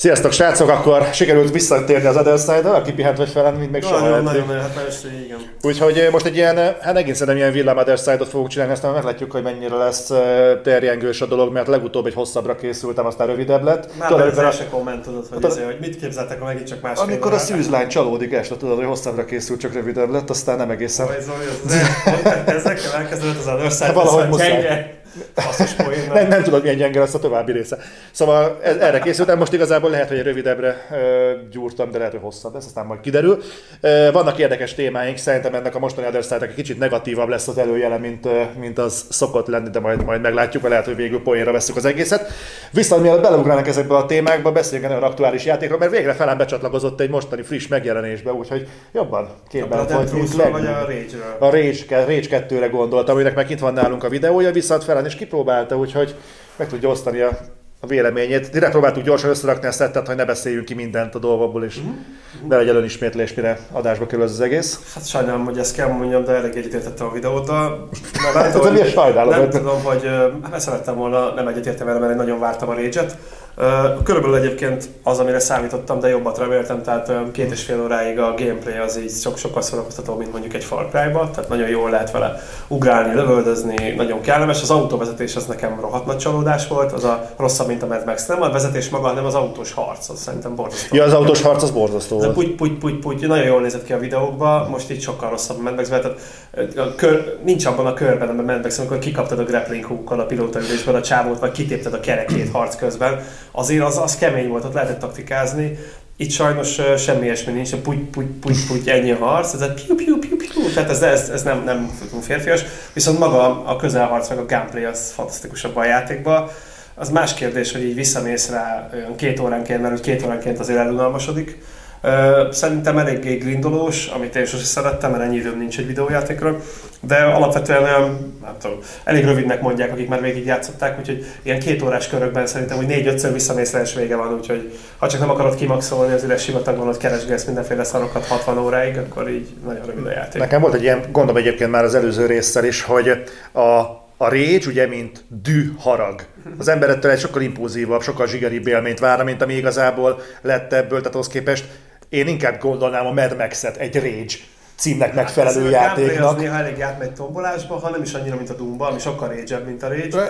Sziasztok srácok, akkor sikerült visszatérni az Other Side-ra, aki pihent vagy felen, mint még soha. Nagyon, nagyon, nagyon, hát nagyon, igen. Úgyhogy eh, most egy ilyen, eh, hát egészen nem ilyen villám Other Side-ot fogunk csinálni, aztán meglátjuk, hogy mennyire lesz eh, terjengős a dolog, mert legutóbb egy hosszabbra készültem, aztán rövidebb lett. Már tudod, az első komment tudod, hogy, tudod, hogy mit képzeltek, ha megint csak másfél Amikor a szűzlány csalódik este, tudod, hogy hosszabbra készült, csak rövidebb lett, aztán nem egészen. Ezekkel elkezdődött az Other Side, hát valahogy muszáj nem, nem tudod, milyen gyenge lesz a további része. Szóval e- erre készültem, most igazából lehet, hogy rövidebbre gyúrtam, de lehet, hogy hosszabb lesz, aztán majd kiderül. Vannak érdekes témáink, szerintem ennek a mostani Other egy kicsit negatívabb lesz az előjele, mint, mint az szokott lenni, de majd, majd meglátjuk, lehet, hogy végül poénra veszük az egészet. Viszont mielőtt beleugrálnak ezekbe a témákba, beszéljünk olyan aktuális játékról, mert végre felem becsatlakozott egy mostani friss megjelenésbe, úgyhogy jobban képben vagy. Vagy a Rage-ről? A Rage, Rage 2-re gondoltam, aminek meg itt van nálunk a videója, viszont fel ellen is kipróbálta, úgyhogy meg tudja osztani a, a véleményét. Direkt próbáltuk gyorsan összerakni a szettet, hogy ne beszéljünk ki mindent a dolgokból, és uh-huh. ne legyen önismétlés, mire adásba kerül az egész. Hát sajnálom, hogy ezt kell mondjam, de elég egyetértettem a videóta. Nem, tudom, hogy, nem tudom, hogy hát szerettem volna, nem egyetértem vele, mert én nagyon vártam a rage Körülbelül egyébként az, amire számítottam, de jobbat reméltem, tehát két és fél óráig a gameplay az így sok, sokkal szórakoztató, mint mondjuk egy Far Cry-ba, tehát nagyon jól lehet vele ugrálni, lövöldözni, nagyon kellemes. Az autóvezetés az nekem rohadt nagy csalódás volt, az a rosszabb, mint a Mad Max. Nem a vezetés maga, hanem az autós harc, az szerintem borzasztó. Ja, az autós harc az borzasztó volt. Puty, puty, puty, puty, nagyon jól nézett ki a videókban, most így sokkal rosszabb a Mad Max, tehát a kör, nincs abban a körben, a Mad Max, amikor kikaptad a grappling hookkal a pilótaülésből a csávót, vagy kitépted a kerekét harc közben, azért az, az kemény volt, ott lehetett taktikázni. Itt sajnos uh, semmi ilyesmi nincs, puty, puty, puty, puty, ennyi a harc, ez a piu, piu, piu, piu, tehát ez, ez, ez nem, nem férfias, viszont maga a közelharc, meg a gameplay az fantasztikusabb a játékban. Az más kérdés, hogy így visszamész rá olyan két óránként, mert úgy két óránként azért elunalmasodik, Szerintem eléggé grindolós, amit én sosem szerettem, mert ennyi időm nincs egy videójátékról, de alapvetően olyan, nem tudom, elég rövidnek mondják, akik már végig játszották, úgyhogy ilyen két órás körökben szerintem, hogy négy-ötször visszamész és vége van, úgyhogy ha csak nem akarod kimaxolni az üres sivatagban, hogy keresgélsz mindenféle szarokat 60 óráig, akkor így nagyon rövid a játék. Nekem volt egy ilyen gondom egyébként már az előző résszel is, hogy a a rage, ugye, mint dű harag. Az emberettől egy sokkal impulzívabb, sokkal zsigeribb élményt várna, mint ami igazából lett ebből, tehát ahhoz képest én inkább gondolnám a Mad Max-et egy Rage címnek megfelelő hát, játéknak. Az néha elég átmegy tombolásba, ha nem is annyira, mint a Doom-ba, ami sokkal rage mint a Rage.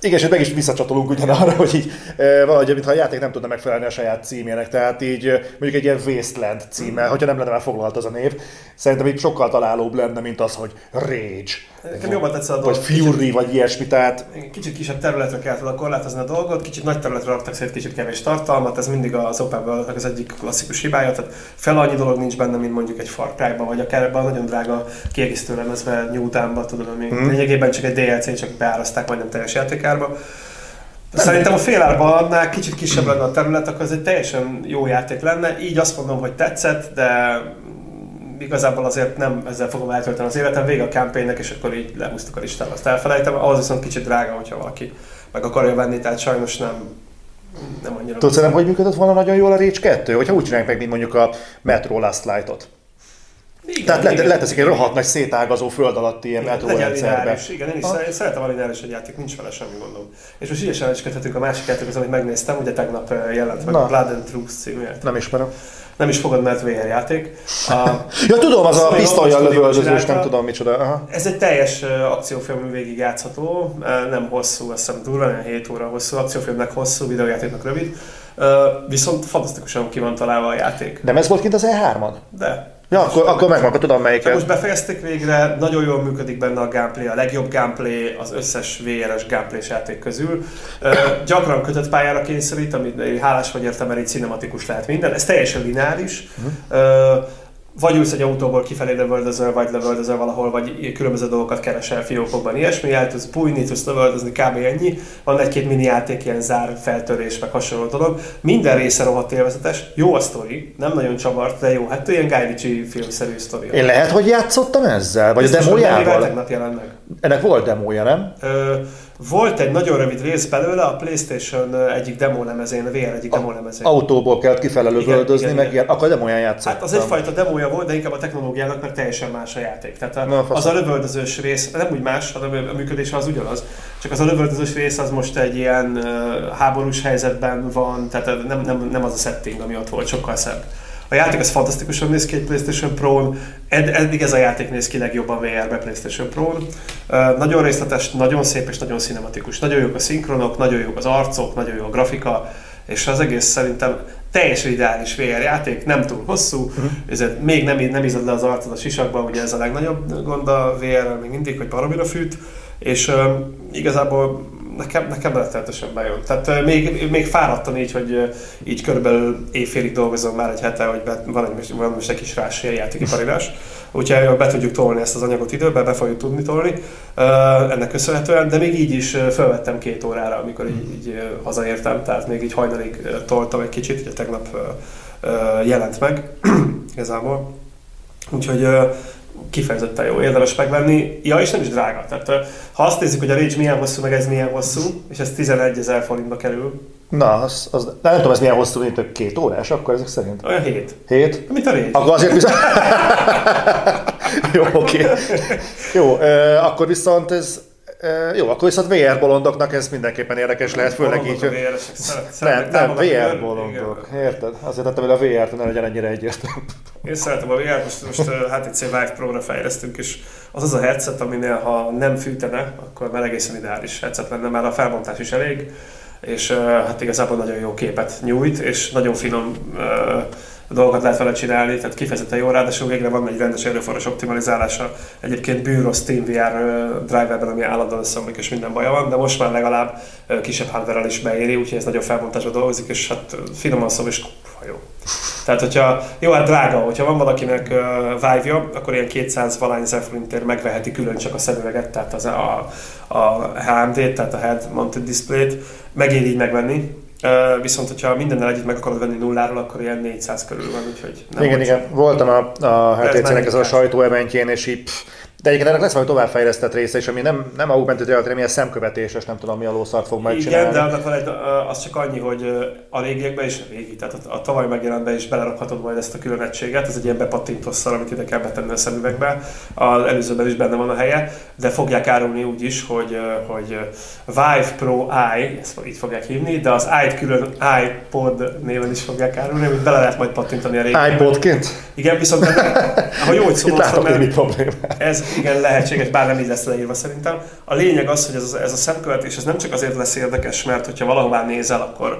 Igen, és meg is visszacsatolunk ugyanarra, hogy így e, valahogy, mintha a játék nem tudna megfelelni a saját címének, tehát így mondjuk egy ilyen Wasteland címe, mm. hogyha nem lenne már foglalt az a név, szerintem itt sokkal találóbb lenne, mint az, hogy Rage. Nekem jobban tetszett a dolog. Vagy Fury, kicsit, vagy ilyesmi, tehát... Kicsit kisebb területre kellett korlátozni a dolgot, kicsit nagy területre raktak szét kicsit kevés tartalmat, ez mindig az open world az egyik klasszikus hibája, tehát fel annyi dolog nincs benne, mint mondjuk egy Far Cry-ban, vagy akár ebben a nagyon drága kiegészítő lemezve New Dawn-ba, tudod, ami mm. lényegében csak egy DLC, csak beáraszták majdnem teljes játékárba. Szerintem a félárban annál kicsit kisebb lenne a terület, akkor ez egy teljesen jó játék lenne. Így azt mondom, hogy tetszett, de igazából azért nem ezzel fogom eltölteni az életem, vége a campaignnek, és akkor így lehúztuk a listát, azt elfelejtem. Ahhoz viszont kicsit drága, hogyha valaki meg akarja venni, tehát sajnos nem, nem annyira. Tudsz nem, hogy működött volna nagyon jól a Rage 2? Hogyha úgy csinálják meg, mint mondjuk a Metro Last Light-ot. Igen, Tehát le, leteszik egy rohadt nagy szétágazó föld alatti ilyen metrórendszerbe. Igen, én is ah. szeretem a lineáris egy játék, nincs vele semmi gondom. És most ügyesen is a másik játékhoz, amit megnéztem, ugye tegnap jelent meg Na. a Blood and Truth című játék. Nem ismerem nem is fogod, mert VR játék. A, ja, tudom, az a pisztolyjal lövöldözős, nem tudom micsoda. Aha. Ez egy teljes akciófilm végig játszható, nem hosszú, azt hiszem durva, 7 óra hosszú, akciófilmnek hosszú, videójátéknak rövid. Viszont fantasztikusan ki van találva a játék. Nem ez volt kint az E3-on? De. Ja, akkor, akkor meg akkor tudom melyiket. Most befejezték végre, nagyon jól működik benne a gameplay, a legjobb gameplay az összes VR-es gameplay játék közül. Uh, gyakran kötött pályára kényszerít, amit hálás vagy értem, mert így cinematikus lehet minden. Ez teljesen lineáris. Uh-huh. Uh, vagy ülsz egy autóból kifelé lövöldözöl, vagy lövöldözöl valahol, vagy különböző dolgokat keresel fiókokban, ilyesmi, el tudsz bújni, tudsz lövöldözni, kb. ennyi. Van egy-két mini játék, ilyen zár, feltörés, meg hasonló dolog. Minden része rohadt élvezetes, jó a sztori, nem nagyon csavart, de jó. Hát ilyen Guy Ritchie filmszerű sztori. Én lehet, hogy játszottam ezzel? Vagy Biztos, a demójával? tegnap jelent meg. Ennek volt demója, nem? Ö, Volt egy nagyon rövid rész belőle a Playstation egyik demo lemezén, a VR egyik demo lemezén. Autóból kellett kifelé lövöldözni, meg ilyen, akkor nem olyan játszottam. Hát az egyfajta demója volt, de inkább a technológiának, mert teljesen más a játék. Tehát a, Na, az a lövöldözős rész, nem úgy más, hanem a működés az ugyanaz, csak az a lövöldözős rész az most egy ilyen háborús helyzetben van, tehát nem, nem, nem az a setting, ami ott volt, sokkal szebb. A játék az fantasztikusan néz ki egy PlayStation Pro-n, Ed, eddig ez a játék néz ki legjobban VR-be PlayStation Pro-n. Uh, nagyon részletes, nagyon szép és nagyon cinematikus. Nagyon jók a szinkronok, nagyon jók az arcok, nagyon jó a grafika, és az egész szerintem teljesen ideális VR játék, nem túl hosszú, uh-huh. ezért még nem, nem izad le az arcod a sisakba, ugye ez a legnagyobb gond a VR-rel még mindig, hogy baromira fűt, és uh, igazából nekem, nekem rettenetesen bejön. Tehát még, még fáradtam így, hogy így körülbelül évfélig dolgozom már egy hete, hogy be, van, egy, van most egy kis rás játékiparirás. Úgyhogy be tudjuk tolni ezt az anyagot időben, be fogjuk tudni tolni ennek köszönhetően, de még így is felvettem két órára, amikor így, így hazaértem, tehát még így hajnalig toltam egy kicsit, ugye tegnap jelent meg igazából. Úgyhogy kifejezetten jó, érdemes megvenni. Ja, és nem is drága. Tehát ha azt nézzük, hogy a Rage milyen hosszú, meg ez milyen hosszú, és ez 11 ezer forintba kerül. Na, az, az, nem tudom, ez milyen hosszú, mint két órás, akkor ezek szerint. Olyan hét. Hét? Mint a Rage. Akkor azért viszont... jó, oké. Okay. Jó, akkor viszont ez jó, akkor viszont VR bolondoknak ez mindenképpen érdekes lehet, főleg így, hogy... Nem, nem, VR bolondok, érted? Azért tettem el a VR-t, ne legyen ennyire egyértelmű. Én szeretem a VR-t, most, most HTC Vive Pro-ra fejlesztünk, és az az a headset, aminél ha nem fűtene, akkor már egészen ideális headset lenne, már a felbontás is elég, és hát igazából nagyon jó képet nyújt, és nagyon finom dolgokat lehet vele csinálni, tehát kifejezetten jó, ráadásul végre van egy rendes erőforrás optimalizálása. Egyébként bűrő SteamVR driverben, ami állandóan összeomlik és minden baja van, de most már legalább kisebb hardware is beéri, úgyhogy ez nagyobb felbontásban dolgozik, és hát finoman szó is jó. Tehát, hogyha, jó, hát drága, hogyha van valakinek uh, Vive-ja, akkor ilyen 200 valány ezer forintért megveheti külön csak a szemüveget, tehát az, a, a HMD-t, tehát a Head Mounted Display-t, megéri így megvenni, Uh, viszont, hogyha mindennel együtt meg akarod venni nulláról, akkor ilyen 400 körül van, úgyhogy nem Igen, igen. Voltam a, a HTC-nek ez a sajtóeventjén, és így pff, de egyébként ennek lesz majd továbbfejlesztett része is, ami nem, nem augmented reality, hanem ilyen szemkövetéses, nem tudom mi a lószart fog majd Igen, de annak van egy, az csak annyi, hogy a régiekben is, a régi, tehát a, a tavaly megjelentben is belerakhatod majd ezt a külön egységet, ez egy ilyen bepattintosszal, amit ide kell betenni a szemüvegbe. Az előzőben is benne van a helye, de fogják árulni úgy is, hogy, hogy Vive Pro Eye, ezt így fogják hívni, de az i külön iPod néven is fogják árulni, amit bele lehet majd pattintani a régiekben. iPodként? Igen, viszont ahogy jó, hogy szólsz, ez igen lehetséges, bár nem így lesz leírva szerintem. A lényeg az, hogy ez, ez a szemkövetés ez nem csak azért lesz érdekes, mert hogyha valahová nézel, akkor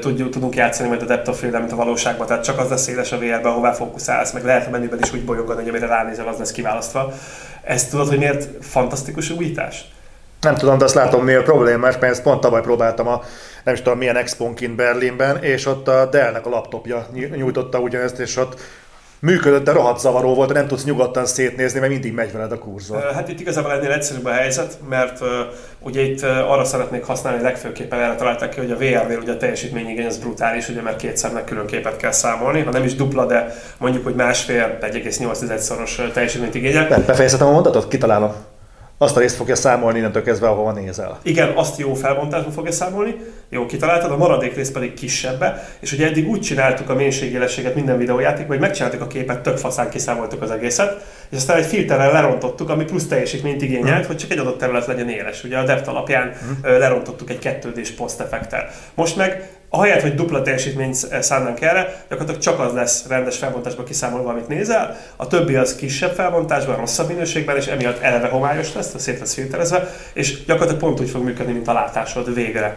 tudjuk, tudunk játszani majd a depth of field mint a valóságban, tehát csak az lesz éles a VR-ben, ahová fókuszálsz, meg lehet a menüben is úgy bolyogani, hogy amire ránézel, az lesz kiválasztva. Ezt tudod, hogy miért fantasztikus újítás? Nem tudom, de azt látom, mi a problémás, mert ezt pont tavaly próbáltam a nem is tudom milyen expo Berlinben, és ott a Dell-nek a laptopja nyújtotta ugyanezt, és ott működött, de rohadt zavaró volt, nem tudsz nyugodtan szétnézni, mert mindig megy veled a kurzor. Hát itt igazából ennél egyszerűbb a helyzet, mert uh, ugye itt uh, arra szeretnék használni, legfőképpen erre találták ki, hogy a VR-nél ugye a teljesítményigény az brutális, ugye mert kétszernek külön képet kell számolni, ha nem is dupla, de mondjuk, hogy másfél, 1,8-szoros teljesítményt igényel. Befejezhetem a mondatot? Kitalálom azt a részt fogja számolni innentől kezdve, ahova nézel. Igen, azt jó felbontásban fogja számolni, jó kitaláltad, a maradék rész pedig kisebbe, és ugye eddig úgy csináltuk a mélységélességet minden videójátékban, hogy megcsináltuk a képet, tök faszán kiszámoltuk az egészet, és aztán egy filterrel lerontottuk, ami plusz teljesítményt igényelt, mm. hogy csak egy adott terület legyen éles. Ugye a depth alapján mm. lerontottuk egy 2D-s post effektel. Most meg ahelyett, hogy dupla teljesítményt szánnánk erre, gyakorlatilag csak az lesz rendes felbontásban kiszámolva, amit nézel, a többi az kisebb felbontásban, rosszabb minőségben, és emiatt eleve homályos lesz, szét lesz filterezve, és gyakorlatilag pont úgy fog működni, mint a látásod végre.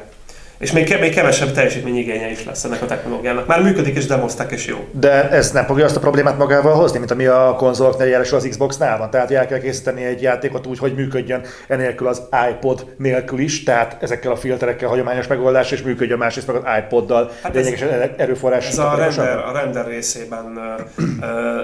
És még, még kevesebb teljesítményigénye is lesz ennek a technológiának. Már működik és demozták és jó. De ez nem fogja azt a problémát magával hozni, mint ami a konzoloknál jelenleg az Xbox-nál van. Tehát el kell készíteni egy játékot úgy, hogy működjön enélkül az iPod nélkül is, tehát ezekkel a filterekkel hagyományos megoldás, és működjön másrészt meg az iPoddal hát lényegesen erőforrás. Ez a render, a render részében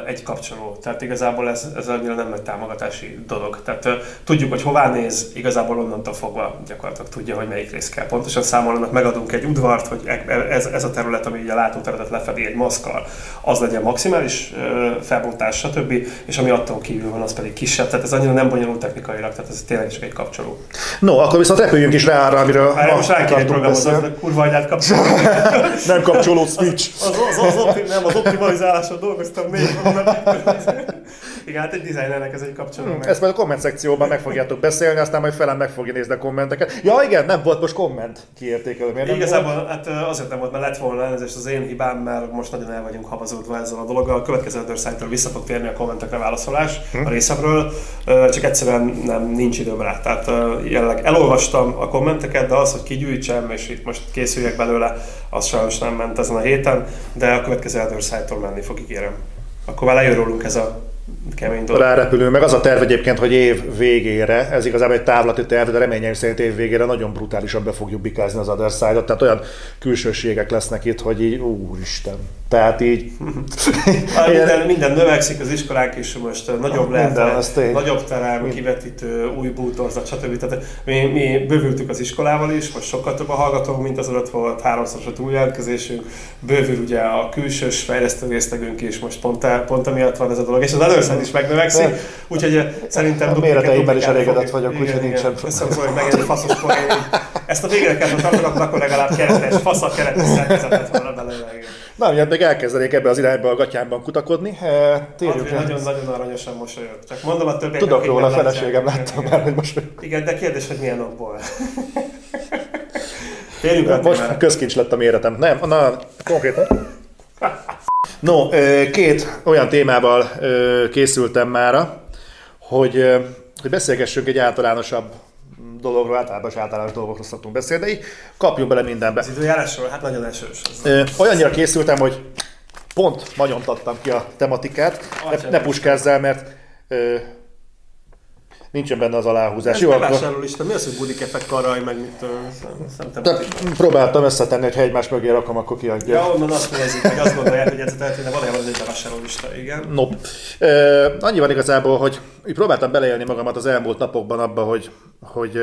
egy kapcsoló. Tehát igazából ez, ez annyira nem nagy támogatási dolog. Tehát tudjuk, hogy hová néz, igazából onnantól fogva gyakorlatilag tudja, hogy melyik rész kell pontosan számolni annak megadunk egy udvart, hogy e- ez, ez a terület, ami a látóterületet lefedi egy maszkal, az legyen maximális felbontás, stb. És ami attól kívül van, az pedig kisebb. Tehát ez annyira nem bonyolult technikailag, tehát ez tényleg csak egy kapcsoló. No, akkor viszont repüljünk is rá arra, amiről hát, most rá egy programot, az kurva agyát kapcsoló. nem kapcsoló. Az, az, az, az, optim, nem, az optimalizáláson dolgoztam még. Igen, hát egy designernek ez egy kapcsoló. Hmm, ezt majd a komment szekcióban meg fogjátok beszélni, aztán majd felem meg fogja nézni a kommenteket. Ja igen, nem volt most komment kiértékelő. Miért Igazából volt? hát azért nem volt, mert lett volna elnézést az én hibám, mert most nagyon el vagyunk habazódva ezzel a dologgal. A következő Underside-től vissza fog térni a kommentekre válaszolás hmm. a részemről, csak egyszerűen nem, nincs időm rá. Tehát jelenleg elolvastam a kommenteket, de az, hogy kigyűjtsem, és itt most készüljek belőle, az sajnos nem ment ezen a héten, de a következő Underside-tól menni fog, ígérem. Akkor már lejön rólunk ez a kemény dolog. Rárepülő, meg az a terv egyébként, hogy év végére, ez igazából egy távlati terv, de reményeim szerint év végére nagyon brutálisan be fogjuk bikázni az Other Side-ot, tehát olyan külsőségek lesznek itt, hogy így, úristen, tehát így... minden, minden növekszik, az iskolánk is most nagyobb lehet, nagyobb terem, kivetítő, új bútorzat, stb. Tehát mi, mi bővültük az iskolával is, most sokkal több a hallgatónk, mint az alatt volt, háromszoros a túljelentkezésünk, bővül ugye a külsős fejlesztő részlegünk is, most pont, pont amiatt van ez a dolog, és az először is megnövekszik, úgyhogy szerintem... A méreteimben is elégedett vagyok, úgyhogy nincsen. Köszönöm, hogy meg egy faszos poén. Ezt a végre kell tartogatni, akkor legalább keretes, fasz a keretes szerkezetet volna belőle. Na, miatt még elkezdenék ebbe az irányba a gatyámban kutakodni. Térjük Nagyon-nagyon aranyosan mosolyog. Csak mondom a többiek. Tudok róla, a feleségem láttam már, hogy mosolyog. Igen, de kérdés, hogy milyen okból. Térjük Most közkincs lett a méretem. Nem, na, konkrétan. No, két olyan témával készültem mára, hogy, hogy beszélgessünk egy általánosabb dologról, általában is általános dolgokról szoktunk beszélni, de így kapjunk bele mindenbe. Az időjárásról? Hát nagyon esős. Olyannyira készültem, hogy pont tattam ki a tematikát. Ne, ne puskázzál, mert Nincsen benne az aláhúzás. Jó, akkor... lista. Mi az, hogy budik effekt karaj, meg mit Tehát próbáltam összetenni, hogy ha egymás mögé rakom, akkor kiadja. Ja, onnan azt nézik, hogy azt gondolják, hogy ez tehát valójában egy lista, igen. Nope. annyi van igazából, hogy így próbáltam beleélni magamat az elmúlt napokban abba, hogy, hogy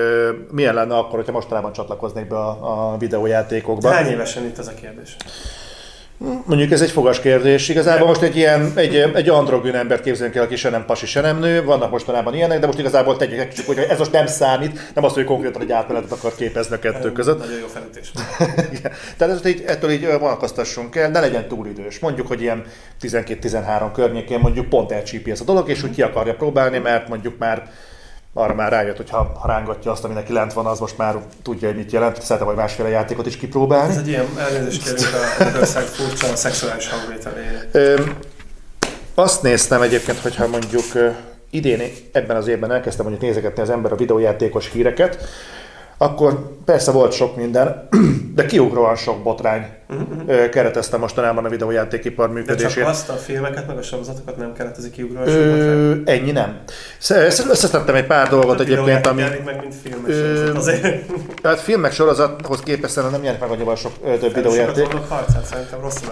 milyen lenne akkor, hogyha mostanában csatlakoznék be a, a videójátékokba. Hány évesen itt ez a kérdés? Mondjuk ez egy fogas kérdés. Igazából most egy ilyen, egy, egy androgyn embert képzelünk el, aki se nem pasi, se nem nő. Vannak mostanában ilyenek, de most igazából tegyük csak, hogy ez most nem számít, nem az, hogy konkrétan egy átmenetet akar képezni a kettő között. Nagyon jó felütés. Tehát ez, így, ettől így vonatkoztassunk el, ne legyen túl idős. Mondjuk, hogy ilyen 12-13 környékén mondjuk pont elcsípi ez a dolog, és úgy ki akarja próbálni, mert mondjuk már arra már rájött, hogy ha, ha rángatja azt, ami neki lent van, az most már tudja, hogy mit jelent, szeretne vagy másféle játékot is kipróbálni. Ez egy ilyen elnézést kérünk a Magyarország furcsa a szexuális hangvételéért. Azt néztem egyébként, hogyha mondjuk idén ebben az évben elkezdtem mondjuk nézegetni az ember a videójátékos híreket, akkor persze volt sok minden, de kiugróan sok botrány uh-huh. keretezte mostanában a videójátékipar működését. De csak azt a filmeket, meg a sorozatokat nem keretezi botrány? Ennyi nem. Összeszedtem egy pár dolgot hát egyébként, ami... meg, mint filmes ö, azért. Hát filmek sorozathoz képest nem nyert meg annyival sok több videójáték. Sokat harcát, szerintem rosszul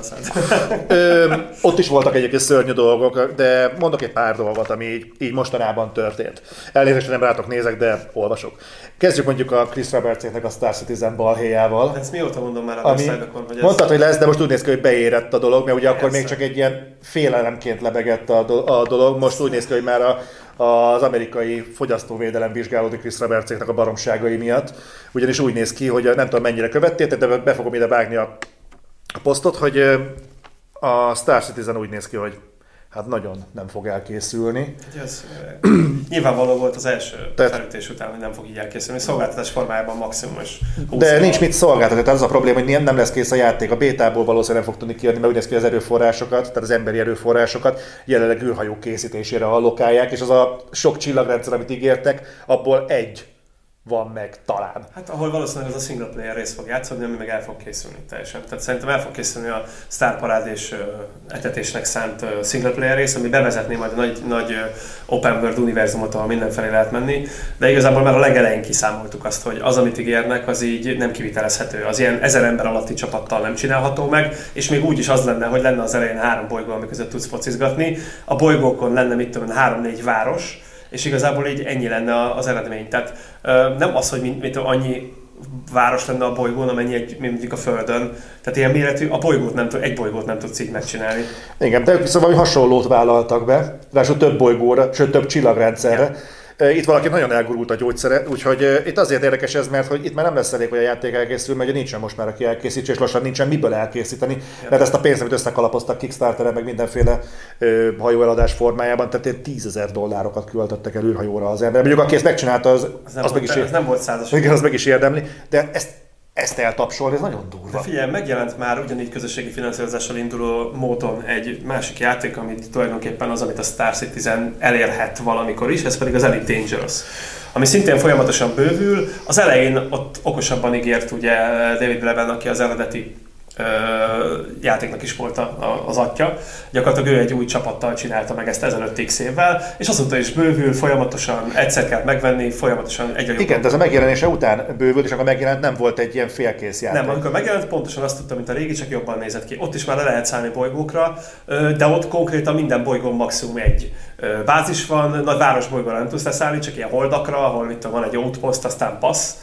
Ö, ott is voltak egyébként szörnyű dolgok, de mondok egy pár dolgot, ami így, így mostanában történt. Elnézést, nem rátok nézek, de olvasok. Kezdjük mondjuk a Chris Robertsének a Star Citizen balhéjával. Ezt mióta mondom már a ami, hogy ez... Mondtad, hogy lesz, de most úgy néz ki, hogy beérett a dolog, mert ugye Persze. akkor még csak egy ilyen félelemként lebegett a, do- a dolog. Most úgy néz ki, hogy már a, az amerikai fogyasztóvédelem vizsgálódik Chris Robertsének a baromságai miatt. Ugyanis úgy néz ki, hogy nem tudom mennyire követtél, de be fogom ide vágni a, a posztot, hogy a Star Citizen úgy néz ki, hogy hát nagyon nem fog elkészülni. Ez, nyilvánvaló volt az első Tehát, felütés után, hogy nem fog így elkészülni. Szolgáltatás formájában maximum is. De nincs mit szolgáltatni. Tehát az a probléma, hogy nem lesz kész a játék. A bétából valószínűleg nem fog tudni kiadni, mert úgy ki az erőforrásokat, tehát az emberi erőforrásokat jelenleg űrhajók készítésére allokálják, és az a sok csillagrendszer, amit ígértek, abból egy van meg talán. Hát ahol valószínűleg az a single player rész fog játszani, ami meg el fog készülni teljesen. Tehát szerintem el fog készülni a Star Parád és uh, etetésnek szánt single player rész, ami bevezetné majd a nagy, nagy open world univerzumot, ahol mindenfelé lehet menni, de igazából már a legelején kiszámoltuk azt, hogy az, amit ígérnek, az így nem kivitelezhető. Az ilyen ezer ember alatti csapattal nem csinálható meg, és még úgy is az lenne, hogy lenne az elején három bolygó, amik között tudsz focizgatni. A bolygókon lenne, mit tudom, három-négy város, és igazából így ennyi lenne az eredmény. Tehát nem az, hogy mint, mint annyi város lenne a bolygón, amennyi egy, mondjuk a Földön. Tehát ilyen méretű, a bolygót nem egy bolygót nem tudsz így megcsinálni. Igen, de szóval hasonlót vállaltak be, ráadásul több bolygóra, sőt több csillagrendszerre. Igen itt valaki nagyon elgurult a gyógyszere, úgyhogy itt azért érdekes ez, mert hogy itt már nem lesz elég, hogy a játék elkészül, mert nincsen most már, aki elkészítse, és lassan nincsen miből elkészíteni, mert ezt a pénzt, amit összekalapoztak Kickstarter-en, meg mindenféle hajóeladás formájában, tehát 10 ezer dollárokat költöttek el űrhajóra az ember. Mondjuk aki ezt megcsinálta, az, az, az, meg, is, ez nem volt százas. Igen, az meg is érdemli, de ezt ezt eltapsolni, ez nagyon durva. De figyelj, megjelent már ugyanígy közösségi finanszírozással induló módon egy másik játék, amit tulajdonképpen az, amit a Star Citizen elérhet valamikor is, ez pedig az Elite Dangerous ami szintén folyamatosan bővül. Az elején ott okosabban ígért ugye David Bleben, aki az eredeti játéknak is volt a, az atya. Gyakorlatilag ő egy új csapattal csinálta meg ezt 15 x évvel, és azóta is bővül, folyamatosan egyszer kell megvenni, folyamatosan egyre jobb. Igen, de ez a megjelenése után bővült, és akkor megjelent nem volt egy ilyen félkész játék. Nem, amikor megjelent, pontosan azt tudtam, mint a régi, csak jobban nézett ki. Ott is már le lehet szállni bolygókra, de ott konkrétan minden bolygón maximum egy bázis van, nagy városbolygóra nem tudsz leszállni, csak ilyen holdakra, ahol mit van egy outpost, aztán passz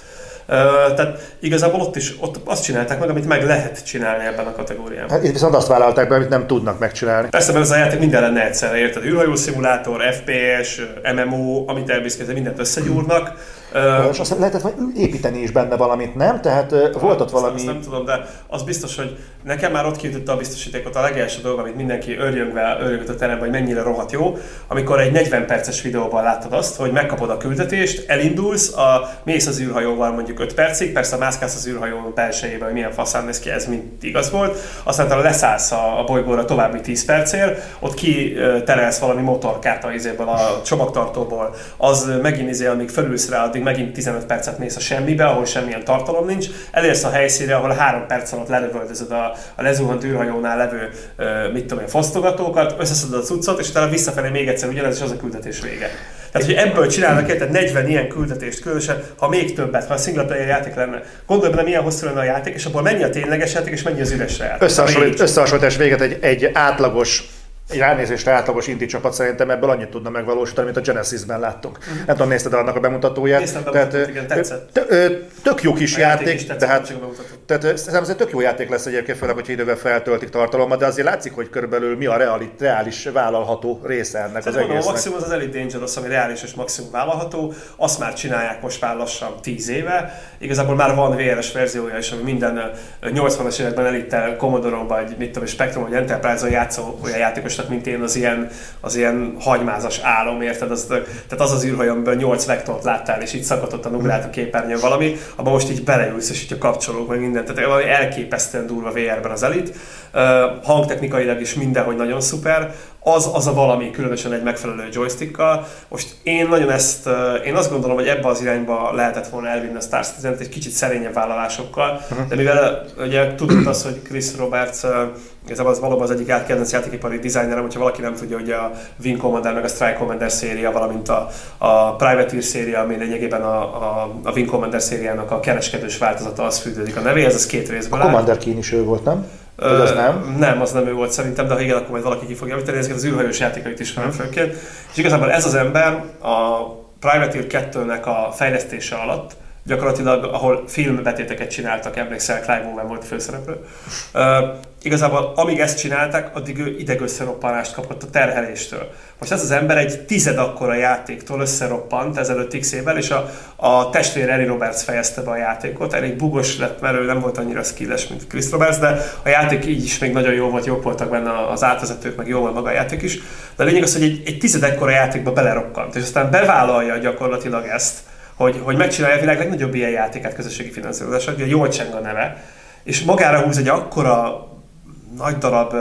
tehát igazából ott is ott azt csinálták meg, amit meg lehet csinálni ebben a kategóriában. Hát itt viszont azt vállalták be, amit nem tudnak megcsinálni. Persze, mert ez a játék minden lenne egyszerre, érted? űrhajó szimulátor, FPS, MMO, amit elviszkezni, mindent összegyúrnak Uh, és azt lehetett építeni is benne valamit, nem? Tehát uh, volt ott valami... Azt nem tudom, de az biztos, hogy nekem már ott kiütötte a biztosítékot a legelső dolog, amit mindenki örjöngve, örjöngött a teremben, hogy mennyire rohadt jó, amikor egy 40 perces videóban láttad azt, hogy megkapod a küldetést, elindulsz, a, mész az űrhajóval mondjuk 5 percig, persze mászkálsz az űrhajó belsejében, hogy milyen faszán néz ki, ez mind igaz volt, aztán leszállsz a, a bolygóra további 10 percért, ott ki terelsz valami motorkát a izéből, a csomagtartóból, az megint izé, amíg felülsz rá, addig megint 15 percet mész a semmibe, ahol semmilyen tartalom nincs, elérsz a helyszínre, ahol 3 perc alatt lerövöldözöd a, a lezuhant űrhajónál levő, mit tudom én, fosztogatókat, összeszeded a cuccot, és utána visszafelé még egyszer ugyanez, és az a küldetés vége. Tehát, hogy ebből csinálnak tehát 40 ilyen küldetést, különösen, ha még többet, ha a single player játék lenne. Gondolj bele, milyen hosszú lenne a játék, és abból mennyi a tényleges játék, és mennyi az üres játék. Összehasonlítás véget egy, egy átlagos egy ránézésre átlagos indi csapat szerintem ebből annyit tudna megvalósítani, mint a Genesis-ben láttunk. Uh-huh. Nem tudom, nézted annak a bemutatóját. Néztem tehát, igen, tetszett. Tök jó kis a játék, játék de hát, tehát szerintem ez egy tök jó játék lesz egyébként, főleg, hogy idővel feltöltik tartalommal, de azért látszik, hogy körülbelül mi a reális, reális vállalható része ennek az egésznek. A maximum az az Elite Dangerous, ami reális és maximum vállalható, azt már csinálják most már lassan 10 éve. Igazából már van VRS verziója is, ami minden 80-as években Elite Commodore vagy mit tudom, Spectrum vagy Enterprise-on játszó olyan játékos játékosnak, mint én, az ilyen, az ilyen hagymázas álom, érted? Az, tehát az az űrhajó, amiből 8 vektort láttál, és így szakadottan ugrált a képernyőn valami, abban most így beleülsz, és így a kapcsolók, meg mindent. Tehát valami elképesztően durva VR-ben az elit. Hangtechnikailag is mindenhogy nagyon szuper. Az, az a valami, különösen egy megfelelő joystickkal. Most én nagyon ezt, én azt gondolom, hogy ebbe az irányba lehetett volna elvinni a Star citizen egy kicsit szerényebb vállalásokkal, uh-huh. de mivel ugye tudod azt, hogy Chris Roberts ez az valóban az egyik kedvenc játékipari designerem, hogyha valaki nem tudja, hogy a Wing Commander meg a Strike Commander széria, valamint a, a Privateer széria, ami lényegében a, a, a Wing Commander szériának a kereskedős változata, az fűződik a nevéhez, ez két részből A Commander Keen is ő volt, nem? Vagy az nem? Nem, az nem ő volt szerintem, de ha igen, akkor majd valaki ki fogja javítani, ezeket az űrhajós játékait is hanem főként. És igazából ez az ember a Privateer 2-nek a fejlesztése alatt gyakorlatilag, ahol filmbetéteket csináltak, emlékszel, Clive Owen volt főszereplő. Uh, igazából amíg ezt csinálták, addig ő idegösszeroppanást kapott a terheléstől. Most ez az ember egy tized akkora játéktól összeroppant ezelőtt x évvel, és a, a testvér Eri Roberts fejezte be a játékot. Elég bugos lett, mert ő nem volt annyira skilles, mint Chris Roberts, de a játék így is még nagyon jó volt, jobb voltak benne az átvezetők, meg jó volt maga a játék is. De a lényeg az, hogy egy, egy tized ekkora játékba belerokkant, és aztán bevállalja gyakorlatilag ezt, hogy, hogy megcsinálja a világ legnagyobb ilyen játékát közösségi finanszírozásra, ugye jól cseng a neve, és magára húz egy akkora nagy darab,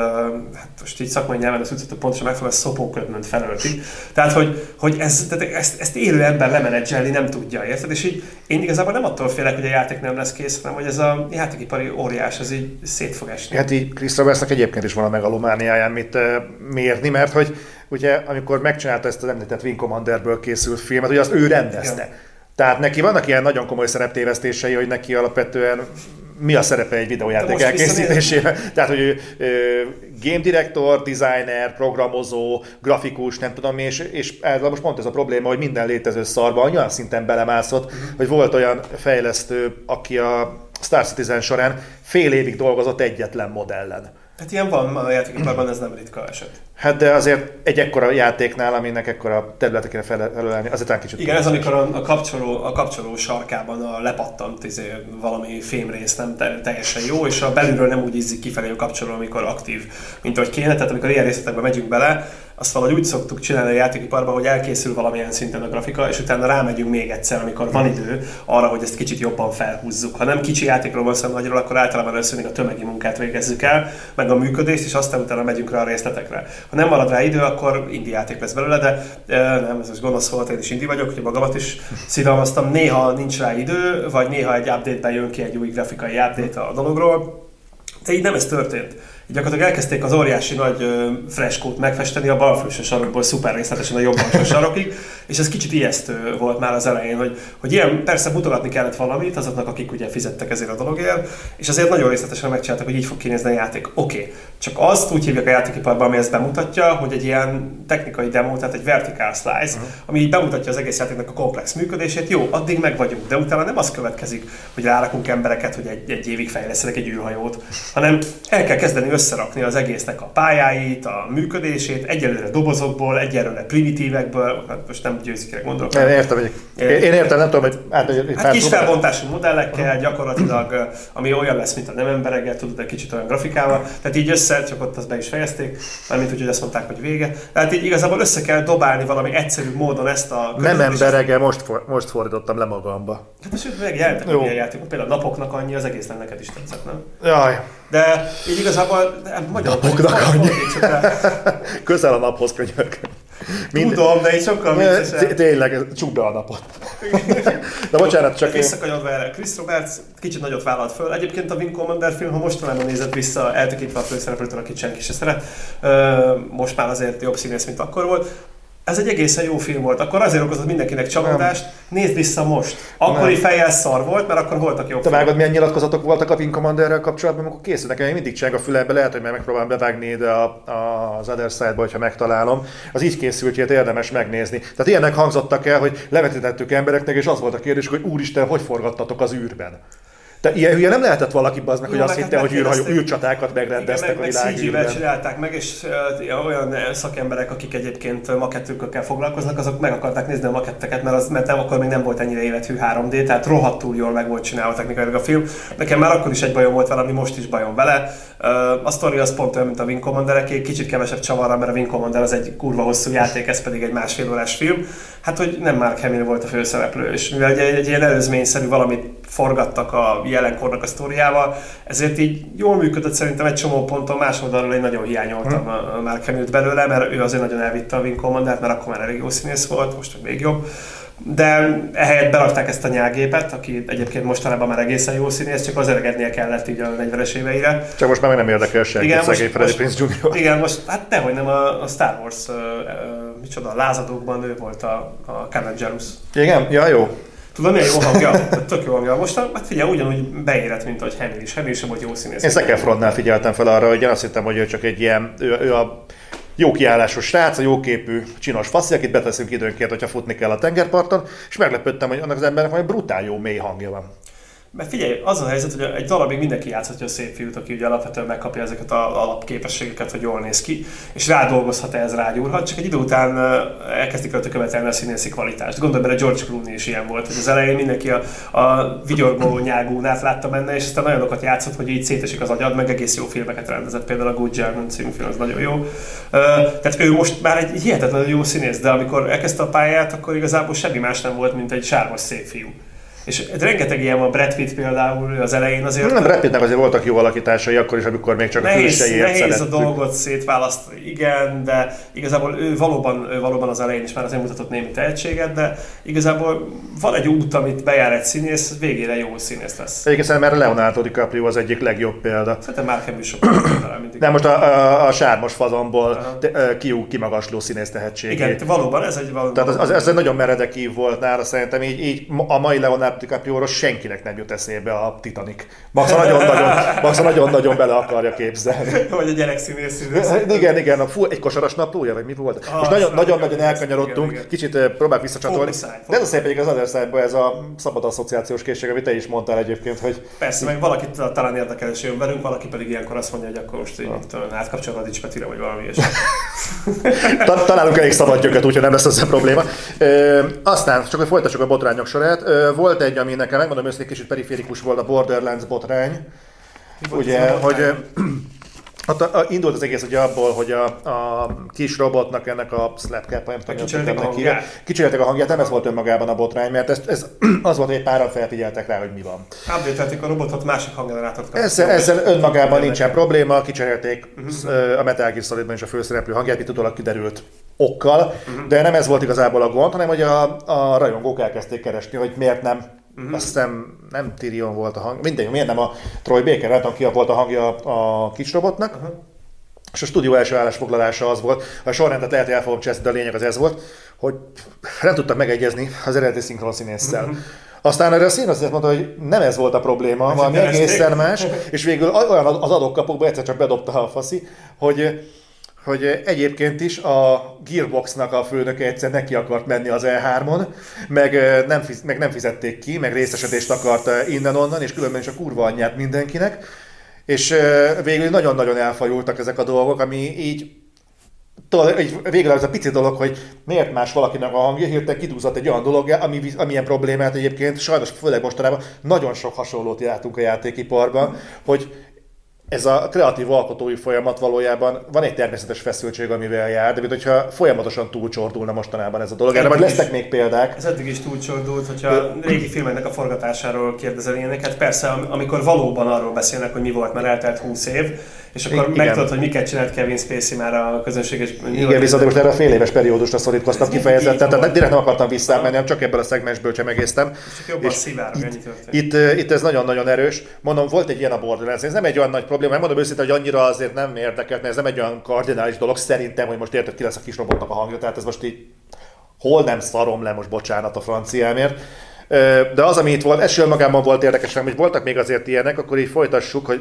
hát most így szakmai nyelven azt úgy pontosan megfelelő szopóködmönt felölti. Tehát, hogy, hogy ez, tehát ezt, ezt élő ember lemenedzselni nem tudja, érted? És így én igazából nem attól félek, hogy a játék nem lesz kész, hanem hogy ez a játékipari óriás, ez így szét fog esni. Hát így Chris Robertsnak egyébként is van a megalomániáján mit mérni, mert hogy ugye amikor megcsinálta ezt az említett Wing Commanderből készült filmet, ugye azt ő rendezte. Igen. Tehát neki vannak ilyen nagyon komoly szereptévesztései, hogy neki alapvetően mi a szerepe egy videójáték elkészítésében. Tehát, hogy ő, game director, designer, programozó, grafikus, nem tudom, és, és most pont ez a probléma, hogy minden létező szarba olyan szinten belemászott, uh-huh. hogy volt olyan fejlesztő, aki a Star Citizen során fél évig dolgozott egyetlen modellen. Hát ilyen van a játékiparban, ez nem ritka eset. Hát de azért egy ekkora játéknál, aminek ekkora területekre felelni, azért talán kicsit... Igen, ez amikor a, a, kapcsoló, a kapcsoló sarkában a lepattant izé, valami fémrész nem teljesen jó, és a belülről nem úgy ízik kifelé a kapcsoló, amikor aktív, mint ahogy kéne. Tehát amikor ilyen részletekbe megyünk bele, azt valahogy úgy szoktuk csinálni a játékiparban, hogy elkészül valamilyen szinten a grafika, és utána rámegyünk még egyszer, amikor van idő arra, hogy ezt kicsit jobban felhúzzuk. Ha nem kicsi játékról van szó nagyról, akkor általában először még a tömegi munkát végezzük el, meg a működést, és aztán utána megyünk rá a részletekre. Ha nem marad rá idő, akkor indi játék lesz belőle, de nem, ez most gonosz volt, én is indi vagyok, hogy magamat is szidalmaztam. Néha nincs rá idő, vagy néha egy update-ben jön ki egy új grafikai update a dologról, de így nem ez történt gyakorlatilag elkezdték az óriási nagy freskót megfesteni a balfőső sarokból szuper részletesen a jobb alsó sarokig, és ez kicsit ijesztő volt már az elején, hogy, hogy ilyen persze mutogatni kellett valamit azoknak, akik ugye fizettek ezért a dologért, és azért nagyon részletesen megcsináltak, hogy így fog kinézni a játék. Oké, okay. csak azt úgy hívják a játékiparban, ami ezt bemutatja, hogy egy ilyen technikai demo, tehát egy vertical slice, uh-huh. ami így bemutatja az egész játéknak a komplex működését, jó, addig meg vagyunk, de utána nem az következik, hogy rárakunk embereket, hogy egy, egy évig fejlesztenek egy űrhajót, hanem el kell kezdeni összerakni az egésznek a pályáit, a működését, egyelőre dobozokból, egyelőre primitívekből, hát most nem győzikre gondolok. Én értem, hogy én értem, nem tudom, hogy át, hát kis felbontású modellekkel, gyakorlatilag, ami olyan lesz, mint a nem emberekkel, tudod, egy kicsit olyan grafikával, tehát így össze, csak ott azt be is fejezték, mármint úgy, hogy azt mondták, hogy vége. Tehát így igazából össze kell dobálni valami egyszerű módon ezt a... Nem emberege, most, for, most fordítottam le magamba. Hát most meg jelentett ilyen játékok, például napoknak annyi, az egész neked is tetszett, nem? Jaj, de így igazából nem, magyar Napoknak annyi. Közel a naphoz könyörgöm. Mind... Tudom, de így sokkal viccesebb. Tényleg, csuk be a napot. Na bocsánat, csak... Visszakanyodva erre, Chris Roberts kicsit nagyot vállalt föl. Egyébként a Wing Commander film, ha mostanában nézett vissza, eltekintve a főszereplőtől, akit senki se szeret, most már azért jobb színész, mint akkor volt, ez egy egészen jó film volt. Akkor azért okozott mindenkinek csalódást. Nézd vissza most. Akkori nem. fejjel szar volt, mert akkor voltak jó Te vágod, milyen nyilatkozatok voltak a Wing Commanderrel kapcsolatban, amikor készülnek. Én mindig cseng a fülembe, lehet, hogy megpróbálom bevágni ide a, a, az Other Side-ba, hogyha megtalálom. Az így készült, hogy érdemes megnézni. Tehát ilyenek hangzottak el, hogy levetítettük embereknek, és az volt a kérdés, hogy úristen, hogy forgattatok az űrben. De ilyen hülye nem lehetett valaki az meg, hogy azt hitte, hogy űrhajó, űrcsatákat megrendeztek meg, a világ csinálták meg, és uh, olyan szakemberek, akik egyébként makettőkkel foglalkoznak, azok meg akarták nézni a maketteket, mert, az, mert akkor még nem volt ennyire élethű 3D, tehát rohadtul jól meg volt csinálva technikailag a film. Nekem már akkor is egy bajom volt vele, ami most is bajom vele. Uh, a sztori az pont olyan, mint a Wing commander kicsit kevesebb csavarra, mert a Wing Commander az egy kurva hosszú játék, ez pedig egy másfél órás film. Hát, hogy nem Mark Hamill volt a főszereplő, és mivel egy, egy ilyen előzményszerű valamit forgattak a jelenkornak a sztoriával, ezért így jól működött szerintem egy csomó ponton, más oldalról én nagyon hiányoltam hmm. a Mark Hamill belőle, mert ő azért nagyon elvitte a Wing Commander, mert akkor már elég jó színész volt, most még jobb. De ehelyett berakták ezt a nyágépet, aki egyébként mostanában már egészen jó színész, csak az öregednie kellett így a 40-es éveire. Csak most már nem érdekel senki, igen, most, Freddy Prince Jr. Igen, most hát nehogy nem a, a Star Wars, uh, uh, micsoda, a lázadókban ő volt a, a Cameron Jarus. Igen? Ja, jó. Tudom, milyen jó hangja? Tök jó hangja. Most hát figyelj, ugyanúgy beérett, mint hogy Henry is. Henry sem volt jó színész. Én Zac Efronnál figyeltem fel arra, hogy én azt hittem, hogy ő csak egy ilyen, ő, ő a jó kiállásos srác, a jóképű, csinos faszi, akit beteszünk időnként, hogyha futni kell a tengerparton, és meglepődtem, hogy annak az embernek majd brutál jó mély hangja van. Mert figyelj, az a helyzet, hogy egy darabig mindenki játszhatja a szép fiút, aki ugye alapvetően megkapja ezeket az alapképességeket, hogy jól néz ki, és rádolgozhat ez, rágyúrhat, csak egy idő után elkezdik rajta követelni a színészi kvalitást. Gondolj bele, George Clooney is ilyen volt, hogy az elején mindenki a, a vigyorgó nyágúnát látta benne, és aztán olyanokat játszott, hogy így szétesik az agyad, meg egész jó filmeket rendezett, például a Good German című film, az nagyon jó. Tehát ő most már egy hihetetlenül jó színész, de amikor elkezdte a pályát, akkor igazából semmi más nem volt, mint egy sármos szép fiú. És rengeteg ilyen van, Brad Pitt például az elején azért... Nem, Brad Pittnek azért voltak jó alakításai akkor is, amikor még csak nehéz, a külsejét Nehéz szerettük. a dolgot szétválasztani, igen, de igazából ő valóban, ő valóban az elején is már azért mutatott némi tehetséget, de igazából van egy út, amit bejár egy színész, végére jó színész lesz. Egyébként mert Leonardo DiCaprio az egyik legjobb példa. Szerintem már kevés sokkal mindig. De most a, a, a sármos fazonból kiú kimagasló színész tehetség. Igen, valóban ez egy valóban. Tehát az, az, ez egy nagyon meredek ív volt nála, szerintem így, így a mai Leonardo DiCaprio-ról senkinek nem jut eszébe a Titanic. Max nagyon-nagyon, Max nagyon-nagyon bele akarja képzelni. Vagy a gyerek színész Igen, igen, a fú, egy kosaras naplója, vagy mi volt? Ah, és nagyon-nagyon elkanyarodtunk, kicsit próbálj visszacsatolni. De ez a szép egyik az Other ez a szabad asszociációs készség, amit te is mondtál egyébként, hogy... Persze, meg valakit talán érdekel, és jön velünk, valaki pedig ilyenkor azt mondja, hogy akkor most így, ah. átkapcsolod a Dics Petire, vagy valami és Találunk elég szabad gyöket, úgyhogy nem lesz a probléma. Ö, aztán, csak hogy folytassuk a botrányok sorát. Ö, volt egy, ami nekem megmondom őszintén kicsit periférikus volt, a Borderlands botrány. Ugye, hogy Hát a, a, indult az egész ugye abból, hogy a, a kis robotnak ennek a slapcap, nem tudom, kicserélték a hangját. Kicserélték a hangját, nem ez volt önmagában a botrány, mert ez, ez az volt, hogy egy páran felfigyeltek rá, hogy mi van. update a robotot, másik hanggenerátort Ezzel, ezzel önmagában nincsen probléma, kicserélték uh-huh. a Metal Gear Solidban is a főszereplő hangját, itt utólag kiderült okkal, uh-huh. de nem ez volt igazából a gond, hanem hogy a, a rajongók elkezdték keresni, hogy miért nem Uh-huh. Azt hiszem nem Tyrion volt a hang, mindegy, miért nem a Troy Baker, nem tudom ki volt a hangja a kis robotnak. Uh-huh. És a stúdió első állásfoglalása az volt, a sorrendet lehet, hogy el fogom cseszni, de a lényeg az ez volt, hogy nem tudtak megegyezni az eredeti szinkron színésszel. Uh-huh. Aztán erre a színész mondta, hogy nem ez volt a probléma, valami egészen más, és végül olyan az adókapokba egyszer csak bedobta a faszi, hogy hogy egyébként is a Gearboxnak a főnöke egyszer neki akart menni az E3-on, meg nem, fiz, meg nem fizették ki, meg részesedést akart innen-onnan, és különben is a kurva anyját mindenkinek. És végül nagyon-nagyon elfajultak ezek a dolgok, ami így tudod, végül az a pici dolog, hogy miért más valakinek a hangja, hirtelen kidúzott egy olyan dolog, ami, amilyen problémát egyébként, sajnos főleg mostanában nagyon sok hasonlót látunk a játékiparban, hogy ez a kreatív alkotói folyamat valójában van egy természetes feszültség, amivel jár, de mintha folyamatosan túlcsordulna mostanában ez a dolog. Erre majd lesznek még példák. Ez eddig is túlcsordult, hogyha a régi filmeknek a forgatásáról kérdezel ilyeneket. Persze, amikor valóban arról beszélnek, hogy mi volt, mert eltelt 20 év, és akkor Igen. megtudod, hogy miket csinált Kevin Spacey már a közönséges... Igen, viszont most erre a fél éves periódusra szorítkoztam kifejezetten, tehát direkt nem akartam visszamenni, csak ebből a szegmensből megésztem. És jobban itt, itt, itt, ez nagyon-nagyon erős. Mondom, volt egy ilyen a Borderlands, ez nem egy olyan nagy probléma, mondom őszintén, hogy annyira azért nem érdekelt, mert ez nem egy olyan kardinális dolog szerintem, hogy most érted ki lesz a kis robotnak a hangja, tehát ez most így hol nem szarom le, most bocsánat a franciámért. De az, ami itt volt, ez magában volt érdekes, hogy voltak még azért ilyenek, akkor így folytassuk, hogy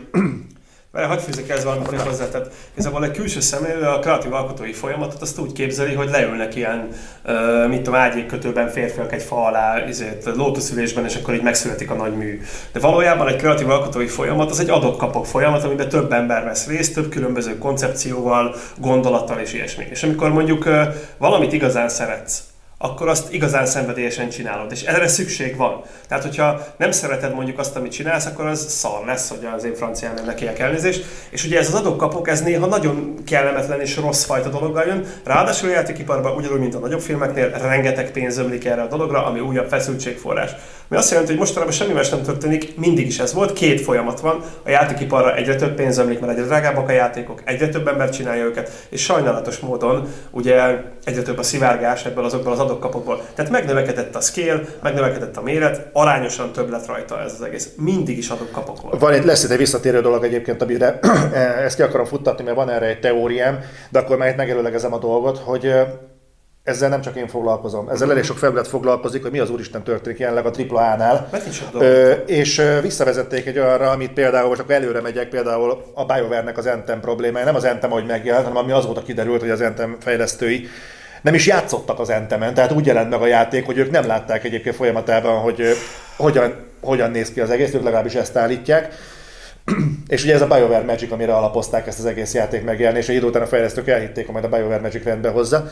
mert hagyj fűzek ez valamit hozzá, tehát igazából egy külső szemlélő a kreatív alkotói folyamatot azt úgy képzeli, hogy leülnek ilyen, uh, mit tudom, ágyékkötőben férfiak egy fa alá, izét, lótuszülésben, és akkor így megszületik a nagy mű. De valójában egy kreatív alkotói folyamat az egy adok-kapok folyamat, amiben több ember vesz részt, több különböző koncepcióval, gondolattal és ilyesmi. És amikor mondjuk uh, valamit igazán szeretsz, akkor azt igazán szenvedélyesen csinálod. És erre szükség van. Tehát, hogyha nem szereted mondjuk azt, amit csinálsz, akkor az szar lesz, hogy az én francián nem nekiek elnézést. És ugye ez az adok-kapok, ez néha nagyon kellemetlen és rossz fajta dologgal jön. Ráadásul a játékiparban, ugyanúgy, mint a nagyobb filmeknél, rengeteg pénz ömlik erre a dologra, ami újabb feszültségforrás. Ami azt jelenti, hogy mostanában semmi más nem történik, mindig is ez volt. Két folyamat van. A játékiparra egyre több pénz ömlik, mert egyre drágábbak a játékok, egyre több ember csinálja őket, és sajnálatos módon ugye egyre több a szivárgás ebből azokból az adok-kapokból. Tehát megnövekedett a scale, megnövekedett a méret, arányosan több lett rajta ez az egész. Mindig is adok-kapok volt. Van egy, lesz egy visszatérő dolog egyébként, amire ezt ki akarom futtatni, mert van erre egy teóriám, de akkor már itt megelőlegezem a dolgot, hogy ezzel nem csak én foglalkozom, ezzel elég sok felület foglalkozik, hogy mi az úristen történik jelenleg a AAA-nál. Ö, és visszavezették egy arra, amit például, most akkor előre megyek, például a BioWare-nek az Entem problémája, nem az Entem, hogy megjelent, hanem ami azóta kiderült, hogy az Entem fejlesztői nem is játszottak az Entemen, tehát úgy jelent meg a játék, hogy ők nem látták egyébként folyamatában, hogy hogyan, hogyan néz ki az egész, ők legalábbis ezt állítják. és ugye ez a BioWare Magic, amire alapozták ezt az egész játék megjelenését, egy idő után a fejlesztők elhitték, hogy majd a BioWare Magic rendbe hozza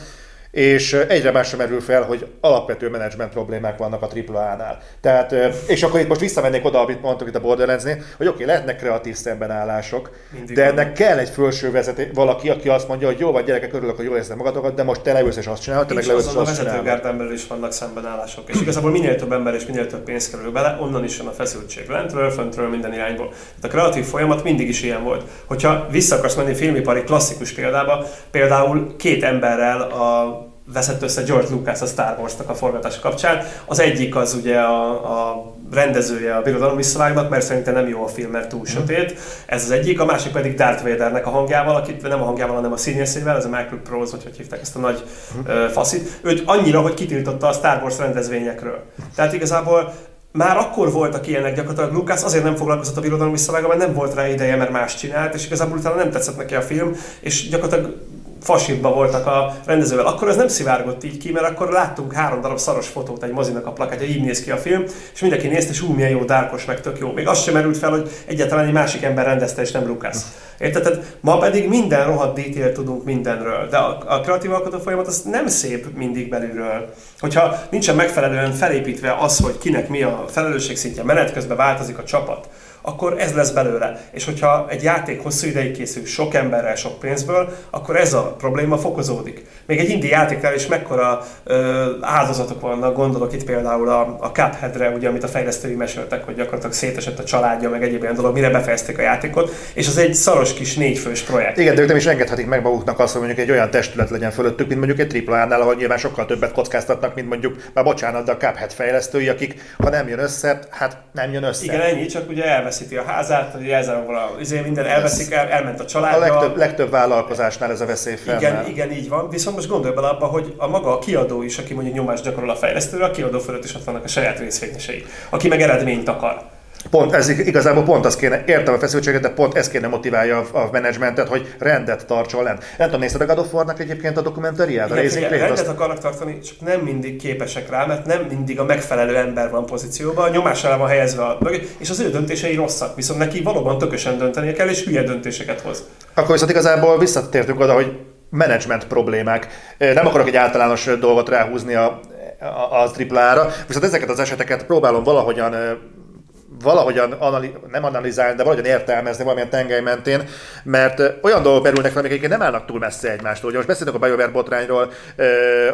és egyre másra merül fel, hogy alapvető menedzsment problémák vannak a AAA-nál. Tehát, és akkor itt most visszamennék oda, amit mondtuk itt a Borderlands-nél, hogy oké, okay, lehetnek kreatív szembenállások, Mindig de van. ennek kell egy felső vezeté, valaki, aki azt mondja, hogy jó vagy gyerekek, örülök, hogy jól érzem magatokat, de most te leülsz és azt csinálod, te meg leülsz és azt csinálod. Belül is vannak szembenállások. És igazából minél több ember és minél több pénz kerül bele, onnan is jön a feszültség. Lentről, föntről, minden irányból. Tehát a kreatív folyamat mindig is ilyen volt. Hogyha vissza akarsz menni filmipari klasszikus példába, például két emberrel a veszett össze George Lucas a Star Wars-nak a forgatás kapcsán. Az egyik az ugye a, a rendezője a Birodalom visszavágnak, mert szerintem nem jó a film, mert túl mhm. sötét. Ez az egyik, a másik pedig Darth Vadernek a hangjával, akit nem a hangjával, hanem a színészével, ez a Michael Prose, vagy hogy hívták ezt a nagy uh, faszit. Őt annyira, hogy kitiltotta a Star Wars rendezvényekről. Tehát igazából már akkor voltak ilyenek gyakorlatilag. Lucas azért nem foglalkozott a birodalom visszavágva, mert nem volt rá ideje, mert más csinált, és igazából utána nem tetszett neki a film, és gyakorlatilag fasítba voltak a rendezővel. Akkor ez nem szivárgott így ki, mert akkor láttunk három darab szaros fotót egy mozinak a plakátja, így néz ki a film, és mindenki nézte, és ú, milyen jó, dárkos, meg tök jó. Még az sem merült fel, hogy egyáltalán egy másik ember rendezte, és nem Lucas. Érted? Ma pedig minden rohadt detail tudunk mindenről, de a, a kreatív alkotó folyamat az nem szép mindig belülről. Hogyha nincsen megfelelően felépítve az, hogy kinek mi a felelősség szintje, menet közben változik a csapat, akkor ez lesz belőle. És hogyha egy játék hosszú ideig készül sok emberrel, sok pénzből, akkor ez a probléma fokozódik. Még egy indi játéknál is mekkora ö, áldozatok vannak, gondolok itt például a, a Cupheadre, ugye, amit a fejlesztői meséltek, hogy gyakorlatilag szétesett a családja, meg egyéb ilyen dolog, mire befejezték a játékot, és az egy szaros kis négyfős projekt. Igen, de ők nem is engedhetik meg maguknak azt, hogy mondjuk egy olyan testület legyen fölöttük, mint mondjuk egy AAA-nál, ahol nyilván sokkal többet kockáztatnak, mint mondjuk, már bocsánat, de a Cuphead fejlesztői, akik ha nem jön össze, hát nem jön össze. Igen, ennyi, csak ugye elveszíti a házát, hogy ezzel a, izé minden elveszik el, elment a család. A legtöbb, legtöbb vállalkozásnál ez a veszély fel. Igen, igen, így van. Viszont most gondolj bele abba, hogy a maga a kiadó is, aki mondjuk nyomást gyakorol a fejlesztőre, a kiadó fölött is ott vannak a saját részvényesei, aki meg eredményt akar. Pont ez igazából pont az kéne, értem a feszültséget, de pont ez kéne motiválja a, a menedzsmentet, hogy rendet tartson lent. Nem tudom, nézted a God of War-nak egyébként a dokumentáriát? A Igen, rendet azt... akarnak tartani, csak nem mindig képesek rá, mert nem mindig a megfelelő ember van pozícióban, nyomás alá van helyezve a és az ő döntései rosszak, viszont neki valóban tökösen döntenie kell, és hülye döntéseket hoz. Akkor viszont igazából visszatértünk oda, hogy menedzsment problémák. Nem akarok egy általános dolgot ráhúzni a, a, a triplára, viszont ezeket az eseteket próbálom valahogyan valahogyan anali- nem analizálni, de valahogyan értelmezni valamilyen tengely mentén, mert olyan dolgok merülnek fel, amik nem állnak túl messze egymástól. Ugye most beszélünk a BioWare botrányról,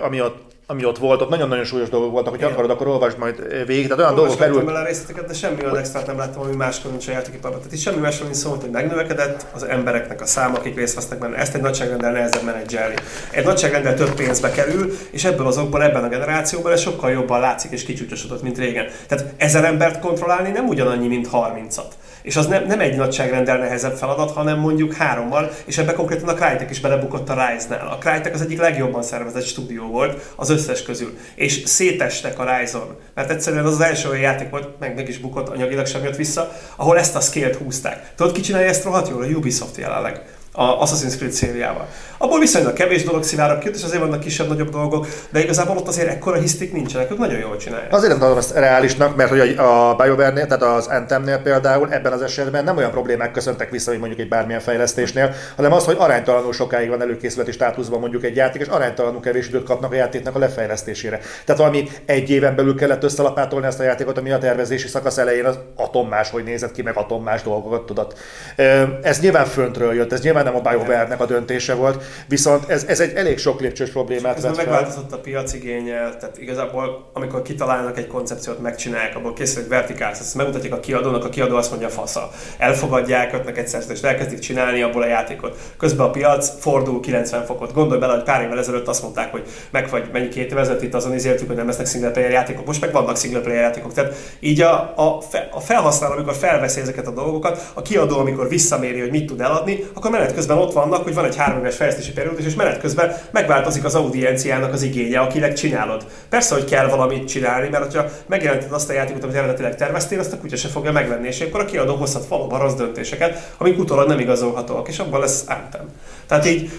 ami ott ami ott volt, ott nagyon-nagyon súlyos dolgok voltak, hogy akarod, akkor olvasd majd végig. Tehát olyan dolgok merül... bele a részleteket, de semmi olyan extrát nem láttam, ami máskor nincs a játékiparban. Tehát itt semmi másról nincs szó, hogy megnövekedett az embereknek a száma, akik részt vesznek benne. Ezt egy nagyságrendel nehezebb menedzselni. Egy nagyságrendel több pénzbe kerül, és ebből azokból ebben a generációban ez sokkal jobban látszik és kicsúcsosodott, mint régen. Tehát ezer embert kontrollálni nem ugyanannyi, mint 30-at. És az nem, nem egy nagyságrendel nehezebb feladat, hanem mondjuk hárommal, és ebbe konkrétan a Crytek is belebukott a Rise-nál. A Crytek az egyik legjobban szervezett stúdió volt az összes közül, és szétestek a Rise-on, mert egyszerűen az az első olyan játék volt, meg meg is bukott, anyagilag sem jött vissza, ahol ezt a scale-t húzták. Tudod, ki csinálja ezt rohadt jól? A Ubisoft jelenleg a Assassin's Creed szériával. Abból viszonylag kevés dolog szivárog ki, és azért vannak kisebb-nagyobb dolgok, de igazából ott azért ekkora hisztik nincsenek, ők nagyon jól csinálják. Azért nem tudom ezt reálisnak, mert hogy a BioWare-nél, tehát az Anthemnél például ebben az esetben nem olyan problémák köszöntek vissza, mint mondjuk egy bármilyen fejlesztésnél, hanem az, hogy aránytalanul sokáig van előkészületi státuszban mondjuk egy játék, és aránytalanul kevés időt kapnak a játéknak a lefejlesztésére. Tehát valami egy éven belül kellett összelapátolni ezt a játékot, ami a tervezési szakasz elején az atommás, hogy nézett ki, meg atommás dolgokat tudott. Ez nyilván föntről jött, ez nyilván nem a BioWare-nek a döntése volt, viszont ez, ez egy elég sok lépcsős problémát ez fel. megváltozott a piac igénye, tehát igazából amikor kitalálnak egy koncepciót, megcsinálják, abból készül egy vertikálsz, ezt megmutatják a kiadónak, a kiadó azt mondja fasza. Elfogadják, kötnek egy szerződést, elkezdik csinálni abból a játékot. Közben a piac fordul 90 fokot. Gondolj bele, hogy pár évvel ezelőtt azt mondták, hogy meg vagy mennyi két évvel ezelőtt itt azon izéltük, hogy nem lesznek single player játékok, most meg vannak single player játékok. Tehát így a, a, a felhasználó, amikor felveszi ezeket a dolgokat, a kiadó, amikor visszaméri, hogy mit tud eladni, akkor menet közben ott vannak, hogy van egy három éves fejlesztési periódus, és menet közben megváltozik az audienciának az igénye, akinek csinálod. Persze, hogy kell valamit csinálni, mert ha megjelented azt a játékot, amit eredetileg terveztél, azt a kutya se fogja megvenni, és akkor a kiadó hozhat valóban rossz döntéseket, amik utólag nem igazolhatóak, és abban lesz ántem. Tehát így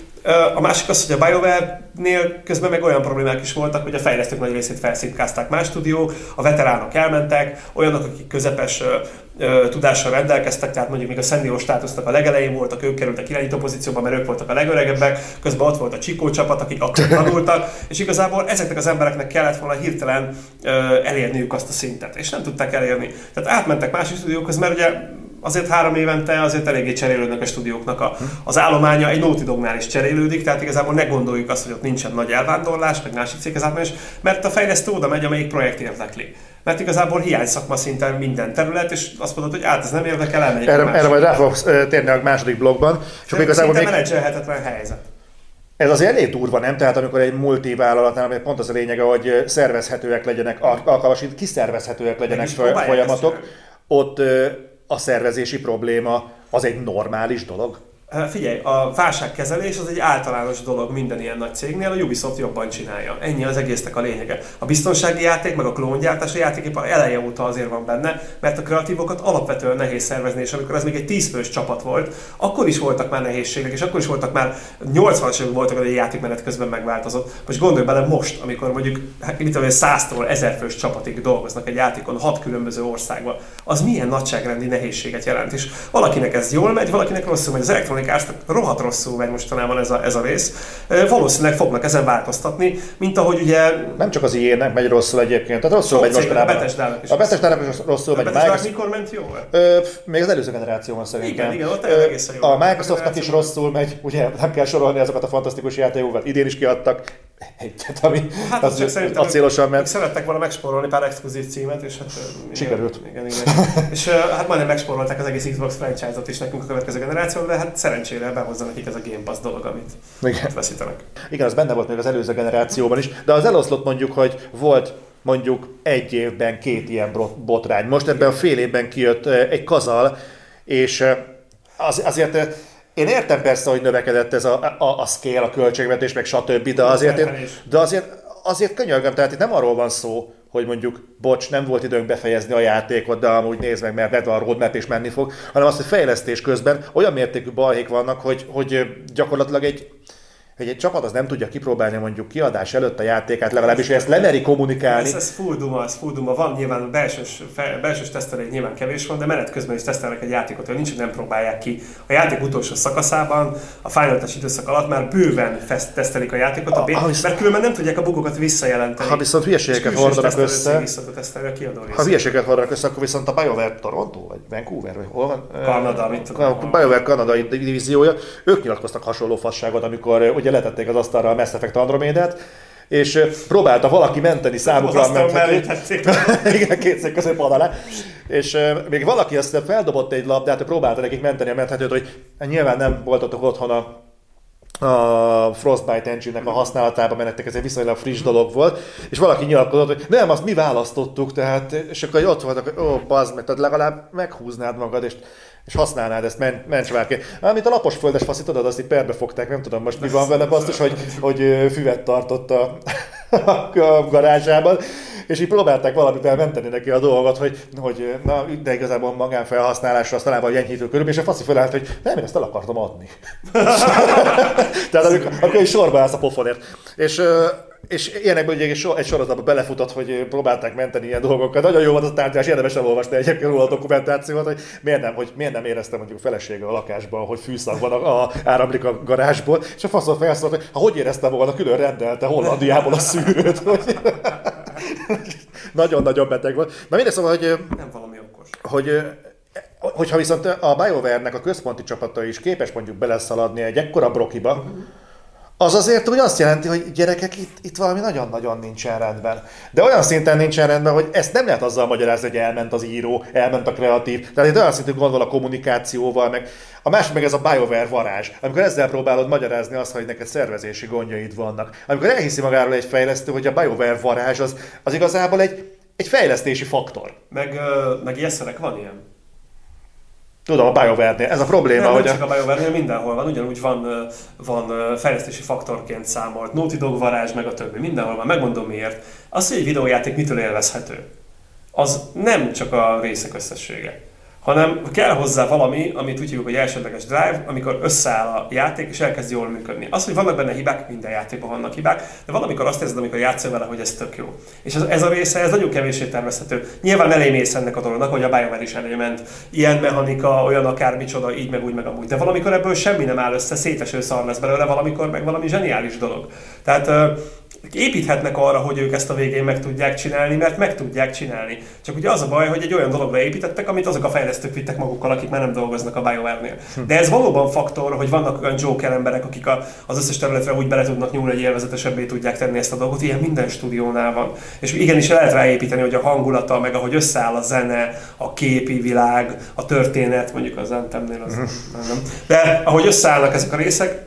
a másik az, hogy a BioWare-nél közben meg olyan problémák is voltak, hogy a fejlesztők nagy részét felszítkázták más stúdiók, a veteránok elmentek, olyanok, akik közepes tudással rendelkeztek, tehát mondjuk még a szendió státusznak a legelején voltak, ők kerültek irányító pozícióba, mert ők voltak a legöregebbek, közben ott volt a Csikó csapat, akik akkor tanultak, és igazából ezeknek az embereknek kellett volna hirtelen elérniük azt a szintet, és nem tudták elérni. Tehát átmentek más stúdiókhoz, mert ugye azért három évente azért eléggé cserélődnek a stúdióknak a, az állománya, egy Naughty Dognál is cserélődik, tehát igazából ne gondoljuk azt, hogy ott nincsen nagy elvándorlás, meg másik céghez átmenés, mert a fejlesztő oda megy, amelyik projekt érdekli. Mert igazából hiány szakma szinten minden terület, és azt mondod, hogy át ez nem érdekel, elmegyek erre, erre majd rá fogok térni a második blogban. És akkor igazából még... menedzselhetetlen helyzet. Ez azért elég durva, nem? Tehát amikor egy multivállalatnál, pont az a lényege, hogy szervezhetőek legyenek, alkalmas, kiszervezhetőek legyenek folyamatok, ott a szervezési probléma az egy normális dolog? Figyelj, a válságkezelés az egy általános dolog minden ilyen nagy cégnél, a Ubisoft jobban csinálja. Ennyi az egésznek a lényege. A biztonsági játék, meg a klóngyártás a játékipar eleje óta azért van benne, mert a kreatívokat alapvetően nehéz szervezni, és amikor ez még egy 10 fős csapat volt, akkor is voltak már nehézségek, és akkor is voltak már 80-as évek voltak, hogy a játékmenet közben megváltozott. Most gondolj bele most, amikor mondjuk, hát mit tudom, 100-tól 1000 fős csapatig dolgoznak egy játékon, hat különböző országban. Az milyen nagyságrendi nehézséget jelent. És valakinek ez jól megy, valakinek rosszul megy. Az elektronikásnak rohadt rosszul megy mostanában ez a, ez a rész. Valószínűleg fognak ezen változtatni, mint ahogy ugye... Nem csak az ilyenek megy rosszul egyébként, tehát rosszul megy mostanában. A Betesdának is. A Betesdának is rosszul megy. A Betesdának mikor ment jól? Ö, még az előző generációban szerintem. Igen, igen, ott egészen jó. A Microsoftnak is rosszul megy, ugye nem kell sorolni azokat a fantasztikus játékokat, idén is kiadtak egyet, ami hát, az, az csak acélosan ment. Szerettek volna megspórolni pár exkluzív címet, és hát... Sikerült. Igen, igen. igen. és hát majdnem megspórolták az egész Xbox franchise-ot is nekünk a következő generáción, de hát szerencsére behozza nekik ez a Game Pass dolog, amit igen. veszítenek. Igen, az benne volt még az előző generációban is, de az eloszlott mondjuk, hogy volt mondjuk egy évben két ilyen botrány. Most ebben a fél évben kijött egy kazal, és az, azért én értem persze, hogy növekedett ez a, a, a scale, a költségvetés, meg stb., de azért, én, de azért, azért könyörgöm, tehát itt nem arról van szó, hogy mondjuk, bocs, nem volt időnk befejezni a játékot, de amúgy nézd meg, mert van a roadmap és menni fog, hanem az, hogy fejlesztés közben olyan mértékű balhék vannak, hogy, hogy gyakorlatilag egy, hogy egy csapat az nem tudja kipróbálni mondjuk kiadás előtt a játékát, legalábbis hogy ezt lemeri kommunikálni. Ez, ez full duma, ez full duma. Van nyilván belsős, belsős tesztelés nyilván kevés van, de menet közben is tesztelnek egy játékot, hogy nincs, hogy nem próbálják ki. A játék utolsó szakaszában, a final időszak alatt már bőven fest, tesztelik a játékot, a, a, mert különben nem tudják a bugokat visszajelenteni. Ha viszont hülyeségeket hordanak össze, a ha hülyeségeket hordanak össze, akkor viszont a BioWare Toronto, vagy Vancouver, vagy hol van? Kanada, mit tudom. A BioWare kanadai divíziója, ők nyilatkoztak hasonló fasságot, amikor ugye letették az asztalra a Mass Effect Andromédát, és próbálta valaki menteni számukra a menthetőt. Igen, kétszer közép alá. És még valaki azt feldobott egy labdát, próbálta nekik menteni a menthetőt, hogy nyilván nem voltatok otthon a a Frostbite engine-nek a használatában menettek, ez egy viszonylag friss dolog volt, és valaki nyilatkozott, hogy nem, azt mi választottuk, tehát, és akkor ott voltak, hogy ó, bazd meg, tehát legalább meghúznád magad, és és használnád ezt men- mencsvárként. Amit a lapos földes faszit, tudod, azt így perbe fogták, nem tudom most mi van vele, basszus, hogy, hogy füvet tartott a, a garázsában, és így próbálták valamivel menteni neki a dolgot, hogy, hogy na, de igazából magánfelhasználásra azt talán enyhítő körülbelül, és a faszi felállt, hogy nem, én ezt el akartam adni. Tehát amikor, akkor is sorba állsz a pofonért. És és ilyenekből ugye egy, egy sorozatba belefutott, hogy próbálták menteni ilyen dolgokat. Nagyon jó volt a tárgyalás, érdemes elolvasni egyébként róla a dokumentációt, hogy miért nem, hogy miért nem éreztem mondjuk a felesége a lakásban, hogy fűszak van, a, a, áramlik a garázsból, és a faszot felszólt, hogy ha hogy érezte volna, külön rendelte Hollandiából a szűrőt. Hogy... Nagyon-nagyon beteg volt. Na mindegy, szóval, hogy... Nem valami okos. Hogy hogyha viszont a BioWare-nek a központi csapata is képes mondjuk beleszaladni egy ekkora brokiba, uh-huh az azért úgy azt jelenti, hogy gyerekek, itt, itt valami nagyon-nagyon nincsen rendben. De olyan szinten nincsen rendben, hogy ezt nem lehet azzal magyarázni, hogy elment az író, elment a kreatív. Tehát itt olyan szintű gondol a kommunikációval, meg a másik meg ez a BioWare varázs. Amikor ezzel próbálod magyarázni azt, hogy neked szervezési gondjaid vannak. Amikor elhiszi magáról egy fejlesztő, hogy a BioWare varázs az, az igazából egy, egy fejlesztési faktor. Meg, meg Jesszerek van ilyen. Tudom, a BioWare-nél. Ez a probléma, nem, hogy... Nem csak a BioWare-nél, mindenhol van. Ugyanúgy van, van fejlesztési faktorként számolt. Naughty Dog varázs, meg a többi. Mindenhol van. Megmondom miért. Az, hogy egy videójáték mitől élvezhető, az nem csak a részek összessége hanem kell hozzá valami, amit úgy hívjuk, hogy elsődleges drive, amikor összeáll a játék és elkezd jól működni. Az, hogy vannak benne hibák, minden játékban vannak hibák, de valamikor azt érzed, amikor játszol vele, hogy ez tök jó. És ez, ez a része, ez nagyon kevésé tervezhető. Nyilván elé mész ennek a dolognak, hogy a BioWare is elé ment. Ilyen mechanika, olyan akár micsoda, így meg úgy meg amúgy. De valamikor ebből semmi nem áll össze, széteső szar lesz belőle, valamikor meg valami zseniális dolog. Tehát építhetnek arra, hogy ők ezt a végén meg tudják csinálni, mert meg tudják csinálni. Csak ugye az a baj, hogy egy olyan dologra építettek, amit azok a fejlesztők vittek magukkal, akik már nem dolgoznak a BioWare-nél. Hm. De ez valóban faktor, hogy vannak olyan Joker emberek, akik a, az összes területre úgy bele tudnak nyúlni, hogy élvezetesebbé tudják tenni ezt a dolgot. Ilyen minden stúdiónál van. És igenis lehet ráépíteni, hogy a hangulata, meg ahogy összeáll a zene, a képi világ, a történet, mondjuk az Anthemnél az hm. nem, nem. De ahogy összeállnak ezek a részek,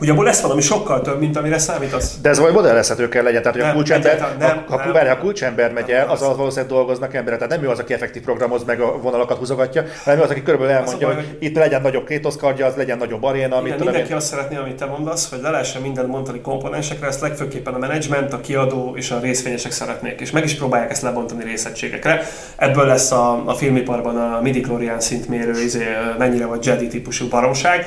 Ugye abból lesz valami sokkal több, mint amire számítasz. De ez vagy modellezhető kell legyen. Tehát, hogy nem, a kulcsember, nem, nem, ha, ha, nem, ha kulcsember megy el, az valószínűleg dolgoznak emberek. Tehát nem ő az, aki effektív programoz meg a vonalakat húzogatja, hanem ő az, aki körülbelül elmondja, hogy, hogy itt legyen nagyobb kétoszkardja, az legyen nagyobb aréna. Igen, mindenki azt szeretné, amit te mondasz, hogy le lehessen mindent mondani komponensekre, ezt legfőképpen a menedzsment, a kiadó és a részvényesek szeretnék, és meg is próbálják ezt lebontani részegységekre. Ebből lesz a, a filmiparban a midi szintmérő, izé, mennyire vagy Jedi típusú baromság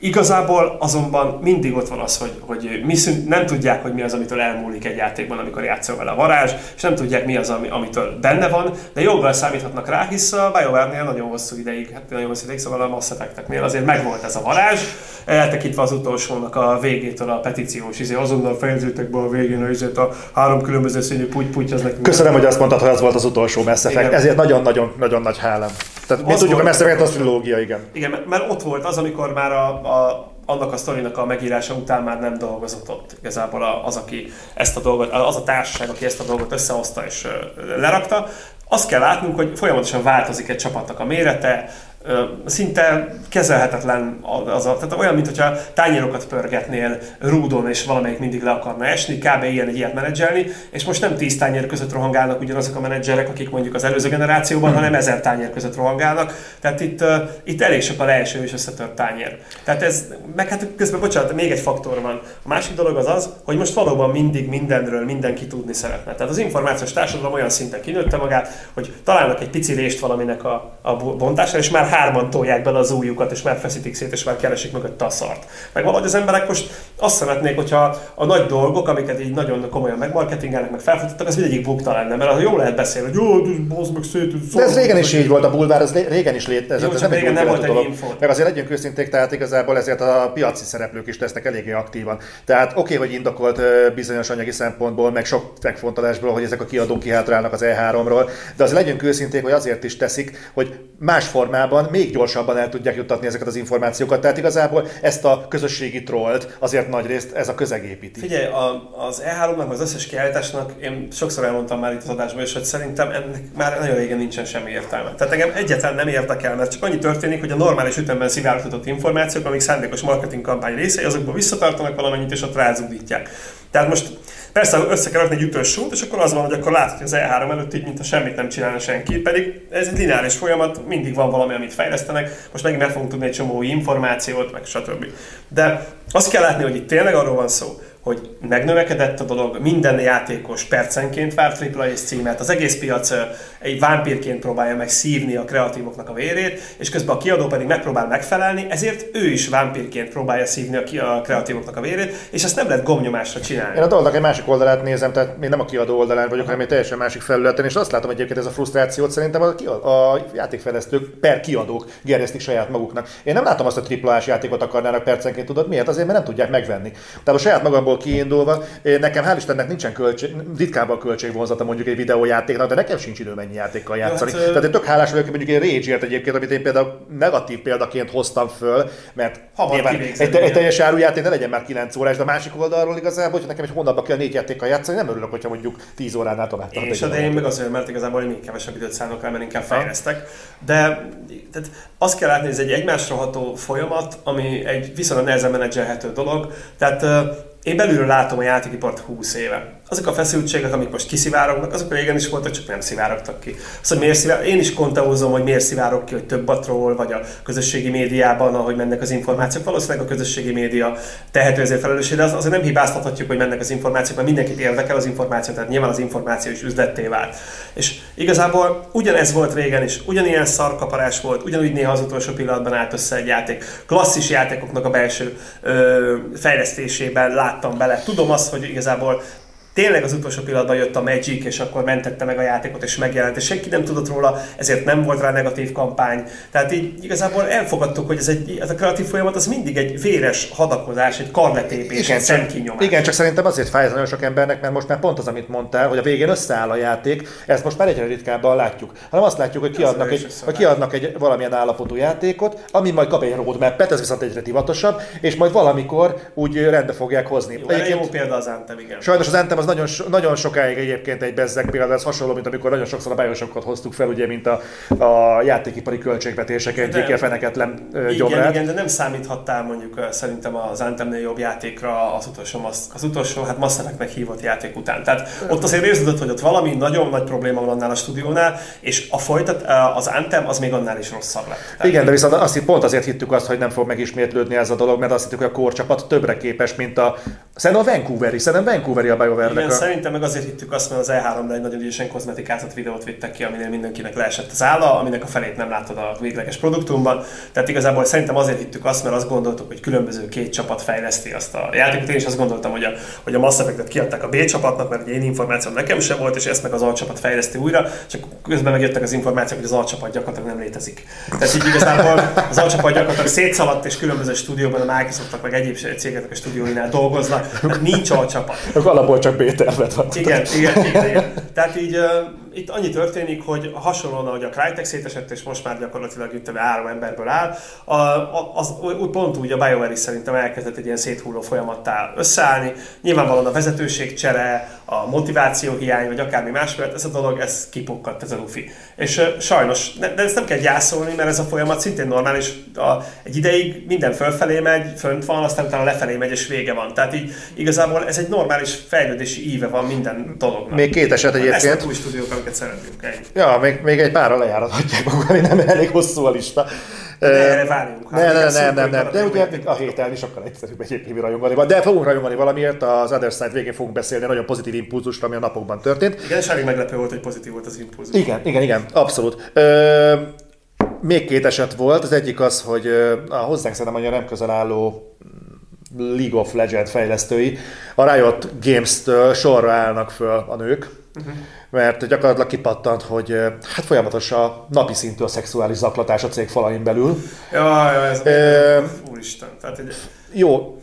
Igazából azonban mindig ott van az, hogy, hogy mi szünt, nem tudják, hogy mi az, amitől elmúlik egy játékban, amikor játszol vele a varázs, és nem tudják, mi az, ami, amitől benne van, de joggal számíthatnak rá, hisz a BioWare-nél nagyon hosszú ideig, hát nagyon hosszú ideig, szóval a Mass Effect-eknél azért megvolt ez a varázs, eltekintve az utolsónak a végétől a petíciós, izé, azonnal fejezőtek be a végén, hogy a három különböző színű puty az nekünk. Köszönöm, hogy azt mondtad, hogy az volt az utolsó Mass Effect, igen. ezért nagyon-nagyon nagy hálám. Tehát mi tudjuk, a Mass Effect az trilógia, igen. Igen, mert ott volt az, amikor már a, a annak a sztorinak a megírása után már nem dolgozott ott. Igazából az, aki ezt a dolgot, az a társaság, aki ezt a dolgot összehozta és lerakta, azt kell látnunk, hogy folyamatosan változik egy csapatnak a mérete, szinte kezelhetetlen az a, tehát olyan, mintha tányérokat pörgetnél rúdon, és valamelyik mindig le akarna esni, kb. ilyen egy ilyet menedzselni, és most nem tíz tányér között rohangálnak ugyanazok a menedzserek, akik mondjuk az előző generációban, hmm. hanem ezer tányér között rohangálnak. Tehát itt, itt elég sok a leeső és összetört tányér. Tehát ez, meg hát közben, bocsánat, még egy faktor van. A másik dolog az az, hogy most valóban mindig mindenről mindenki tudni szeretne. Tehát az információs társadalom olyan szinten kinőtte magát, hogy találnak egy pici rést valaminek a, a bontására, és már hárman tolják bele az újukat, és már feszítik szét, és már keresik mögött a szart. Meg valahogy az emberek most azt szeretnék, hogyha a nagy dolgok, amiket így nagyon komolyan megmarketingelnek, meg felfutottak, az mindegyik bukta lenne, mert jó lehet beszélni, hogy jó, ez meg szét. De ez régen is így volt, a bulvár, ez régen is létezett. Jó, ez nem régen nem volt egy info. Meg azért legyünk őszinték, tehát igazából ezért a piaci szereplők is tesznek eléggé aktívan. Tehát oké, okay, hogy indokolt bizonyos anyagi szempontból, meg sok megfontolásból, hogy ezek a kiadók kihátrálnak az E3-ról, de azért legyünk őszinték, hogy azért is teszik, hogy más formában még gyorsabban el tudják juttatni ezeket az információkat. Tehát igazából ezt a közösségi trollt azért nagy részt ez a közeg építi. Figyelj, a, az E3-nak, az összes kiállításnak, én sokszor elmondtam már itt az adásban is, hogy szerintem ennek már nagyon régen nincsen semmi értelme. Tehát engem egyáltalán nem érdekel, mert csak annyi történik, hogy a normális ütemben szivárogtatott információk, amik szándékos marketing kampány részei, azokból visszatartanak valamennyit, és ott rázudítják. Tehát most Persze össze kell rakni egy ütős sót, és akkor az van, hogy akkor látod, hogy az E3 előtt így, mintha semmit nem csinálna senki, pedig ez egy lineáris folyamat, mindig van valami, amit fejlesztenek, most megint meg fogunk tudni egy csomó információt, meg stb. De azt kell látni, hogy itt tényleg arról van szó, hogy megnövekedett a dolog, minden játékos percenként vár AAA címet, az egész piac egy vámpírként próbálja meg szívni a kreatívoknak a vérét, és közben a kiadó pedig megpróbál megfelelni, ezért ő is vámpírként próbálja szívni a, kreatívoknak a vérét, és ezt nem lehet gomnyomásra csinálni. Én a dolognak egy másik oldalát nézem, tehát én nem a kiadó oldalán vagyok, hanem egy teljesen másik felületen, és azt látom egyébként ez a frusztrációt szerintem a, kiadó, a játékfejlesztők per kiadók gerjesztik saját maguknak. Én nem látom azt, hogy triplás játékot akarnának percenként, tudod miért? Azért, mert nem tudják megvenni. Tehát a saját magamból abból kiindulva, nekem hál' Istennek nincsen költség, ritkább a költségvonzata mondjuk egy videójátéknak, de nekem sincs idő mennyi játékkal játszani. Hát, Tehát én tök hálás vagyok, mondjuk egy rage egyébként, amit én például negatív példaként hoztam föl, mert nyilván egy, egy, teljes árujáték ne legyen már 9 órás, de a másik oldalról igazából, hogy nekem egy hónapban kell négy játékkal játszani, nem örülök, hogyha mondjuk 10 óránál tovább tart. És de én meg azért, mert igazából én még kevesebb időt szánok el, mert inkább fejlesztek. De tehát azt kell látni, hogy ez egy egymásra ható folyamat, ami egy viszonylag nehezen menedzselhető dolog. Tehát én belülről látom a játékipart 20 éve. Azok a feszültségek, amik most kiszivárognak, azok régen is voltak, csak nem szivárogtak ki. Szóval miért szivárog? Én is konteózom, hogy miért szivárog ki, hogy több a troll, vagy a közösségi médiában, ahogy mennek az információk. Valószínűleg a közösségi média tehető ezért felelősség, de az, azért nem hibáztathatjuk, hogy mennek az információk, mert mindenkit érdekel az információ, tehát nyilván az információ is üzletté vált. És igazából ugyanez volt régen is, ugyanilyen szarkaparás volt, ugyanúgy néha az utolsó pillanatban állt össze egy játék. Klasszis játékoknak a belső ö, fejlesztésében lát láttam bele. Tudom azt, hogy igazából tényleg az utolsó pillanatban jött a Magic, és akkor mentette meg a játékot, és megjelent, és senki nem tudott róla, ezért nem volt rá negatív kampány. Tehát így igazából elfogadtuk, hogy ez, egy, ez a kreatív folyamat az mindig egy véres hadakozás, egy karletépés, igen, egy szemkinyomás. Igen, csak szerintem azért fáj nagyon sok embernek, mert most már pont az, amit mondtál, hogy a végén összeáll a játék, ezt most már egyre ritkábban látjuk. Hanem azt látjuk, hogy kiadnak, egy, hogy kiadnak egy valamilyen állapotú játékot, ami majd kap egy roadmap ez viszont egyre divatosabb, és majd valamikor úgy rendbe fogják hozni. Jó, jó példa az Anthem, igen. Sajnos az Anthem az nagyon, nagyon sokáig egyébként egy bezzeg például ez hasonló, mint amikor nagyon sokszor a bájosokat hoztuk fel, ugye, mint a, a játékipari költségvetések egyik feneket lem igen, igen, de nem számíthattál mondjuk szerintem az Anthemnél jobb játékra az utolsó, az utolsó hát Mass Effect-nek hívott játék után. Tehát ott azért érződött, hogy ott valami nagyon nagy probléma van annál a stúdiónál, és a folytat, az Anthem az még annál is rosszabb lett. Tehát igen, de viszont azt pont azért hittük azt, hogy nem fog megismétlődni ez a dolog, mert azt hittük, hogy a korcsapat többre képes, mint a Szerintem a Vancouveri, szerintem Vancouveri a BioWare-nek. Igen, a... szerintem meg azért hittük azt, mert az E3-ra egy nagyon ügyesen kozmetikázat videót vittek ki, aminél mindenkinek leesett az álla, aminek a felét nem láttad a végleges produktumban. Tehát igazából szerintem azért hittük azt, mert azt gondoltuk, hogy különböző két csapat fejleszti azt a játékot. Én is azt gondoltam, hogy a, hogy a Mass Effect-et kiadták a B csapatnak, mert ugye én információm nekem sem volt, és ezt meg az A csapat fejleszti újra, csak közben megjöttek az információk, hogy az A csapat gyakorlatilag nem létezik. Tehát így igazából az A csapat gyakorlatilag szétszaladt, és különböző stúdióban a Microsoftnak, meg egyéb cégeknek a stúdióinál dolgoznak Hát nincs a csapat. Alapból csak B-tervet van. Igen, igen, igen, igen. Tehát így itt annyi történik, hogy hasonlóan, ahogy a Crytek szétesett, és most már gyakorlatilag itt három emberből áll, a, az, úgy pont úgy a BioWare is szerintem elkezdett egy ilyen széthulló folyamattá összeállni. Nyilvánvalóan a vezetőség csere, a motiváció hiány, vagy akármi más mert ez a dolog, ez kipukkadt, ez a lufi. És uh, sajnos, de ezt nem kell gyászolni, mert ez a folyamat szintén normális. A, egy ideig minden fölfelé megy, fönt van, aztán utána lefelé megy, és vége van. Tehát így igazából ez egy normális fejlődési íve van minden dolognak. Még két eset egyébként. A új stúdiók, amiket szeretünk. Ennyi. Ja, még, még egy párra lejárathatják magukat, nem elég hosszú a lista. De erre várjunk. Ne, ne, nem, nem, nem. De ugye a héten is sokkal egyszerűbb egyébként rajongani. De fogunk rajongani valamiért, az Other Side végén fogunk beszélni nagyon pozitív impulzusra, ami a napokban történt. Igen, és elég meglepő volt, hogy pozitív volt az impulzus. Igen, igen, igen, abszolút. Ö, még két eset volt. Az egyik az, hogy a hozzánk szerintem annyira nem közel álló League of Legends fejlesztői a Riot Games-től sorra állnak föl a nők, uh-huh. mert gyakorlatilag kipattant, hogy hát folyamatos a napi szintű a szexuális zaklatás a cég falain belül. Ja, ja, ez e, úristen. Tehát egy... Jó,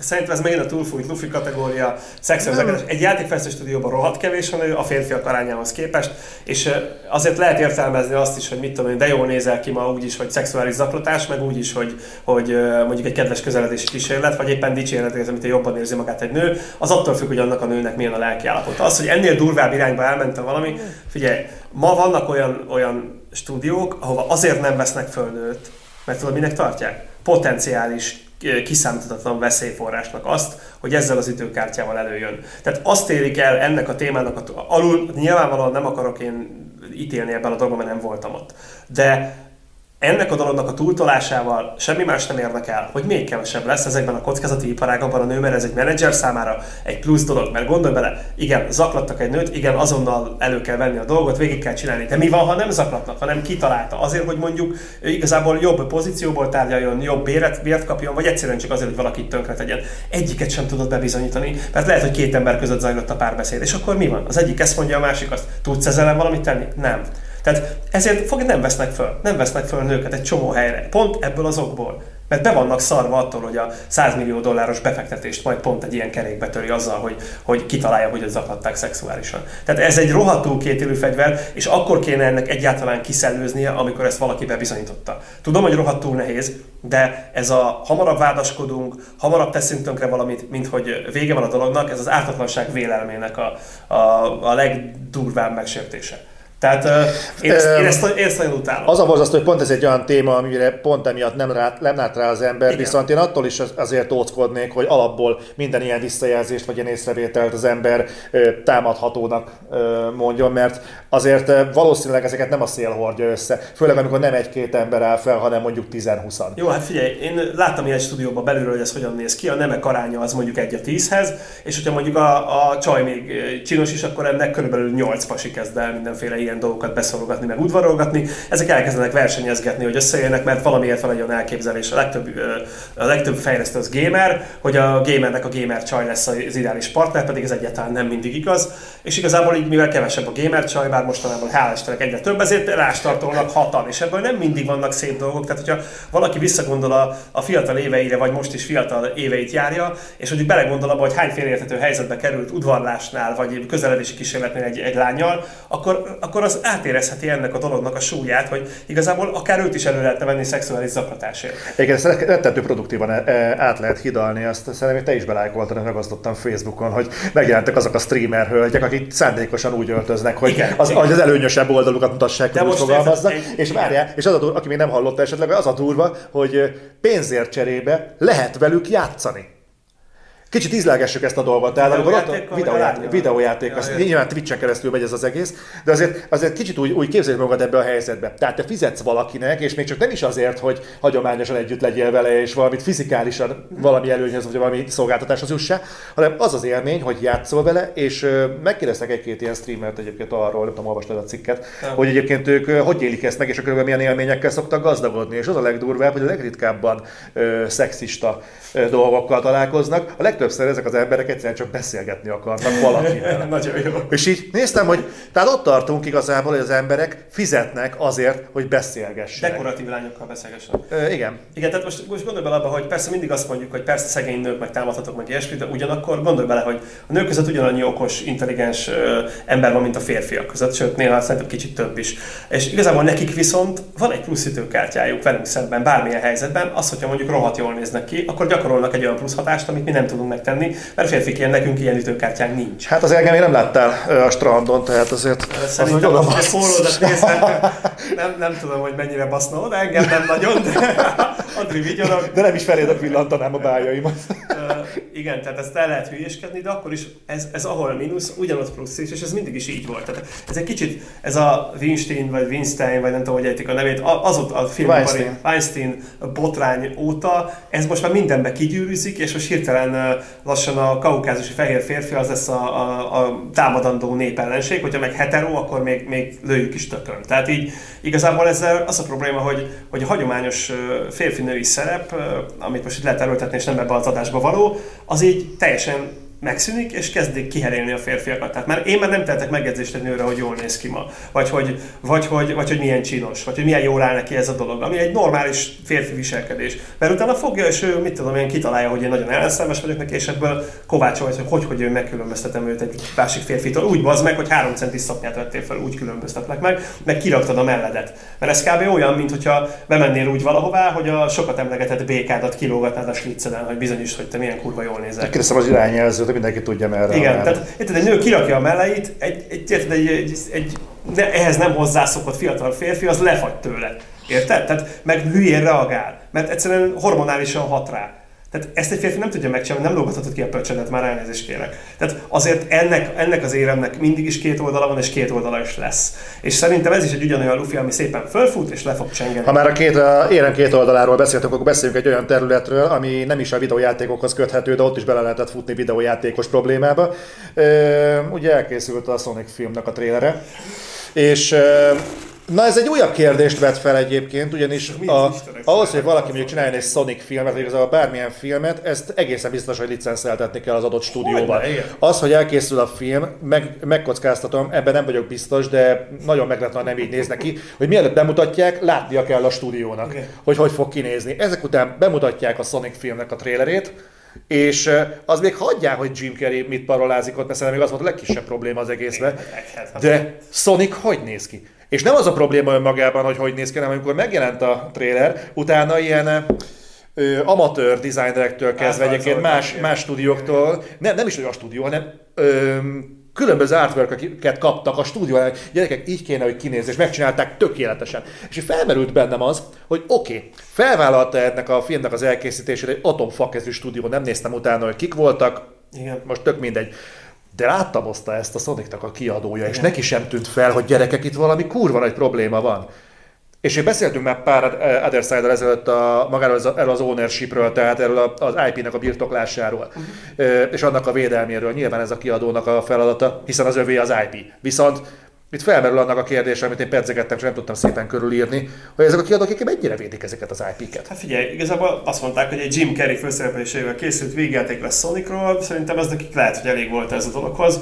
Szerintem ez megint a túlfújt lufi kategória, szexuális Egy játékfejlesztő stúdióban rohadt kevés van a férfiak arányához képest, és azért lehet értelmezni azt is, hogy mit tudom én, de jól nézel ki ma úgy is, hogy szexuális zaklatás, meg úgy is, hogy, hogy mondjuk egy kedves közeledési kísérlet, vagy éppen dicséret, amit jobban érzi magát egy nő, az attól függ, hogy annak a nőnek milyen a lelki állapota. Az, hogy ennél durvább irányba elmente valami, figyelj, ma vannak olyan, olyan stúdiók, ahova azért nem vesznek föl nőt, mert tudod, minek tartják? Potenciális kiszámíthatatlan veszélyforrásnak azt, hogy ezzel az időkártyával előjön. Tehát azt érik el ennek a témának, alul nyilvánvalóan nem akarok én ítélni ebben a dologban, mert nem voltam ott. De ennek a dolognak a túltolásával semmi más nem érnek el, hogy még kevesebb lesz ezekben a kockázati iparágakban a nő, mert ez egy menedzser számára egy plusz dolog, mert gondolj bele, igen, zaklattak egy nőt, igen, azonnal elő kell venni a dolgot, végig kell csinálni. De mi van, ha nem zaklatnak, hanem kitalálta? Azért, hogy mondjuk igazából jobb pozícióból tárgyaljon, jobb béret, bért kapjon, vagy egyszerűen csak azért, hogy valakit tönkre tegyen. Egyiket sem tudod bebizonyítani, mert lehet, hogy két ember között zajlott a párbeszéd. És akkor mi van? Az egyik ezt mondja, a másik azt. Tudsz ezzel valamit tenni? Nem. Tehát ezért fog, nem vesznek föl, nem vesznek föl nőket egy csomó helyre. Pont ebből az okból. Mert be vannak szarva attól, hogy a 100 millió dolláros befektetést majd pont egy ilyen kerékbe töri azzal, hogy, hogy kitalálja, hogy zaklatták szexuálisan. Tehát ez egy rohadtul kétélű fegyver, és akkor kéne ennek egyáltalán kiszellőznie, amikor ezt valaki bebizonyította. Tudom, hogy rohadtul nehéz, de ez a hamarabb vádaskodunk, hamarabb teszünk tönkre valamit, mint hogy vége van a dolognak, ez az ártatlanság vélelmének a, a, a legdurvább megsértése. Tehát uh, én, ezt, én, ezt, én ezt nagyon utálom. Az a borzasztó, hogy pont ez egy olyan téma, amire pont emiatt nem, rá, nem lát rá az ember, Igen. viszont én attól is azért óckodnék, hogy alapból minden ilyen visszajelzést vagy ilyen észrevételt az ember támadhatónak mondjon, mert azért valószínűleg ezeket nem a szél hordja össze, főleg amikor nem egy-két ember áll fel, hanem mondjuk 10-20. Jó, hát figyelj, én láttam ilyen stúdióban belülről, hogy ez hogyan néz ki, a nemek aránya az mondjuk egy a tízhez, és hogyha mondjuk a, a csaj még csinos is, akkor ennek körülbelül 8 pasi kezd el mindenféle ilyen ilyen dolgokat beszorogatni, meg udvarolgatni, ezek elkezdenek versenyezgetni, hogy összejönnek, mert valamiért van egy olyan elképzelés. A legtöbb, a legtöbb fejlesztő az gamer, hogy a gamernek a gamer csaj lesz az ideális partner, pedig ez egyáltalán nem mindig igaz. És igazából így, mivel kevesebb a gamer csaj, bár mostanában hál' Istennek egyre több, ezért rástartolnak hatan, és ebből nem mindig vannak szép dolgok. Tehát, hogyha valaki visszagondol a, a fiatal éveire, vagy most is fiatal éveit járja, és hogy belegondol abba, hogy hány félértető helyzetbe került udvarlásnál, vagy közeledési kísérletnél egy, egy lányjal, akkor, akkor akkor az átérezheti ennek a dolognak a súlyát, hogy igazából akár őt is elő lehetne venni szexuális zaklatásért. Igen, ezt rettentő produktívan e, át lehet hidalni, azt szerintem te is belájkoltad, megosztottam Facebookon, hogy megjelentek azok a streamer hölgyek, akik szándékosan úgy öltöznek, hogy igen, az, igen. az előnyösebb oldalukat mutassák, hogy úgy fogalmaznak. És várjál, és az a durva, aki még nem hallotta esetleg, az a durva, hogy pénzért cserébe lehet velük játszani. Kicsit ízlelgessük ezt a dolgot. Tehát amikor ott a videójáték, videójáték ja, az, nyilván Twitch-en keresztül megy ez az egész, de azért, azért kicsit úgy, úgy képzeljük magad ebbe a helyzetbe. Tehát te fizetsz valakinek, és még csak nem is azért, hogy hagyományosan együtt legyél vele, és valamit fizikálisan valami előnyhez, vagy valami szolgáltatáshoz jussá, hanem az az élmény, hogy játszol vele, és megkérdeztek egy-két ilyen streamert egyébként arról, nem tudom, olvastad a cikket, nem. hogy egyébként ők hogy élik ezt meg, és akkor milyen élményekkel szoktak gazdagodni. És az a legdurvább, hogy a legritkábban ö, szexista ö, dolgokkal találkoznak. A legtöbb legtöbbször ezek az emberek egyszerűen csak beszélgetni akarnak valakivel. Nagyon jó. És így néztem, hogy tehát ott tartunk igazából, hogy az emberek fizetnek azért, hogy beszélgessenek. Dekoratív lányokkal beszélgessenek. Ö, igen. Igen, tehát most, most gondolj bele abba, hogy persze mindig azt mondjuk, hogy persze szegény nők meg támadhatok meg ilyesmi, de ugyanakkor gondolj bele, hogy a nők között ugyanannyi okos, intelligens ö, ember van, mint a férfiak között, sőt néha szerintem kicsit több is. És igazából nekik viszont van egy plusz ütőkártyájuk velünk szemben, bármilyen helyzetben, az, hogyha mondjuk rohadt jól néznek ki, akkor gyakorolnak egy olyan plusz hatást, amit mi nem tudunk megtenni, mert férfiként nekünk ilyen ütőkártyánk nincs. Hát az engem még nem láttál a strandon, tehát azért... Szerintem az, hogy pólódat nem, nem tudom, hogy mennyire baszna oda, engem nem nagyon, de Adri vigyorog. De nem is feléd villantanám a bájaimat. igen, tehát ezt el lehet hülyéskedni, de akkor is ez, ez ahol mínusz, ugyanott plusz is, és ez mindig is így volt. Tehát ez egy kicsit, ez a Weinstein, vagy Weinstein, vagy nem tudom, hogy ejtik a nevét, az ott a film Weinstein. Weinstein botrány óta, ez most már mindenbe kigyűrűzik, és most hirtelen lassan a kaukázusi fehér férfi az lesz a, a, a támadandó népellenség, hogyha meg hetero, akkor még, még lőjük is tökön. Tehát így igazából ezzel az a probléma, hogy, hogy a hagyományos férfi-női szerep, amit most itt lehet erőltetni, és nem ebbe az adásba való, az így teljesen megszűnik, és kezdik kiherélni a férfiakat. Tehát már én már nem tehetek megjegyzést egy nőre, hogy jól néz ki ma, vagy hogy, vagy, hogy, vagy hogy milyen csinos, vagy hogy milyen jól áll neki ez a dolog, ami egy normális férfi viselkedés. Mert utána fogja, és ő, mit tudom én, kitalálja, hogy én nagyon ellenszemes vagyok neki, és ebből kovácsol, hogy hogy, hogy ő megkülönböztetem őt egy másik férfitől. Úgy bazd meg, hogy három centis szapnyát vettél fel, úgy különböztetlek meg, meg kiraktad a melledet. Mert ez kb. olyan, mint hogyha bemennél úgy valahová, hogy a sokat emlegetett békádat kilógatnád a slicceden, hogy bizonyos, hogy te milyen kurva jól nézel. Kérdeztem az irányjelzőt, mindenki tudja merre. Igen, tehát érted, egy nő kirakja a meleit, egy, egy, egy, egy, egy, egy ne, ehhez nem hozzászokott fiatal férfi, az lefagy tőle. Érted? Tehát meg hülyén reagál, mert egyszerűen hormonálisan hat rá. Tehát ezt egy férfi nem tudja megcsinálni, nem lógathatod ki a pöcsedet, már elnézést kérek. Tehát azért ennek, ennek az éremnek mindig is két oldala van, és két oldala is lesz. És szerintem ez is egy ugyanolyan lufi, ami szépen fölfut, és le fog csengeni. Ha már a két, a érem két oldaláról beszéltünk, akkor beszéljünk egy olyan területről, ami nem is a videójátékokhoz köthető, de ott is bele lehetett futni videójátékos problémába. Ugye elkészült a Sonic filmnek a trélere, és Na ez egy újabb kérdést vet fel egyébként, ugyanis a, ahhoz, hogy valaki mondjuk csináljon egy Sonic filmet, vagy igazából bármilyen filmet, ezt egészen biztos, hogy licenszeltetni kell az adott stúdióban. Az, hogy elkészül a film, meg, megkockáztatom, ebben nem vagyok biztos, de nagyon meg lehet, nem így néznek ki, hogy mielőtt bemutatják, látnia kell a stúdiónak, okay. hogy hogy fog kinézni. Ezek után bemutatják a Sonic filmnek a trailerét, és az még hagyják, hogy Jim Carrey mit parolázik ott, mert szerintem még az volt a legkisebb probléma az egészben. De Sonic hogy néz ki? És nem az a probléma önmagában, hogy hogy néz ki, hanem amikor megjelent a trailer, utána ilyen ö, amatőr designerektől kezdve egyébként más, más stúdióktól, nem, nem is olyan stúdió, hanem ö, különböző artwork kaptak a stúdióban, gyerekek, így kéne, hogy kinéz, és megcsinálták tökéletesen. És felmerült bennem az, hogy oké, okay, felvállalta ennek a filmnek az elkészítését egy atomfakezű stúdió, nem néztem utána, hogy kik voltak, Igen. most tök mindegy. De láttamozta ezt a Sonicnak a kiadója, Igen. és neki sem tűnt fel, hogy gyerekek, itt valami kurva nagy probléma van. És én beszéltünk már pár Other side ezelőtt a, magáról az, erről az ownershipről, tehát erről az IP-nek a birtoklásáról, uh-huh. és annak a védelméről. Nyilván ez a kiadónak a feladata, hiszen az övé az IP. Viszont itt felmerül annak a kérdés, amit én pedzegettem, csak nem tudtam szépen körülírni, hogy ezek a kiadók akik mennyire védik ezeket az IP-ket. Hát figyelj, igazából azt mondták, hogy egy Jim Carrey főszereplésével készült végjáték lesz Sonicról, szerintem ez nekik lehet, hogy elég volt ez a dologhoz.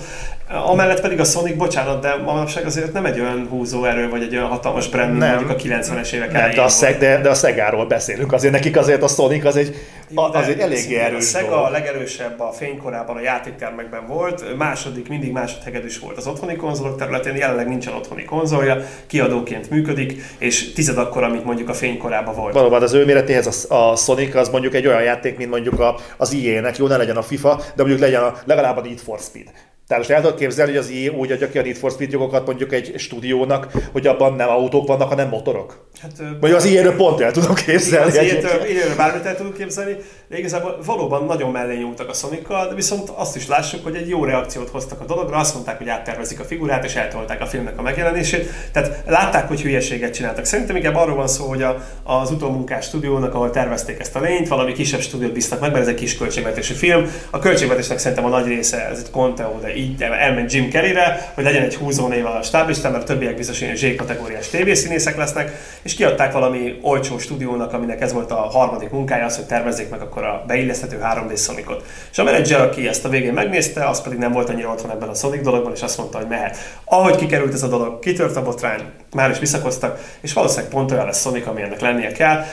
Amellett pedig a Sonic, bocsánat, de manapság azért nem egy olyan húzó erő, vagy egy olyan hatalmas brand, nem. mondjuk a 90-es évek nem, de a, szeg, de, de a Szegáról beszélünk, azért nekik azért a Sonic az egy, Jó, az egy eléggé erős A Sega a legerősebb a fénykorában a játéktermekben volt, második, mindig másodhegedűs volt az otthoni konzolok területén, jelenleg nincsen otthoni konzolja, kiadóként működik, és tized akkor, amit mondjuk a fénykorában volt. Valóban az ő méretéhez a, a Sonic az mondjuk egy olyan játék, mint mondjuk a, az EA-nek, jó, ne legyen a FIFA, de mondjuk legyen a, legalább a Need for Speed. Tehát most el tudod képzelni, hogy az EA úgy adja ki a Need for Speed jogokat mondjuk egy stúdiónak, hogy abban nem autók vannak, hanem motorok? Hát, Vagy az EA-ről pont el tudom képzelni. Az EA-ről bármit el tudunk képzelni, de igazából valóban nagyon mellé nyúltak a sonic de viszont azt is lássuk, hogy egy jó reakciót hoztak a dologra, azt mondták, hogy áttervezik a figurát, és eltolták a filmnek a megjelenését. Tehát látták, hogy hülyeséget csináltak. Szerintem inkább arról van szó, hogy a, az utómunkás stúdiónak, ahol tervezték ezt a lényt, valami kisebb stúdiót bíztak meg, mert ez egy kis költségvetésű film. A költségvetésnek szerintem a nagy része, ez egy Conteo, de így elment Jim Carreyre, hogy legyen egy név a stáblistán, mert a többiek biztos ilyen Z kategóriás tévészínészek lesznek, és kiadták valami olcsó stúdiónak, aminek ez volt a harmadik munkája, az, hogy tervezzék meg akkor a beilleszthető 3D Sonicot. És a menedzser, aki ezt a végén megnézte, az pedig nem volt annyira otthon ebben a Sonic dologban, és azt mondta, hogy mehet. Ahogy kikerült ez a dolog, kitört a botrány, már is visszakoztak, és valószínűleg pont olyan lesz Sonic, ami ennek lennie kell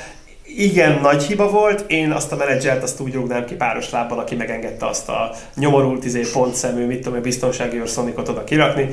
igen nagy hiba volt, én azt a menedzsert azt úgy rúgnám ki páros lábbal, aki megengedte azt a nyomorult izé, pontszemű, mit tudom, biztonsági őrszonikot oda kirakni.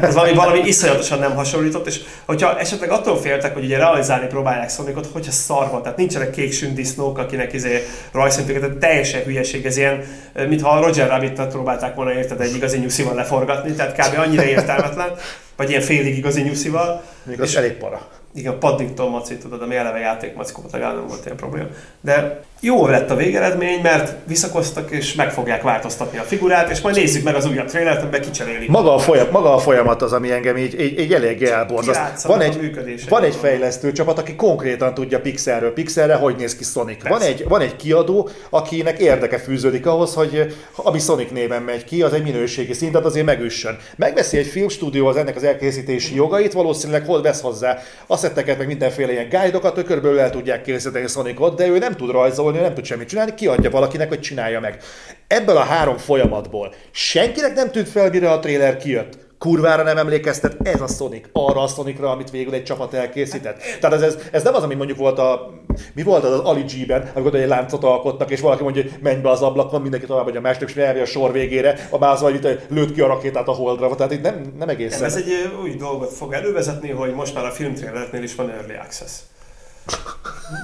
Ez valami, valami iszonyatosan nem hasonlított, és hogyha esetleg attól féltek, hogy ugye realizálni próbálják Sonicot, hogyha szarva, tehát nincsenek kék sündisznók, akinek izé rajszintüket, tehát teljesen hülyeség, ez ilyen, mintha a Roger Rabbit-t próbálták volna érted egy igazi nyuszival leforgatni, tehát kb. annyira értelmetlen, vagy ilyen félig igazi nyuszival. Még az elég para igen, Paddington maci, tudod, ami eleve játékmackó, legalább nem volt ilyen probléma. De jó lett a végeredmény, mert visszakoztak és meg fogják változtatni a figurát, és majd nézzük meg az újabb trailert, amiben kicserélik. Maga a, folyam, maga a folyamat az, ami engem így, így, így eléggé elborzaszt. Van egy, van egy fejlesztő csapat, aki konkrétan tudja pixelről pixelre, hogy néz ki Sonic. Van egy, van egy kiadó, akinek érdeke fűződik ahhoz, hogy ami Sonic néven megy ki, az egy minőségi szintet azért megüssön. Megveszi egy filmstúdió az ennek az elkészítési jogait, valószínűleg hol vesz hozzá asszetteket, meg mindenféle ilyen guide-okat, hogy körülbelül el tudják készíteni Sonicot, de ő nem tud rajzolni, nem tud semmit csinálni, kiadja valakinek, hogy csinálja meg. Ebből a három folyamatból senkinek nem tűnt fel, mire a trailer kijött kurvára nem emlékeztet ez a Sonic, arra a Sonicra, amit végül egy csapat elkészített. Tehát ez, ez, ez nem az, ami mondjuk volt a, mi volt az, az Ali G-ben, amikor egy láncot alkotnak, és valaki mondja, hogy menj be az ablakon, mindenki tovább vagy a másik, és a sor végére, a más vagy lőtt ki a rakétát a holdra, tehát itt nem, nem egészen. Ez egy új dolgot fog elővezetni, hogy most már a filmtrailernél is van Early Access.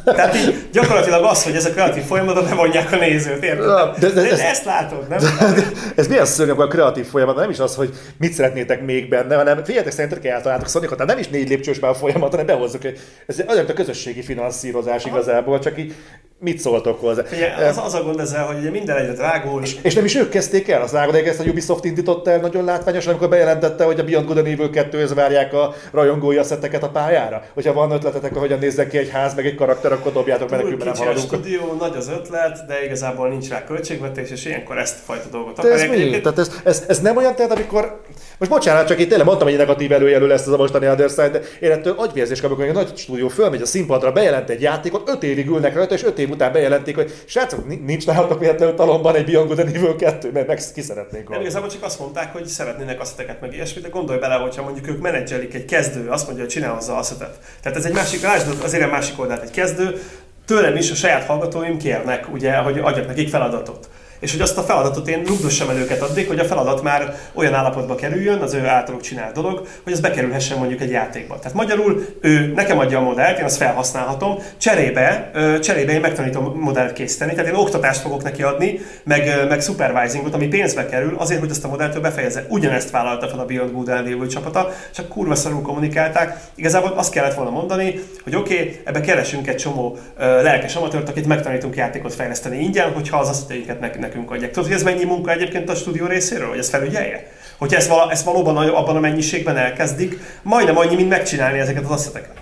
Tehát így gyakorlatilag az, hogy ezek a kreatív folyamatban bevonják a nézőt, érted? De, de, de, ez, ezt látod, nem? De, de, ez milyen szörnyű a kreatív folyamat, nem is az, hogy mit szeretnétek még benne, hanem figyeljetek, szerintetek eltaláltak Sonicot, tehát nem is négy lépcsős már a folyamat, hanem behozzuk, ez olyan a közösségi finanszírozás igazából, csak így mit szóltok hozzá? Ugye, az, az a gond ezzel, hogy ugye minden egyre drágul. És, és, nem is ők kezdték el, az drágul, ezt a Ubisoft indította el nagyon látványosan, amikor bejelentette, hogy a Beyond Good and Evil 2 várják a rajongói asszetteket a pályára. Hogyha van ötletetek, hogy hogyan nézzen ki egy ház, meg egy karakter, akkor dobjátok, mert nekünk nem haladunk. A stúdió, nagy az ötlet, de igazából nincs rá költségvetés, és ilyenkor ezt a fajta dolgot akarják. Ez, mi? Tehát ez, ez, ez, nem olyan, tehát amikor most bocsánat, csak itt tényleg mondtam, hogy negatív előjelő lesz ez a mostani Other Side, de én ettől agyvérzés kapok, hogy a nagy stúdió fölmegy a színpadra, bejelent egy játékot, öt évig ülnek rajta, és öt év után bejelentik, hogy srácok, nincs nálatok véletlenül talomban egy Beyond Good and Evil 2, mert meg ki szeretnénk Nem, igazából csak azt mondták, hogy szeretnének asszeteket meg ilyesmit, de gondolj bele, hogyha mondjuk ők menedzselik egy kezdő, azt mondja, hogy csinál hozzá asszetet. Tehát ez egy másik, azért a másik oldalt egy kezdő, tőlem is a saját hallgatóim kérnek, ugye, hogy adjak nekik feladatot és hogy azt a feladatot én rugdossam el őket addig, hogy a feladat már olyan állapotba kerüljön, az ő általuk csinált dolog, hogy az bekerülhessen mondjuk egy játékba. Tehát magyarul ő nekem adja a modellt, én azt felhasználhatom, cserébe, cserébe én megtanítom modellt készíteni, tehát én oktatást fogok neki adni, meg, meg supervisingot, ami pénzbe kerül, azért, hogy ezt a modellt ő befejezze. Ugyanezt vállalta fel a Beyond Good lévő csapata, csak kurva szarul kommunikálták. Igazából azt kellett volna mondani, hogy oké, okay, ebbe keresünk egy csomó lelkes amatőrt, akit megtanítunk játékot fejleszteni ingyen, hogyha az asszeteinket nekünk adják. Tudod, hogy ez mennyi munka egyébként a stúdió részéről, hogy ez felügyelje? Hogyha ezt, val- ezt valóban abban a mennyiségben elkezdik, majdnem annyi, mint megcsinálni ezeket az asszeteket.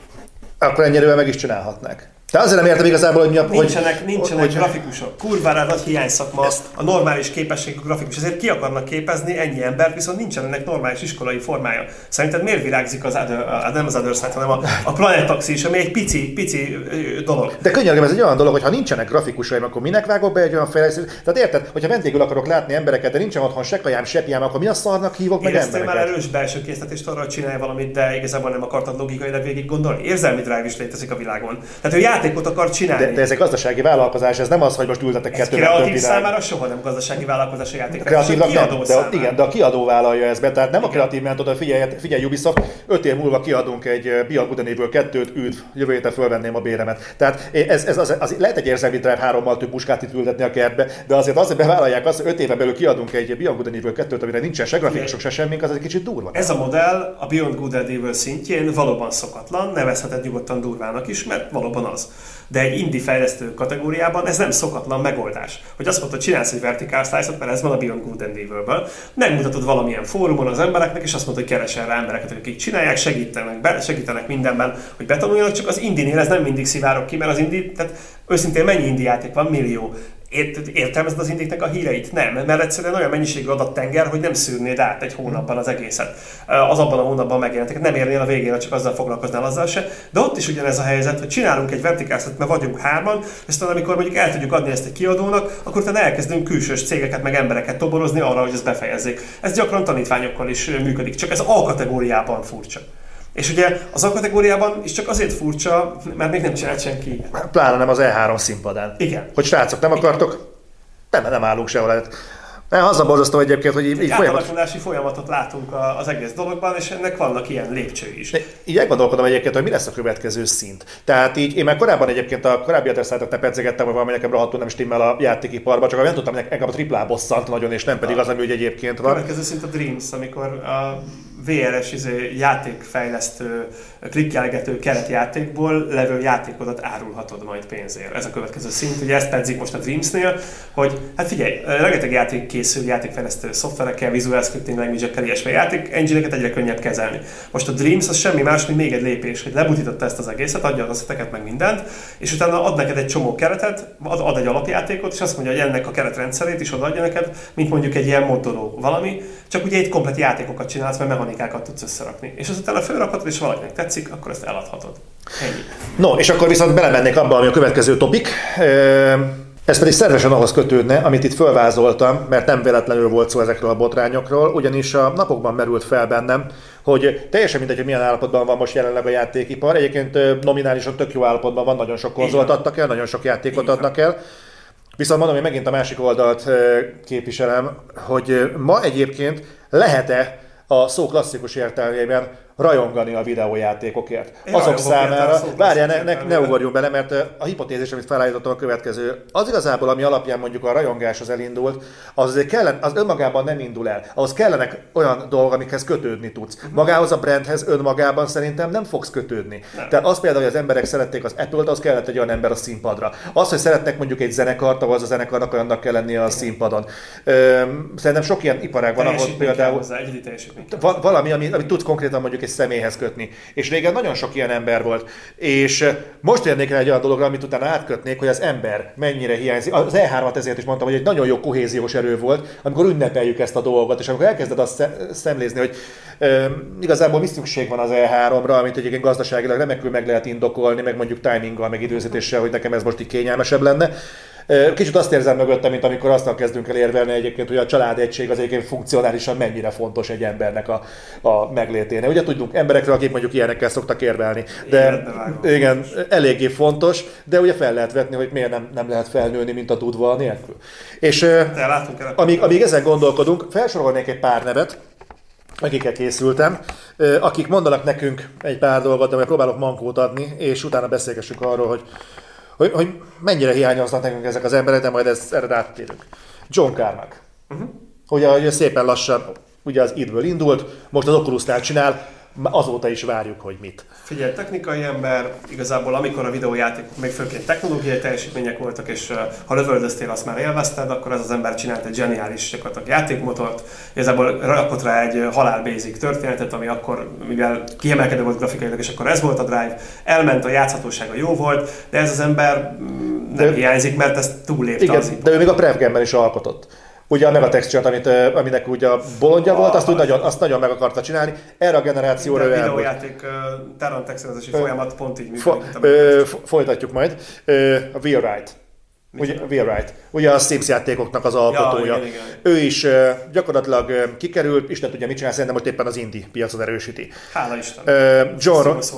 Akkor ennyire meg is csinálhatnák. De azért nem értem igazából, hogy mi a... Nincsenek, hogy, nincsenek hogy, grafikusok. Kurvára nagy hiányszakma ezt. a normális képességű grafikus. Ezért ki akarnak képezni ennyi embert, viszont nincsen ennek normális iskolai formája. Szerinted miért virágzik az, other, nem az Other Side, hanem a, a Planet Taxi is, ami egy pici, pici dolog. De könyörgöm, ez egy olyan dolog, hogy ha nincsenek grafikusaim, akkor minek vágok be egy olyan fejlesztő? Tehát érted, hogyha vendégül akarok látni embereket, de nincsen otthon se kajám, se piám, akkor mi a szarnak hívok meg embereket? már erős belső készítést arra, hogy csinálj valamit, de igazából nem akartad logikailag végig gondolni. Érzelmi drive is létezik a világon. Tehát ő játékot akar csinálni. De, de ez egy gazdasági vállalkozás, ez nem az, hogy most ültetek kettő kreatív számára soha nem gazdasági vállalkozás a játék. Kreatív nem, de, de, igen, de a kiadó vállalja ezt be, tehát nem igen. a kreatív mert oda figyelj, figyelj Ubisoft, öt év múlva kiadunk egy Beyond Good kettőt, üdv, jövő héten fölvenném a béremet. Tehát ez, ez az, az, lehet egy érzelmi drive hárommal több puskát itt ültetni a kertbe, de azért azért bevállalják azt, hogy öt éven belül kiadunk egy Beyond Good Evil 2-t, amire nincsen se grafikusok, se semmink, az egy kicsit durva. Ez a modell a Beyond Good and Evil szintjén valóban szokatlan, nevezheted nyugodtan durvának is, mert valóban az. De egy indie fejlesztő kategóriában ez nem szokatlan megoldás. Hogy azt mondod, csinálsz egy vertical slice mert ez van a Beyond Good and Evil-ből, megmutatod valamilyen fórumon az embereknek, és azt mondod, hogy keresel rá embereket, akik csinálják, segítenek, be, segítenek mindenben, hogy betanuljanak, csak az indinél ez nem mindig szivárok ki, mert az indi, tehát őszintén mennyi indi játék van, millió értelmezed az indiknek a híreit? Nem, mert egyszerűen olyan mennyiségű adattenger, hogy nem szűrnéd át egy hónapban az egészet. Az abban a hónapban megjelentek, nem érnél a végére, csak azzal foglalkoznál azzal se. De ott is ugyanez a helyzet, hogy csinálunk egy vertikálszat, mert vagyunk hárman, és aztán amikor mondjuk el tudjuk adni ezt egy kiadónak, akkor utána elkezdünk külsős cégeket, meg embereket toborozni arra, hogy ezt befejezzék. Ez gyakran tanítványokkal is működik, csak ez A kategóriában furcsa. És ugye az A kategóriában is csak azért furcsa, mert még nem csinált senki. Pláne nem az E3 színpadán. Igen. Hogy srácok, nem akartok? Nem, nem állunk sehol. Hát nem, az a borzasztó egyébként, hogy így, így folyamat... folyamatot látunk az egész dologban, és ennek vannak ilyen lépcsői is. Így elgondolkodom egyébként, hogy mi lesz a következő szint. Tehát így én már korábban egyébként a korábbi adreszátot ne pedzegettem, hogy valami nekem rohadtul nem stimmel a játékiparba, csak nem tudtam, hogy engem a triplá bosszant nagyon, és nem pedig az, ami úgy egyébként van. A következő szint a Dreams, amikor a VRS izé, játékfejlesztő, klikkelgető keretjátékból levő játékodat árulhatod majd pénzért. Ez a következő szint. Ugye ezt pedzik most a Dreamsnél, hogy hát figyelj, rengeteg játék készül játékfejlesztő szoftverekkel, visual scripting language-ekkel, ilyesmi játék engine egyre könnyebb kezelni. Most a Dreams az semmi más, mint még egy lépés, hogy lebutította ezt az egészet, adja az összeteket meg mindent, és utána ad neked egy csomó keretet, ad, ad egy alapjátékot, és azt mondja, hogy ennek a keretrendszerét is odaadja neked, mint mondjuk egy ilyen moddoló valami, csak ugye egy komplet játékokat csinálsz, mert mechanikákat tudsz összerakni. És azután a fölrakhatod, és valakinek tetszik, akkor ezt eladhatod. Ennyi. No, és akkor viszont belemennék abba, ami a következő topik. Ez pedig szervesen ahhoz kötődne, amit itt fölvázoltam, mert nem véletlenül volt szó ezekről a botrányokról, ugyanis a napokban merült fel bennem, hogy teljesen mindegy, hogy milyen állapotban van most jelenleg a játékipar. Egyébként nominálisan tök jó állapotban van, nagyon sok konzolt adtak el, nagyon sok játékot adnak el. Viszont mondom, hogy megint a másik oldalt képviselem, hogy ma egyébként lehet-e a szó klasszikus értelmében rajongani a videójátékokért. Én Azok számára, várjál, ne, ne, ne ugorjunk bele, mert a hipotézis, amit felállítottam a következő, az igazából, ami alapján mondjuk a rajongás az elindult, az azért kellene, az önmagában nem indul el. Ahhoz kellenek olyan dolgok, amikhez kötődni tudsz. Mhm. Magához a brandhez önmagában szerintem nem fogsz kötődni. Nem. Tehát az például, hogy az emberek szerették az Apple-t, az kellett egy olyan ember a színpadra. Az, hogy szeretnek mondjuk egy zenekart, ahhoz a zenekarnak olyannak kell lennie a színpadon. Szerintem sok ilyen iparág van, ahol például valami, ami, ami tudsz konkrétan mondjuk egy személyhez kötni. És régen nagyon sok ilyen ember volt. És most jönnék rá egy olyan dologra, amit utána átkötnék, hogy az ember mennyire hiányzik. Az E3-at ezért is mondtam, hogy egy nagyon jó kohéziós erő volt, amikor ünnepeljük ezt a dolgot, és amikor elkezded azt szemlézni, hogy e, igazából mi szükség van az E3-ra, amit egyébként gazdaságilag remekül meg lehet indokolni, meg mondjuk timinggal, meg időzítéssel, hogy nekem ez most így kényelmesebb lenne. Kicsit azt érzem mögötte, mint amikor azt kezdünk el érvelni egyébként, hogy a családegység az egyébként funkcionálisan mennyire fontos egy embernek a, a megléténél. Ugye tudunk emberekről, akik mondjuk ilyenekkel szoktak érvelni, de igen, igen, eléggé fontos, de ugye fel lehet vetni, hogy miért nem, nem lehet felnőni, mint a tudva nélkül. És el, amíg, amíg ezen gondolkodunk, felsorolnék egy pár nevet, akikkel készültem, akik mondanak nekünk egy pár dolgot, de próbálok mankót adni, és utána beszélgessünk arról, hogy hogy, hogy mennyire hiányoznak nekünk ezek az emberek, de majd ezt erre áttérünk. John Carmack. Uh-huh. Ugye, ugye szépen lassan ugye az idből indult, most az oculus csinál, azóta is várjuk, hogy mit. Figyelj, technikai ember, igazából amikor a videójátékok még főként technológiai teljesítmények voltak, és ha lövöldöztél, azt már élvezted, akkor ez az ember csinált egy zseniális gyakorlatilag játékmotort, igazából rakott rá egy halál basic történetet, ami akkor, mivel kiemelkedő volt grafikailag, és akkor ez volt a drive, elment, a játszhatósága jó volt, de ez az ember mm, nem de, hiányzik, mert ez túllépte igen, az de ő még a prevgame is alkotott. Ugye a Megatexture, amit, aminek ugye a bolondja volt, azt, úgy nagyon, azt nagyon meg akarta csinálni. Erre a generációra ő elmúlt. A videójáték Terran folyamat pont így működik. Fo- folytatjuk majd. Uh, a Wheel Ride Ugye, Will Wright. Ugye a Sims játékoknak az alkotója. Ja, igen, igen. Ő is uh, gyakorlatilag uh, kikerült, Isten tudja mit csinál, szerintem most éppen az indie piacot erősíti. Hála Isten. Uh, John, Ro-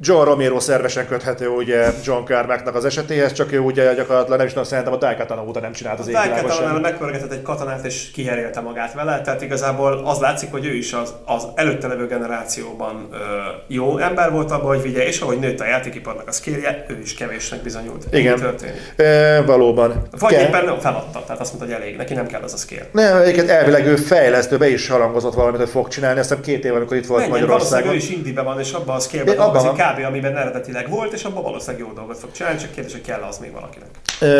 John Romero szervesen köthető ugye John Carmacknak az esetéhez, csak ő ugye gyakorlatilag nem is tudom, szerintem a Daikatana óta nem csinált az égvilágos semmit. megpörgetett egy katonát és kiherélte magát vele, tehát igazából az látszik, hogy ő is az, az előtte levő generációban uh, jó ember volt abban, hogy vigye, és ahogy nőtt a játékiparnak a skillje, ő is kevésnek bizonyult. Igen. történik. E, valóban. Vagy kell. éppen feladta, tehát azt mondta, hogy elég, neki nem kell az a skill. Nem, egyébként elvileg ő fejlesztő, be is harangozott valamit, hogy fog csinálni, aztán két év, amikor itt volt Menjen, Magyarországon. ő is indibe van, és abban a skillben dolgozik kb. amiben eredetileg volt, és abban valószínűleg jó dolgot fog csinálni, csak kérdés, hogy kell az még valakinek.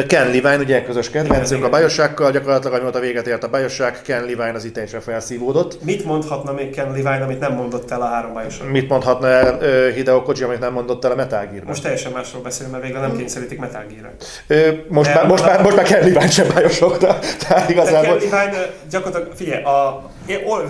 Ken Levine, ugye közös kedvencünk a Bajossákkal, gyakorlatilag amióta véget ért a Bajosság, Ken Levine az itt felszívódott. Mit mondhatna még Ken Levine, amit nem mondott el a három Bajosság? Mit mondhatna el Hideo Kojima, amit nem mondott el a Metal Gear? Most teljesen másról beszélünk, mert végre nem kényszerítik Metal Gear-re. Most, már, most, már, most már Ken Levine sem Bajosokta. Tehát igazából... Ken Levine gyakorlatilag, figyelj, a,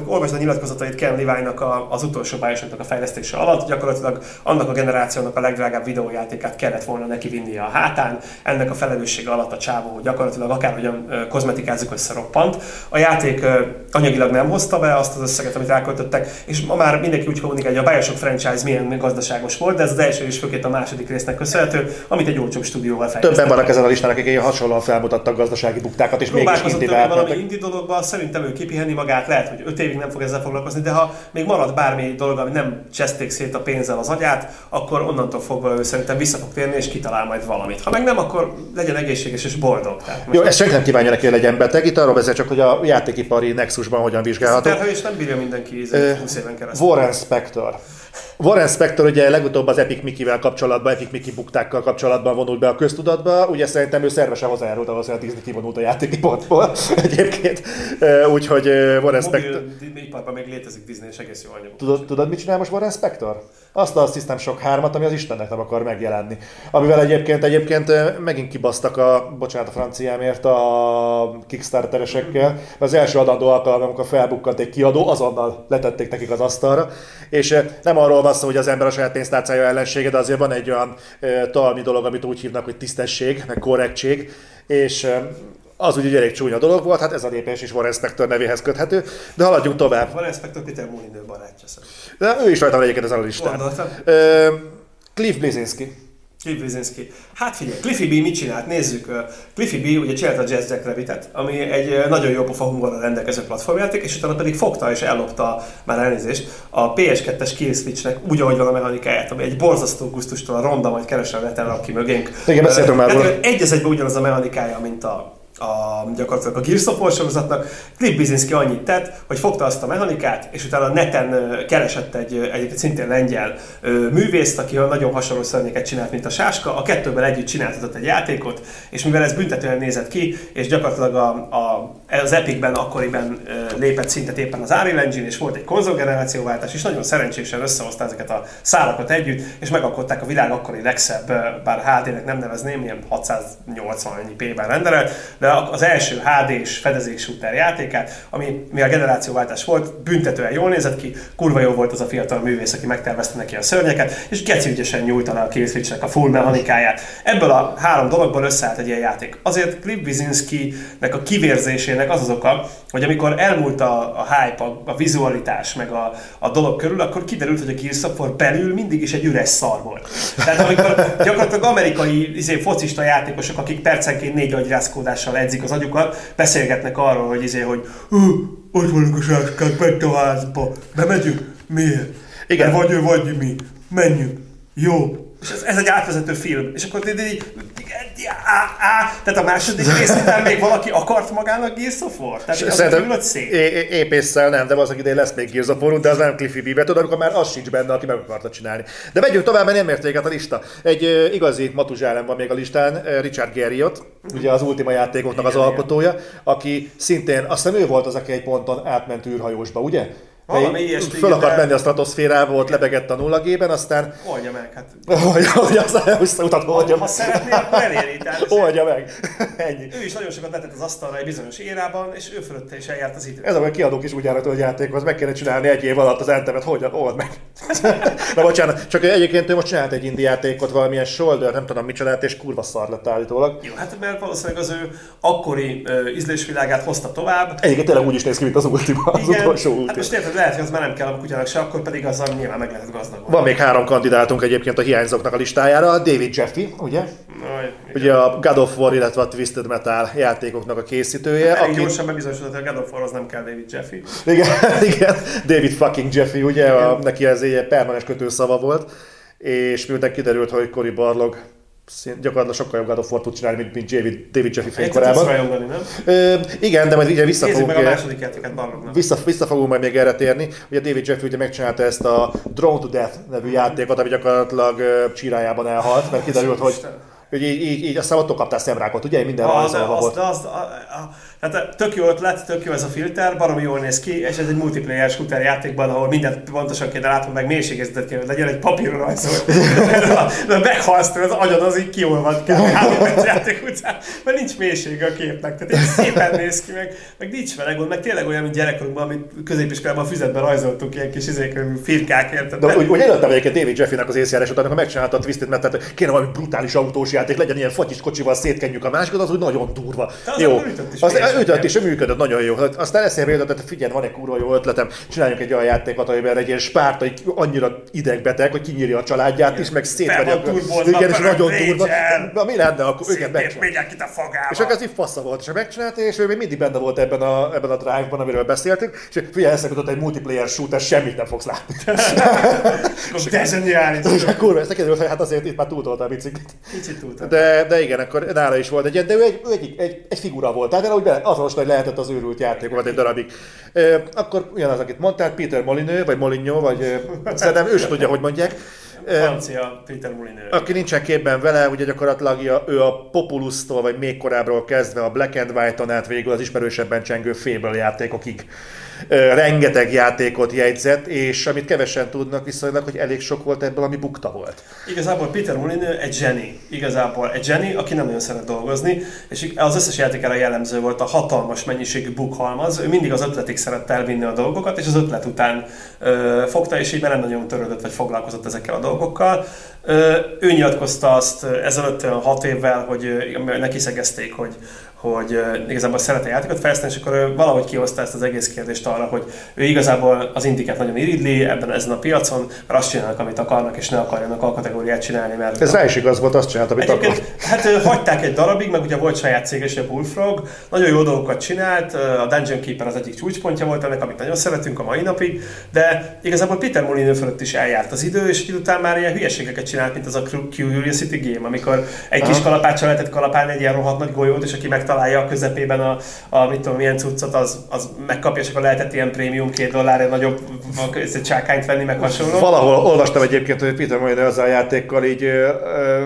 olvasd a nyilatkozatait Ken Levine-nak az utolsó Bioshocknak a fejlesztése alatt, gyakorlatilag annak a generációnak a legdrágább videójátékát kellett volna neki vinni a hátán, ennek a felelőssége alatt a csávó gyakorlatilag akárhogyan kozmetikázik összeroppant. A játék anyagilag nem hozta be azt az összeget, amit ráköltöttek, és ma már mindenki úgy kommunikál, hogy a Bioshock franchise milyen gazdaságos volt, de ez az első és főként a második résznek köszönhető, amit egy olcsóbb stúdióval fejlesztettek. Többen vannak ezen a listán, akik hasonlóan felmutattak gazdasági buktákat, és mégis indie valami indi dologban, szerintem ő kipihenni magát, lehet, hogy öt évig nem fog ezzel foglalkozni, de ha még marad bármi dolog, ami nem cseszték szét a pénzzel az agyát, akkor onnantól fogva ő szerintem vissza fog térni és kitalál majd valamit. Ha meg nem, akkor legyen egészséges és boldog. Tehát Jó, ezt senki nem kívánja neki, hogy legyen beteg. Itt arról beszél csak, hogy a játékipari nexusban hogyan vizsgálható. Ez nem bírja mindenki 20 éven keresztül. Warren Spector. Warren Spector ugye legutóbb az Epic Mickey-vel kapcsolatban, Epic Mickey buktákkal kapcsolatban vonult be a köztudatba. Ugye szerintem ő szervesen hozzájárult ahhoz, hogy a Disney kivonult a játékipartból egyébként. Úgyhogy Warren Spector... iparban még létezik Disney, és egész jó anyag. Tudod, tudod, mit csinál most Warren Spector? Azt a System Shock 3-at, ami az Istennek nem akar megjelenni. Amivel egyébként egyébként megint kibasztak a, bocsánat a franciámért, a Kickstarteresekkel. Az első adandó alkalom, amikor felbukkant egy kiadó, azonnal letették nekik az asztalra. És nem arról szó, hogy az ember a saját pénztárcája ellensége, de azért van egy olyan talmi dolog, amit úgy hívnak, hogy tisztesség, meg korrektség, és az úgy elég csúnya dolog volt, hát ez a lépés is Warren Spector nevéhez köthető, de haladjunk tovább. Warren Spector Peter Molinő barátja De ő is rajta van egyébként ezen a listán. Cliff Blazinski. Cliff Blazinski. Hát figyelj, Cliffy B mit csinált? Nézzük. Cliffy B ugye csinálta a Jazz Jack Rabbit-et, ami egy nagyon jó pofa humorral rendelkező platformjáték, és utána pedig fogta és ellopta, már elnézést, a PS2-es Kill Switch-nek úgy, ahogy van a mechanikáját, ami egy borzasztó gusztustól a ronda, majd keresem veterán ki mögénk. Igen, beszéltünk már róla. Egy az egyben ugyanaz a mechanikája, mint a a, gyakorlatilag a Gears of War sorozatnak. Cliff Bizinski annyit tett, hogy fogta azt a mechanikát, és utána neten keresett egy egyébként szintén lengyel művészt, aki nagyon hasonló szörnyeket csinált, mint a Sáska. A kettőben együtt csináltatott egy játékot, és mivel ez büntetően nézett ki, és gyakorlatilag a, a, az Epicben akkoriban lépett szintet éppen az Unreal Engine, és volt egy konzolgenerációváltás, és nagyon szerencsésen összehozta ezeket a szálakat együtt, és megalkották a világ akkori legszebb, bár HD-nek nem nevezném, ilyen 680 p-ben renderelt, de az első HD-s fedezék shooter játékát, ami mi a generációváltás volt, büntetően jól nézett ki, kurva jó volt az a fiatal művész, aki megtervezte neki a szörnyeket, és geci ügyesen nyújt a Killswitch-nek a full mechanikáját. Ebből a három dologból összeállt egy ilyen játék. Azért Cliff Bizinski-nek a kivérzésének az az oka, hogy amikor elmúlt a, a hype, a, a vizualitás, meg a, a dolog körül, akkor kiderült, hogy a Gears of War belül mindig is egy üres szar volt. Tehát amikor gyakorlatilag amerikai izé, focista játékosok, akik percenként négy agyrázkódással edzik az agyukat, beszélgetnek arról, hogy izé, hogy ott vannak a sáskák, menj a házba, bemegyünk, miért? Igen. Vagy ő, vagy mi, menjünk. Jó, és ez, ez egy átvezető film. És akkor így, így tehát a második rész után még valaki akart magának Gears of War? Tehát az Szerintem szét? Épp észszel nem, de az idén lesz még Gears of War, de az nem Cliffy B-be, tudod, amikor már az sincs benne, aki meg akarta csinálni. De megyünk tovább, mert nem ért véget a lista. Egy uh, igazi matuzsálem van még a listán, uh, Richard Garriott, ugye az Ultima játékoknak az alkotója, aki szintén, azt hiszem ő volt az, aki egy ponton átment űrhajósba, ugye? Valami ilyesmi, Föl akart menni a stratoszférába, ott lebegett a 0 G-ben, aztán Oldja meg, hát. hogy, hogy az visszautat oldja Ha szeretné, akkor eléri. Tehát ez- Oldja meg. Ennyi. ő is nagyon sokat letett az asztalra egy bizonyos érában, és ő fölötte is eljárt az idő. Ez a kiadók is úgy állnak a játékhoz, meg kéne csinálni egy év alatt az entemet, hogy old meg. Na bocsánat, csak egyébként ő most csinált egy indie játékot, valamilyen shoulder, nem tudom micsodát, és kurva szar lett állítólag. Jó, hát mert valószínűleg az ő akkori uh, ízlésvilágát hozta tovább. Egyébként tényleg úgy is néz ki, mint az Ultima, az utolsó hát Ultima. most érted, lehet, hogy az már nem kell a kutyának se, akkor pedig azzal nyilván meg lehet gazdagolni. Van még három kandidátunk egyébként a hiányzóknak a listájára, David Jeffy, ugye? Aj, Ugye a God of War, illetve a Twisted Metal játékoknak a készítője. Elég aki- gyorsan bebizonyosodott, hogy a God of War az nem kell David Jeffy. Igen, igen, David fucking Jeffy, ugye, a, neki ez egy permanens kötőszava volt, és miután kiderült, hogy Cory Barlog szín- gyakorlatilag sokkal jobb God of War tud csinálni, mint, mint David, David Jeffy fénykorában. rajongani, nem? Ö, igen, de majd ugye vissza fogunk, meg a második játékát vissza, vissza fogunk majd még erre térni. Ugye David Jeffy ugye megcsinálta ezt a Drone to Death nevű játékot, ami gyakorlatilag ö, csírájában elhalt, mert kiderült, hogy hogy így, így, így aztán ott kaptál szemrákot, ugye? Minden de rajzolva az, volt. de az, a, a, tehát tök jó ötlet, tök jó ez a filter, baromi jól néz ki, és ez egy multiplayer shooter játékban, ahol mindent pontosan kéne látni, meg mélységeztet kell, hogy legyen egy papíron rajzol. de meghalsz az agyad az így kiolvad kell három játék után, mert nincs mélysége a képnek. Tehát így szépen néz ki, meg, meg nincs vele gond, meg tényleg olyan, mint gyerekkorunkban, amit középiskolában a füzetben rajzoltunk ilyen kis izék, firkák, érted? De úgy, úgy előttem egyébként David Jeffynek az észjárás után, amikor megcsinálta a Twisted Metal, tehát kéne valami brutális autós játék, legyen ilyen fagyis kocsival szétkenjük a másikat, az úgy nagyon durva. De az jó, az, ütött kell. is, működött nagyon jó. Aztán eszembe jutott, hogy figyelj, van egy kurva jó ötletem, csináljunk egy olyan játékot, amiben egy ilyen spárta egy annyira idegbeteg, hogy kinyírja a családját is, meg van turbozva, Igen, és nagyon. Na mi lenne akkor? Igen, megcsinálja. a fogába. És akkor ez így fasza volt, és megcsinálta, és ő még mindig benne volt ebben a, ebben a drive-ban, amiről beszéltünk, és figyelj, eszembe jutott egy multiplayer shooter, semmit nem fogsz látni. De zseniális. És akkor kurva, ezt kiderült, hogy hát azért itt már túltolta a biciklit. Kicsit túltam. De, de igen, akkor nála is volt egy de ő egy, ő egy, egy, egy figura volt, tehát úgy bele, azonos, hogy lehetett az őrült játékokat egy darabig. E, akkor ugyanaz, akit mondtál, Peter Molinő, vagy Molinho, vagy szerintem ő sem tudja, hogy mondják. Francia Peter Molineux. aki nincsen képben vele, ugye gyakorlatilag a- ő a Populusztól, vagy még korábbról kezdve a Black and White-on át végül az ismerősebben csengő Fable játékokig rengeteg játékot jegyzett, és amit kevesen tudnak viszonylag, hogy elég sok volt ebből, ami bukta volt. Igazából Peter Molineux egy zseni. Igazából egy zseni, aki nem nagyon szeret dolgozni, és az összes játékára jellemző volt a hatalmas mennyiségű bukhalmaz. Ő mindig az ötletig szerette elvinni a dolgokat, és az ötlet után ö, fogta, és így már nem nagyon törődött, vagy foglalkozott ezekkel a dolgokkal. Ö, ő nyilatkozta azt ezelőtt hat évvel, hogy neki szegezték, hogy, hogy igazából szereti a játékot fejleszteni, és akkor ő valahogy kihozta ezt az egész kérdést arra, hogy ő igazából az indiket nagyon iridli ebben ezen a piacon, mert azt csinálnak, amit akarnak, és ne akarjanak alkategóriát csinálni, mert Ez rá is igaz volt, azt csinált, amit akart. Hát hagyták egy darabig, meg ugye volt saját céges, a Bullfrog, nagyon jó dolgokat csinált, a Dungeon Keeper az egyik csúcspontja volt ennek, amit nagyon szeretünk a mai napig, de igazából Peter Molineux fölött is eljárt az idő, és után már ilyen hülyeségeket csinált, mint az a Curiosity Game, amikor egy kis kalapáccsal lehetett kalapálni egy ilyen rohadt nagy golyót, és aki megtalálja a közepében a, a mit tudom, milyen cuccot, az, az megkapja, és akkor lehetett ilyen prémium két dollárért nagyobb csákányt venni, meg hasonló. Valahol olvastam egyébként, hogy Peter Molineux ezzel a játékkal így ö, ö,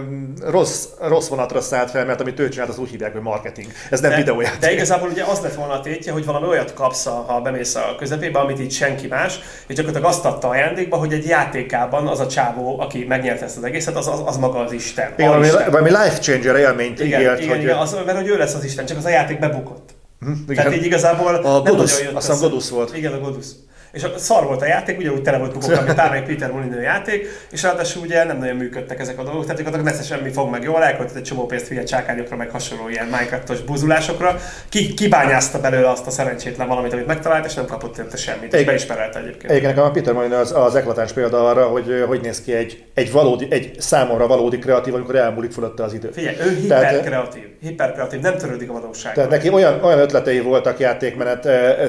rossz, rossz vonatra szállt fel, mert amit ő csinált, az úgy hívják, hogy marketing. Ez nem de, videójáték. de igazából ugye az lett volna a tétje, hogy valami olyat kapsz, ha bemész a közepébe, amit így senki más, és gyakorlatilag azt adta ajándékba, hogy egy játékában az a csávó, aki megnyerte ezt az egészet, az, az, az maga az Isten. Igen, valami, valami life changer élményt Igen, ígért, igen, hogy... igen, az, mert hogy ő lesz az Isten, csak az a játék bebukott. Hm, Tehát így igazából A nem Godus, azt hiszem. Godus volt. Igen, a Godus. És a szar volt a játék, ugye úgy tele volt bukokkal, mint bármelyik Peter Molineux játék, és ráadásul ugye nem nagyon működtek ezek a dolgok, tehát gyakorlatilag nesze semmi fog meg jól, elköltött egy csomó pénzt hülye csákányokra, meg hasonló ilyen Minecraftos buzulásokra. Ki, kibányázta belőle azt a szerencsétlen valamit, amit megtalált, és nem kapott érte semmit. És Igen. be is perelte egyébként. Egyébként nekem a Peter Molineux az, az eklatáns példa arra, hogy hogy néz ki egy, egy, valódi, egy számomra valódi kreatív, amikor elmúlik fölötte az idő. Figyelj, ő hiperkreatív, hiperkreatív, nem törődik a valósággal. Tehát neki olyan, olyan ötletei voltak játékmenet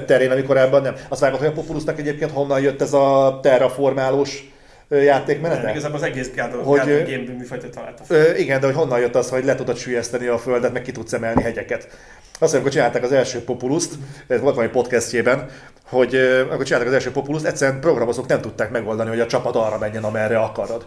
terén, ami korábban nem. Azt vágott, hogy a Populusnak egyébként honnan jött ez a terraformálós ö, Nem, játékmenete? igazából az egész Gádor, Hogy, Gádor ö, Game műfajt ő találta fel. Ö, igen, de hogy honnan jött az, hogy le tudod sülyezteni a földet, meg ki tudsz emelni hegyeket. Azt hogy csinálták az első Populuszt, ez volt valami podcastjében, hogy akkor csináltak az első Populus, egyszerűen programozók nem tudták megoldani, hogy a csapat arra menjen, amerre akarod.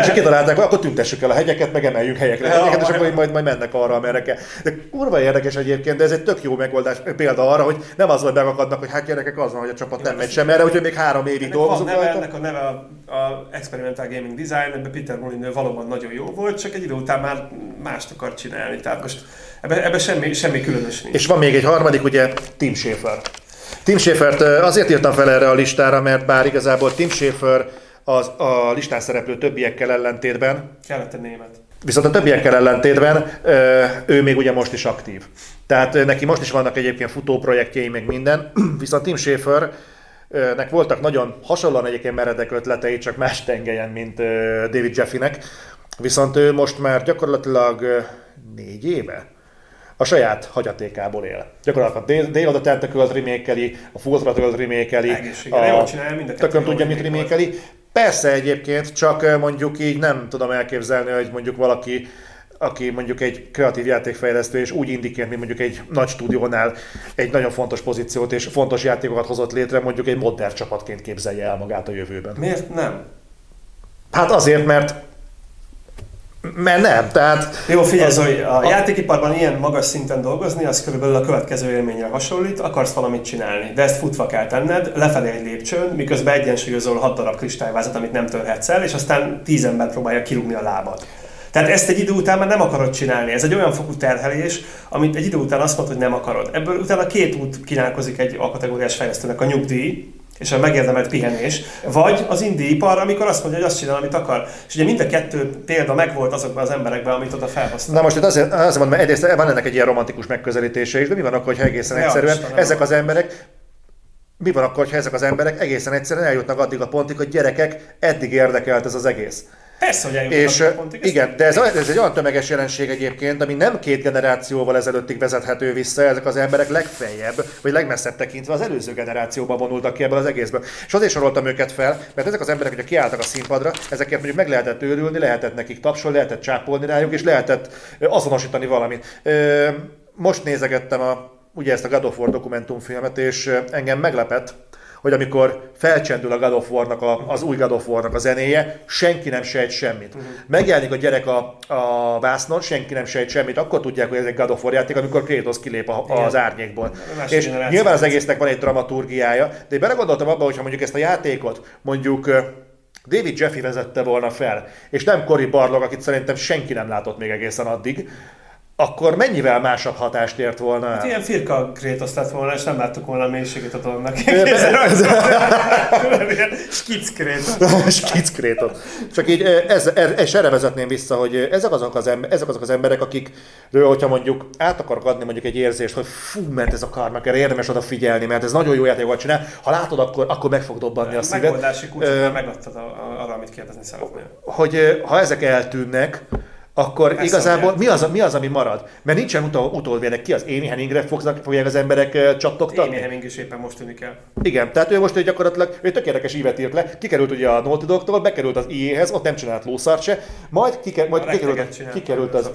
és kitalálták, hogy akkor tüntessük el a hegyeket, meg emeljünk helyekre a hegyeket, és akkor majd, majd mennek arra, amerre kell. De kurva érdekes egyébként, de ez egy tök jó megoldás példa arra, hogy nem az, hogy megakadnak, hogy hát gyerekek az van, hogy a csapat nem megy sem erre, úgyhogy még három évig dolgozunk neve, Ennek a neve a, a Experimental Gaming Design, ebben Peter Molyneux valóban nagyon jó volt, csak egy idő után már mást akar csinálni. Tehát most ebben ebbe semmi, semmi különös nincs. És van még egy harmadik, ugye Tim Schafer. Tim Schaefert azért írtam fel erre a listára, mert bár igazából Tim Schaefer az, a listán szereplő többiekkel ellentétben. Kellett a német. Viszont a többiekkel ellentétben ő még ugye most is aktív. Tehát neki most is vannak egyébként futóprojektjei, meg minden, viszont Tim Schaefer nek voltak nagyon hasonlóan egyébként meredek ötletei, csak más tengelyen, mint David Jeffynek. Viszont ő most már gyakorlatilag négy éve a saját hagyatékából él. Gyakorlatilag a of the Tentacles remékeli, a Full Throttle remékeli, a tökön tudja, mit remékeli. Persze egyébként, csak mondjuk így nem tudom elképzelni, hogy mondjuk valaki aki mondjuk egy kreatív játékfejlesztő, és úgy indikért, mint mondjuk egy nagy stúdiónál egy nagyon fontos pozíciót és fontos játékokat hozott létre, mondjuk egy modern csapatként képzelje el magát a jövőben. Miért nem? Hát azért, mert mert nem, tehát... Jó, figyelj Zoli, a, a játékiparban ilyen magas szinten dolgozni, az körülbelül a következő élményre hasonlít, akarsz valamit csinálni, de ezt futva kell tenned, lefelé egy lépcsőn, miközben egyensúlyozol hat darab kristályvázat, amit nem törhetsz el, és aztán tíz ember próbálja kirúgni a lábad. Tehát ezt egy idő után már nem akarod csinálni. Ez egy olyan fokú terhelés, amit egy idő után azt mondod, hogy nem akarod. Ebből utána két út kínálkozik egy alkategóriás fejlesztőnek, a nyugdíj, és a megérdemelt pihenés, vagy az indi ipar, amikor azt mondja, hogy azt csinál, amit akar. És ugye mind a kettő példa megvolt azokban az emberekben, amit oda felhoztak. Na most itt azért, azért mondom, mert egyrészt van ennek egy ilyen romantikus megközelítése is, de mi van akkor, ha egészen egyszerűen ezek az emberek mi van akkor, ha ezek az emberek egészen egyszerűen eljutnak addig a pontig, hogy gyerekek, eddig érdekelt ez az egész. Persze, hogy és, a pontig. Igen, de ez, ez egy olyan tömeges jelenség egyébként, ami nem két generációval ezelőttig vezethető vissza, ezek az emberek legfeljebb, vagy legmesszebb tekintve az előző generációba vonultak ki ebből az egészből. És azért soroltam őket fel, mert ezek az emberek, hogy kiálltak a színpadra, ezeket mondjuk meg lehetett őrülni, lehetett nekik tapsolni, lehetett csápolni rájuk, és lehetett azonosítani valamit. Most nézegettem a, ugye ezt a God of War dokumentumfilmet, és engem meglepett, hogy amikor felcsendül a God of War-nak a, az új God of War-nak a zenéje, senki nem sejt semmit. Uh-huh. Megjelenik a gyerek a, a vásznon, senki nem sejt semmit, akkor tudják, hogy ez egy God of War játék, amikor Kratos kilép a, az árnyékból. Más és nyilván az egésznek van egy dramaturgiája, de én belegondoltam abba, hogyha mondjuk ezt a játékot mondjuk David Jeffy vezette volna fel, és nem Cory Barlog, akit szerintem senki nem látott még egészen addig, akkor mennyivel másabb hatást ért volna Hát ilyen firka Kratos lett volna, és nem láttuk volna a mélységet a dolognak. Skic Kratos. Skic Kratos. Csak így ez, ez, és erre vezetném vissza, hogy ezek azok, az ember, ezek azok az emberek, akikről, hogyha mondjuk át akarok adni mondjuk egy érzést, hogy fú, mert ez a Karmaker, érdemes odafigyelni, mert ez nagyon jó játékokat csinál, ha látod, akkor, akkor meg fog dobbanni a szíved. Megoldási kulcsot megadtad arra, amit kérdezni szeretnél. Hogy ha ezek eltűnnek, akkor Ezt igazából mi az, mi az, ami marad? Mert nincsen utol, utódvérek. Ki az Amy Henningre fognak, fogják az emberek csattogtatni? Amy Henning is éppen most tűnik el. Igen, tehát ő most ő gyakorlatilag ő tök érdekes ívet írt le, kikerült ugye a Naughty Dog-tól, bekerült az IE-hez, ott nem csinált lószart se, majd, kiker, majd kikerült, kikerült, az,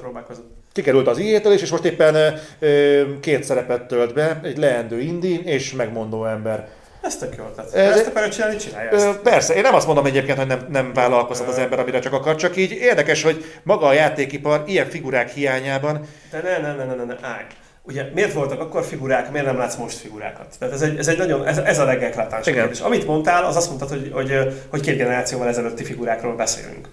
kikerült az IE-től, és, és most éppen uh, két szerepet tölt be, egy leendő indi és megmondó ember. Ez tök jó ötlet. Ez, ezt akarod csinálni, csinálja ezt. Persze, én nem azt mondom egyébként, hogy nem, nem vállalkozhat az ember, amire csak akar, csak így érdekes, hogy maga a játékipar ilyen figurák hiányában... De ne, ne, ne, ne, ne, ne, állj. Ugye miért voltak akkor figurák, miért nem látsz most figurákat? Tehát ez egy, ez egy nagyon, ez, ez a legeklatáns kérdés. Amit mondtál, az azt mondtad, hogy, hogy, hogy két generációval ezelőtti figurákról beszélünk.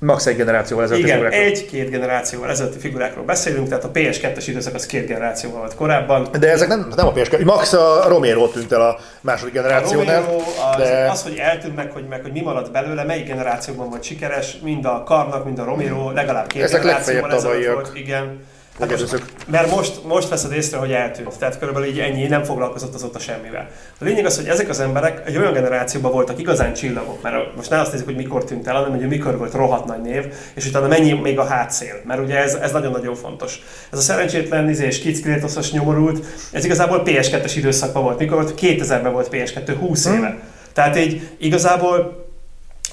Max egy generációval ezelőtti Igen, figurákról. egy-két generációval ezelőtti figurákról beszélünk, tehát a PS2-es időszak az két generációval volt korábban. De ezek nem, nem a PS2, Max a Romero tűnt el a második generációnál. A Romero, az, de... az, hogy eltűnnek, hogy meg, hogy mi maradt belőle, melyik generációban volt sikeres, mind a Karnak, mind a Romero, legalább két ezek generációval ezelőtt volt. Igen. Hát most, mert most, most veszed észre, hogy eltűnt. Tehát körülbelül így ennyi, nem foglalkozott azóta semmivel. A lényeg az, hogy ezek az emberek egy olyan generációban voltak igazán csillagok, mert most ne azt nézzük, hogy mikor tűnt el, hanem hogy mikor volt rohadt nagy név, és utána mennyi még a hátszél. Mert ugye ez, ez nagyon-nagyon fontos. Ez a szerencsétlen izés, Kickrétoszos nyomorult, ez igazából PS2-es időszakban volt. Mikor volt? 2000-ben volt PS2, 20 éve. Hmm. Tehát így igazából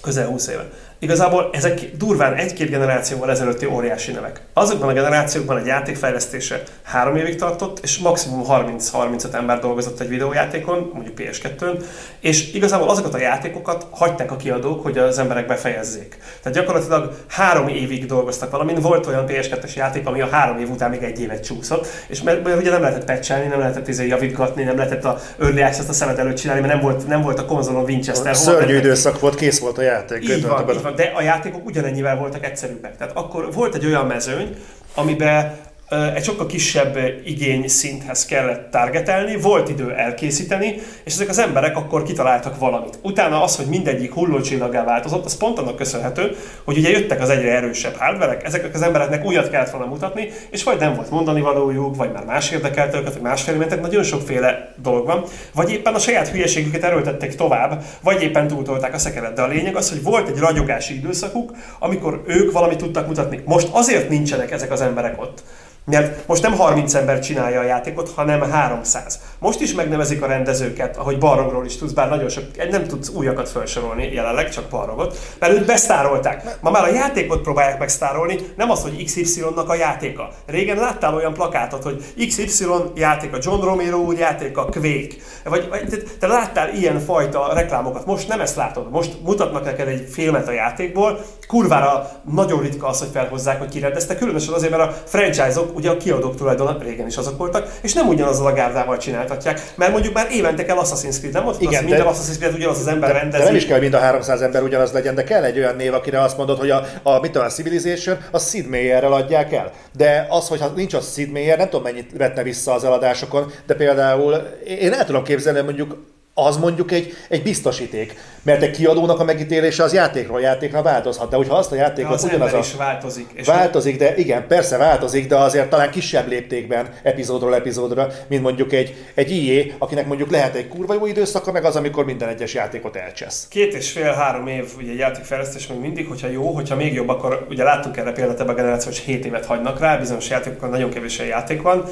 közel 20 éve. Igazából ezek durván egy-két generációval ezelőtti óriási nevek. Azokban a generációkban egy játékfejlesztése három évig tartott, és maximum 30-35 ember dolgozott egy videójátékon, mondjuk PS2-n, és igazából azokat a játékokat hagyták a kiadók, hogy az emberek befejezzék. Tehát gyakorlatilag három évig dolgoztak valamin, volt olyan PS2-es játék, ami a három év után még egy évet csúszott, és mert, mert ugye nem lehetett patchelni, nem lehetett izé javítgatni, nem lehetett a early access a szemet előtt csinálni, mert nem volt, nem volt a konzolon Winchester. Szörnyű időszak volt, kész volt a játék. Így van, így van, de a játékok ugyanennyivel voltak egyszerűbbek. Tehát akkor volt egy olyan mezőny, amiben egy sokkal kisebb igény szinthez kellett targetelni, volt idő elkészíteni, és ezek az emberek akkor kitaláltak valamit. Utána az, hogy mindegyik hullócsillagá változott, az pont annak köszönhető, hogy ugye jöttek az egyre erősebb hardverek, ezeknek az embereknek újat kellett volna mutatni, és vagy nem volt mondani valójuk, vagy már más érdekelt őket, vagy másféle mentek, nagyon sokféle dolog van, vagy éppen a saját hülyeségüket erőltették tovább, vagy éppen túltolták a szekeret. De a lényeg az, hogy volt egy ragyogási időszakuk, amikor ők valamit tudtak mutatni. Most azért nincsenek ezek az emberek ott mert most nem 30 ember csinálja a játékot, hanem 300. Most is megnevezik a rendezőket, ahogy Barrogról is tudsz, bár nagyon sok, nem tudsz újakat felsorolni jelenleg, csak Barrogot, mert őt besztárolták. Ma már a játékot próbálják megsztárolni, nem az, hogy XY-nak a játéka. Régen láttál olyan plakátot, hogy XY játéka, John Romero úr játéka, Quake. Vagy, vagy te, láttál ilyen fajta reklámokat, most nem ezt látod. Most mutatnak neked egy filmet a játékból, kurvára nagyon ritka az, hogy felhozzák, hogy kirendezte, különösen azért, mert a franchise-ok ugye a kiadók tulajdon régen is azok voltak, és nem ugyanazzal a gárdával csináltatják, mert mondjuk már évente kell Assassin's Creed, nem ott Igen, az, minden Assassin's Creed ugyanaz az ember rendezi. De nem is kell mind a 300 ember ugyanaz legyen, de kell egy olyan név, akire azt mondod, hogy a, a mit tudom, a Civilization, a Sid Meierrel adják el. De az, hogy nincs a Sid Meier, nem tudom mennyit vetne vissza az eladásokon, de például én el tudom képzelni, mondjuk az mondjuk egy, egy biztosíték. Mert egy kiadónak a megítélése az játékról játékra változhat. De hogyha azt a játékot de az ugyanaz a... is változik. És változik, de igen, persze változik, de azért talán kisebb léptékben epizódról epizódra, mint mondjuk egy, egy IE, akinek mondjuk lehet egy kurva jó időszaka, meg az, amikor minden egyes játékot elcsesz. Két és fél-három év ugye játékfejlesztés még mindig, hogyha jó, hogyha még jobb, akkor ugye láttunk erre példát ebben a generációs 7 évet hagynak rá, bizonyos játékokon nagyon kevés játék van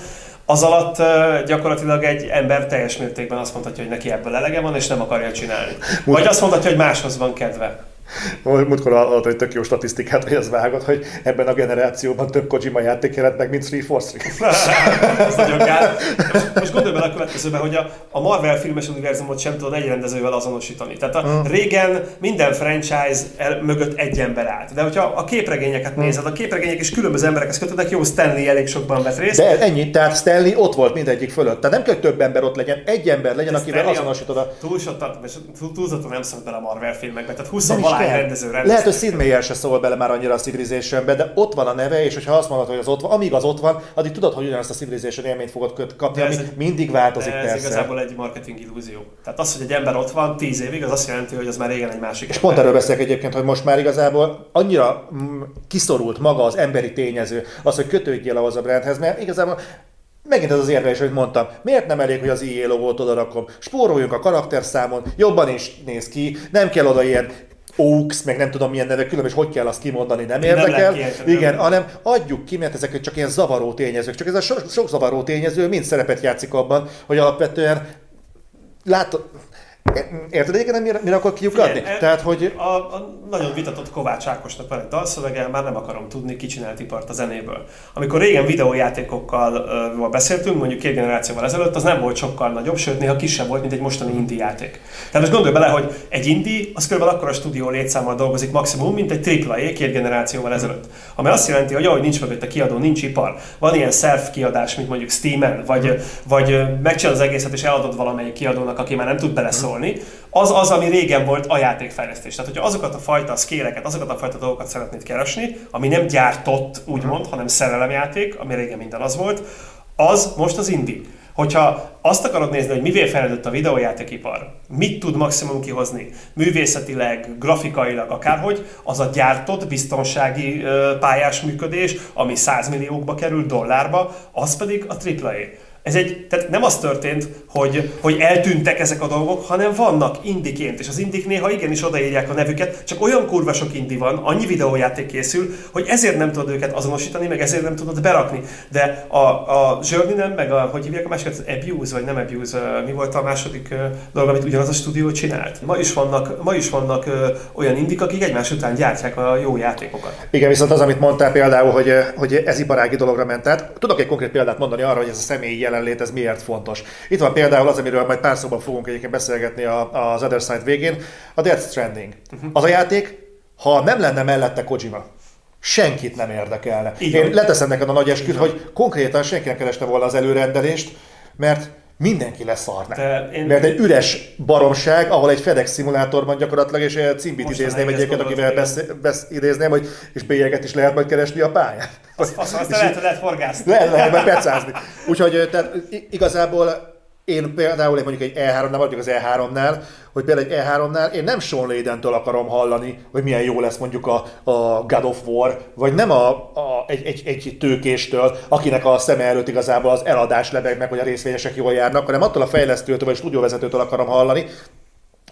az alatt gyakorlatilag egy ember teljes mértékben azt mondhatja, hogy neki ebből elege van, és nem akarja csinálni. Vagy azt mondhatja, hogy máshoz van kedve. Múltkor adott egy tök jó statisztikát, hogy az vágott, hogy ebben a generációban több Kojima játék jelent meg, mint 3 for 3. Ez nagyon kár. Most, most gondolj bele a következőben, hogy a, a Marvel filmes univerzumot sem tudod egy rendezővel azonosítani. Tehát a, hmm. régen minden franchise el, mögött egy ember állt. De hogyha a képregényeket hmm. nézed, a képregények is különböző emberekhez kötődnek, jó, Stanley elég sokban vett részt. De ennyi, tehát Stanley ott volt mindegyik fölött. Tehát nem kell több ember ott legyen, egy ember legyen, akivel azonosítod a... Túlzottan nem szokott bele a Marvel filmekbe, tehát 20 rendező Lehet, hogy Sid Meier se szól bele már annyira a civilization de ott van a neve, és hogyha azt mondod, hogy az ott van, amíg az ott van, addig tudod, hogy ugyanazt a Civilization élményt fogod kapni, ami egy, mindig változik ez persze. igazából egy marketing illúzió. Tehát az, hogy egy ember ott van 10 évig, az azt jelenti, hogy az már régen egy másik. És pont erről beszélek egyébként, hogy most már igazából annyira mm, kiszorult maga az emberi tényező, az, hogy kötődjél ahhoz a brandhez, mert igazából Megint ez az érvelés, hogy mondtam, miért nem elég, hogy az IE logót oda rakom? Spóroljunk a karakterszámon, jobban is néz ki, nem kell oda ilyen Oaks, meg nem tudom milyen nevek, különben és hogy kell azt kimondani, nem érdekel. Nem Igen, hanem adjuk ki, mert ezek csak ilyen zavaró tényezők. Csak ez a sok, sok zavaró tényező mind szerepet játszik abban, hogy alapvetően látod, Érted egyébként, mire, mire akar kiukadni? Figyelj, Tehát, hogy... A, a, nagyon vitatott Kovács Ákosnak van egy dalszövege, már nem akarom tudni, ki csinált ipart a zenéből. Amikor régen videójátékokkal uh, beszéltünk, mondjuk két generációval ezelőtt, az nem volt sokkal nagyobb, sőt néha kisebb volt, mint egy mostani indie játék. Tehát most gondolj bele, hogy egy indie, az kb. akkor a stúdió létszámmal dolgozik maximum, mint egy AAA két generációval ezelőtt. Ami azt jelenti, hogy ahogy nincs mögött a kiadó, nincs ipar, van ilyen self kiadás, mint mondjuk Steam-en, vagy, vagy megcsinálod az egészet és eladod valamelyik kiadónak, aki már nem tud beleszólni, szólni, az az, ami régen volt a játékfejlesztés. Tehát, hogyha azokat a fajta szkéleket, azokat a fajta dolgokat szeretnéd keresni, ami nem gyártott, úgymond, hanem szerelemjáték, ami régen minden az volt, az most az indie. Hogyha azt akarod nézni, hogy mivé fejlődött a videójátékipar, mit tud maximum kihozni, művészetileg, grafikailag, akárhogy, az a gyártott biztonsági pályás működés, ami 100 milliókba kerül dollárba, az pedig a AAA. Ez egy, tehát nem az történt, hogy, hogy eltűntek ezek a dolgok, hanem vannak indiként, és az indik néha igenis odaírják a nevüket, csak olyan kurva sok indi van, annyi videójáték készül, hogy ezért nem tudod őket azonosítani, meg ezért nem tudod berakni. De a, a Journey-nem, meg a, hogy hívják a másikat, Abuse, vagy nem Abuse, mi volt a második dolog, amit ugyanaz a stúdió csinált? Ma is vannak, ma is vannak olyan indik, akik egymás után gyártják a jó játékokat. Igen, viszont az, amit mondtál például, hogy, hogy ez iparági dologra ment. Tehát tudok egy konkrét példát mondani arra, hogy ez a személyi jelenlét ez miért fontos. Itt van például az, amiről majd pár szóban fogunk egyébként beszélgetni az Other Side végén, a Death Stranding. Uh-huh. Az a játék, ha nem lenne mellette Kojima, senkit nem érdekelne. Igen. Én leteszem neked a nagy esküt, hogy konkrétan senki nem kereste volna az előrendelést, mert mindenki leszarná. Én... Mert egy üres baromság, ahol egy FedEx szimulátorban gyakorlatilag, és cimbit idézném egyébként, akivel besz, besz, idézném, hogy és bélyeget is lehet majd keresni a pályán. Azt, azt, azt lehet, lehet horgászni. Lehet, lehet majd pecázni. Úgyhogy tehát igazából én például mondjuk egy E3-nál, vagy az E3-nál, hogy például egy E3-nál én nem Sean Layden-től akarom hallani, hogy milyen jó lesz mondjuk a, a God of War, vagy nem a, a, egy, egy, egy tőkéstől, akinek a szeme előtt igazából az eladás lebeg meg, hogy a részvényesek jól járnak, hanem attól a fejlesztőtől vagy a stúdióvezetőtől akarom hallani,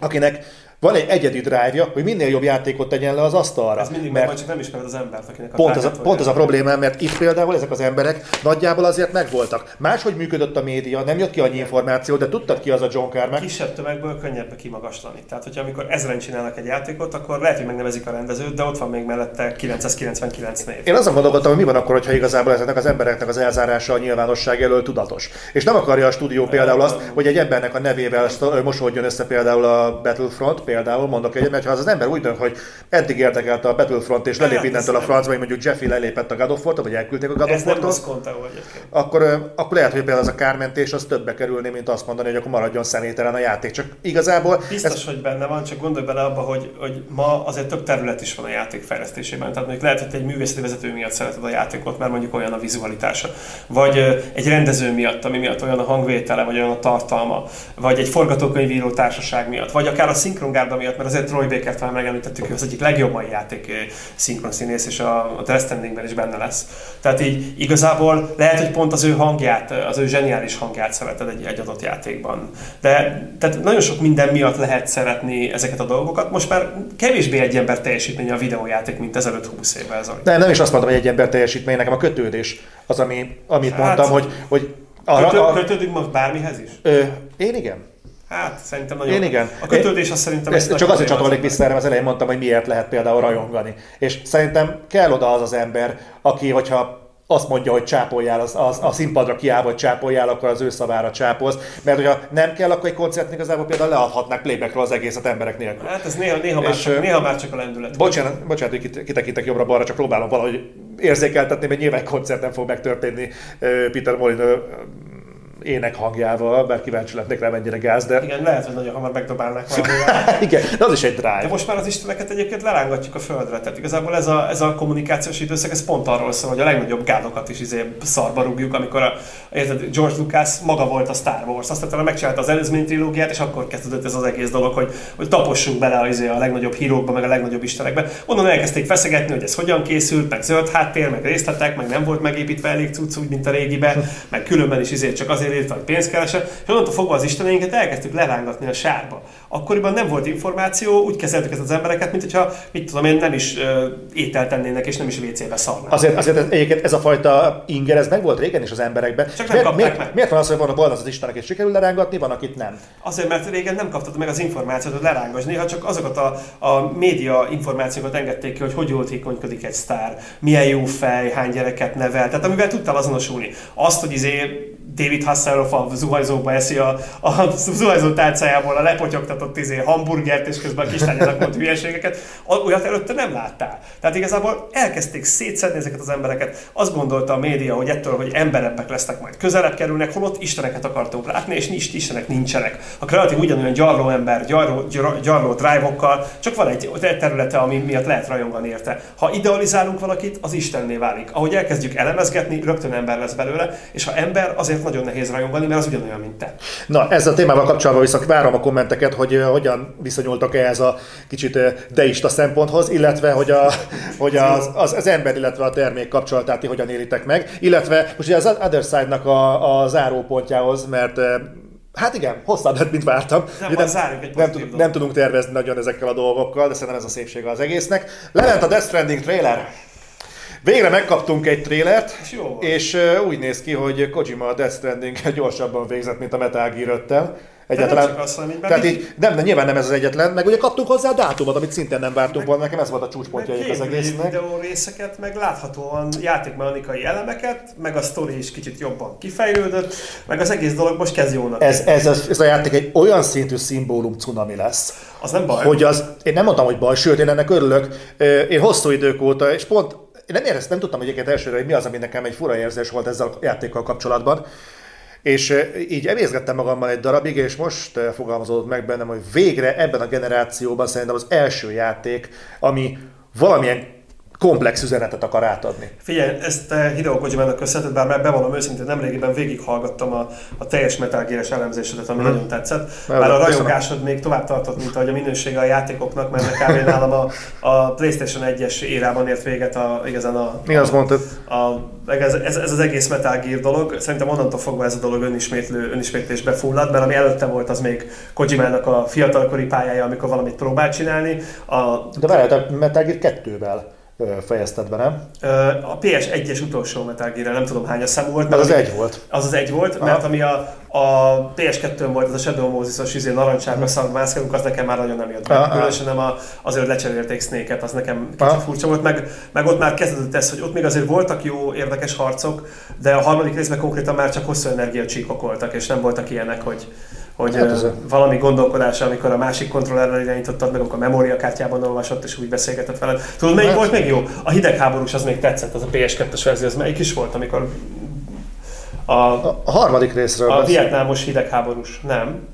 akinek van egy egyedi drive hogy minél jobb játékot tegyen le az asztalra. Ez mindig mert csak nem ismered az embert, akinek a Pont, az a, pont az a probléma, mert itt például ezek az emberek nagyjából azért megvoltak. Máshogy működött a média, nem jött ki annyi információ, de tudtad ki az a John Carmack. Kisebb tömegből könnyebb kimagaslani. Tehát, hogyha amikor ezeren csinálnak egy játékot, akkor lehet, hogy megnevezik a rendezőt, de ott van még mellette 999 név. Én azon gondolkodtam, hogy mi van akkor, hogyha igazából ezeknek az embereknek az elzárása a nyilvánosság elől tudatos. És nem akarja a stúdió például azt, hogy egy embernek a nevével mosódjon össze például a Battlefront, például mondok egyet, mert ha az, ember úgy dönt, hogy eddig érdekelte a Battlefront és lelép innentől a francba, vagy mondjuk Jeffy lelépett a God of War-tól, vagy elküldték a God of War-tól, akkor, akkor lehet, hogy például az a kármentés az többbe kerülni, mint azt mondani, hogy akkor maradjon személytelen a játék. Csak igazából... Biztos, ez... hogy benne van, csak gondolj bele abba, hogy, hogy ma azért több terület is van a játék fejlesztésében. Tehát mondjuk lehet, hogy egy művészeti vezető miatt szereted a játékot, mert mondjuk olyan a vizualitása. Vagy egy rendező miatt, ami miatt olyan a hangvétele, vagy olyan a tartalma, vagy egy forgatókönyvíró társaság miatt, vagy akár a szinkrongárda miatt, mert azért Troy Baker-t már megemlítettük, hogy az egyik legjobb mai játék szinkron színész, és a, a Death Strandingben is benne lesz. Tehát így igazából lehet, hogy pont az ő hangját, az ő zseniális hangját szereted egy, egy adott játékban. De tehát nagyon sok minden miatt lehet szeretni ezeket a dolgokat. Most már kevésbé egy ember teljesítmény a videójáték, mint ezelőtt 20 évvel ezelőtt. Nem, nem is azt mondom, hogy egy ember teljesítmény, nekem a kötődés az, ami, amit hát, mondtam, hogy, hogy arra, kötő, a, kötődik most bármihez is? Ö, én igen. Hát szerintem nagyon. Én igen. A kötődés az szerintem... Ezt csak azért csatolnék vissza erre, az elején mondtam, hogy miért lehet például rajongani. És szerintem kell oda az az ember, aki, hogyha azt mondja, hogy csápoljál, az, az, a színpadra kiáll, hogy csápoljál, akkor az ő szavára csápolsz. Mert hogyha nem kell, akkor egy koncertnek igazából például leadhatnák playbackről az egészet emberek nélkül. Hát ez néha, néha, már, csak, néha már csak a lendület. Bocsánat, bocsánat hogy kitekintek jobbra-balra, csak próbálom valahogy érzékeltetni, mert nyilván koncert nem fog megtörténni Peter Molyneux ének hangjával, bár kíváncsi lennék rá, mennyire gáz, de... Igen, lehet, hogy nagyon hamar megdobálnak Igen, de az is egy drive. De most már az isteneket egyébként lerángatjuk a földre. Tehát igazából ez a, ez a kommunikációs időszak, ez pont arról szól, hogy a legnagyobb gádokat is izé szarba rúgjuk, amikor a, érted, George Lucas maga volt a Star Wars, aztán megcsinálta az előzmény trilógiát, és akkor kezdődött ez az egész dolog, hogy, hogy tapossunk bele az, izé a legnagyobb hírókba, meg a legnagyobb istenekbe. Onnan elkezdték feszegetni, hogy ez hogyan készült, meg zöld háttér, meg részletek, meg nem volt megépítve elég cucc, úgy, mint a régiben, meg különben is izé csak azért írt, hogy pénzt keresett, és onnantól fogva az isteneinket elkezdtük lerángatni a sárba. Akkoriban nem volt információ, úgy kezeltük ezt az embereket, mint hogyha, mit tudom én, nem is ételt tennének, és nem is WC-be szarnának. Azért, azért ez, egyébként ez a fajta inger, ez meg volt régen is az emberekben. Csak nem miért, miért, meg. miért van az, hogy van a az Istenek, és sikerül lerángatni, van, akit nem? Azért, mert régen nem kaptad meg az információt, hogy lerángasd. Néha csak azokat a, a média információkat engedték ki, hogy hogy jótékonykodik egy sztár, milyen jó fej, hány gyereket nevel, tehát amivel tudtál azonosulni. Azt, hogy izé David Hasselhoff a zuhanyzóba eszi a, a zuhanyzó tárcájából a lepotyogtatott izé, hamburgert, és közben a kislányának mond hülyeségeket, olyat előtte nem láttál. Tehát igazából elkezdték szétszedni ezeket az embereket. Azt gondolta a média, hogy ettől, hogy emberebbek lesznek, majd közelebb kerülnek, holott isteneket akartunk látni, és nincs, istenek nincsenek. A kreatív ugyanolyan gyarló ember, gyarló, gyarló drive-okkal, csak van egy területe, ami miatt lehet rajongani érte. Ha idealizálunk valakit, az Istenné válik. Ahogy elkezdjük elemezgetni, rögtön ember lesz belőle, és ha ember, azért azért nagyon nehéz rajongani, mert az ugyanolyan, mint te. Na, ezzel a témával kapcsolatban viszont várom a kommenteket, hogy hogyan viszonyultak ehhez a kicsit deista szemponthoz, illetve hogy, a, hogy az, az, az, ember, illetve a termék kapcsolatát ti hogyan élitek meg, illetve most ugye az Other Side-nak a, a zárópontjához, mert Hát igen, hosszabb lett, mint vártam. Nem, nem, egy nem, tud, nem tudunk tervezni nagyon ezekkel a dolgokkal, de szerintem ez a szépsége az egésznek. Lement a Death Stranding trailer. Végre megkaptunk egy trélert, és, és uh, úgy néz ki, hogy Kojima a Death Stranding gyorsabban végzett, mint a Metal Gear 5-tel. Egyetlen. Nem azt Tehát így, nem, de nyilván nem ez az egyetlen, meg ugye kaptunk hozzá a dátumot, amit szintén nem vártunk volna, nekem ez volt a csúcspontja az egésznek. videó részeket, meg láthatóan játékmechanikai elemeket, meg a sztori is kicsit jobban kifejlődött, meg az egész dolog most kezd jónak. Ez, ez, ez, ez a játék egy olyan szintű szimbólum cunami lesz. Az nem baj. Hogy az, én nem mondtam, hogy baj, sőt, én ennek örülök. Én hosszú idők óta, és pont nem éreztem, nem tudtam egyébként elsőre, hogy mi az, ami nekem egy fura érzés volt ezzel a játékkal kapcsolatban. És így emészgettem magammal egy darabig, és most fogalmazódott meg bennem, hogy végre ebben a generációban szerintem az első játék, ami valamilyen komplex üzenetet akar átadni. Figyelj, ezt Hideo Kojimának köszönheted, bár bevallom őszintén, nemrégiben végighallgattam a, a teljes Metal Gear-es elemzésedet, ami hmm. nagyon tetszett. Bár a rajongásod még tovább tartott, mint ahogy a minősége a játékoknak, mert kb. nálam a, a PlayStation 1-es érában ért véget a, igazán a... Mi azt mondtad? A, ez, ez, ez, az egész Metal Gear dolog. Szerintem onnantól fogva ez a dolog önismétlő, önismétlésbe fullad, mert ami előtte volt, az még Kojimának a fiatalkori pályája, amikor valamit próbált csinálni. A... De várjál, a Metal Gear 2-vel fejezted be, nem? A PS1-es utolsó Metal Gear, nem tudom hány számú volt. Az az egy volt. Az az egy volt, Aha. mert ami a, a PS2-n volt, az a Shadow Moses-os izé, narancsárga szangmászkálunk, az nekem már nagyon nem jött be. Különösen nem a, azért, lecserélték snake az nekem kicsit Aha. furcsa volt, meg, meg ott már kezdődött ez, hogy ott még azért voltak jó, érdekes harcok, de a harmadik részben konkrétan már csak hosszú energiacsíkok voltak, és nem voltak ilyenek, hogy hogy hát az valami gondolkodása, amikor a másik kontrollerrel irányítottad meg, akkor a memóriakártyában olvasott, és úgy beszélgetett veled. Tudod, melyik hát... volt még jó? A hidegháborús az még tetszett, az a PS2-es verzió, az melyik is volt, amikor a, a harmadik részről A vietnámos hidegháborús, nem?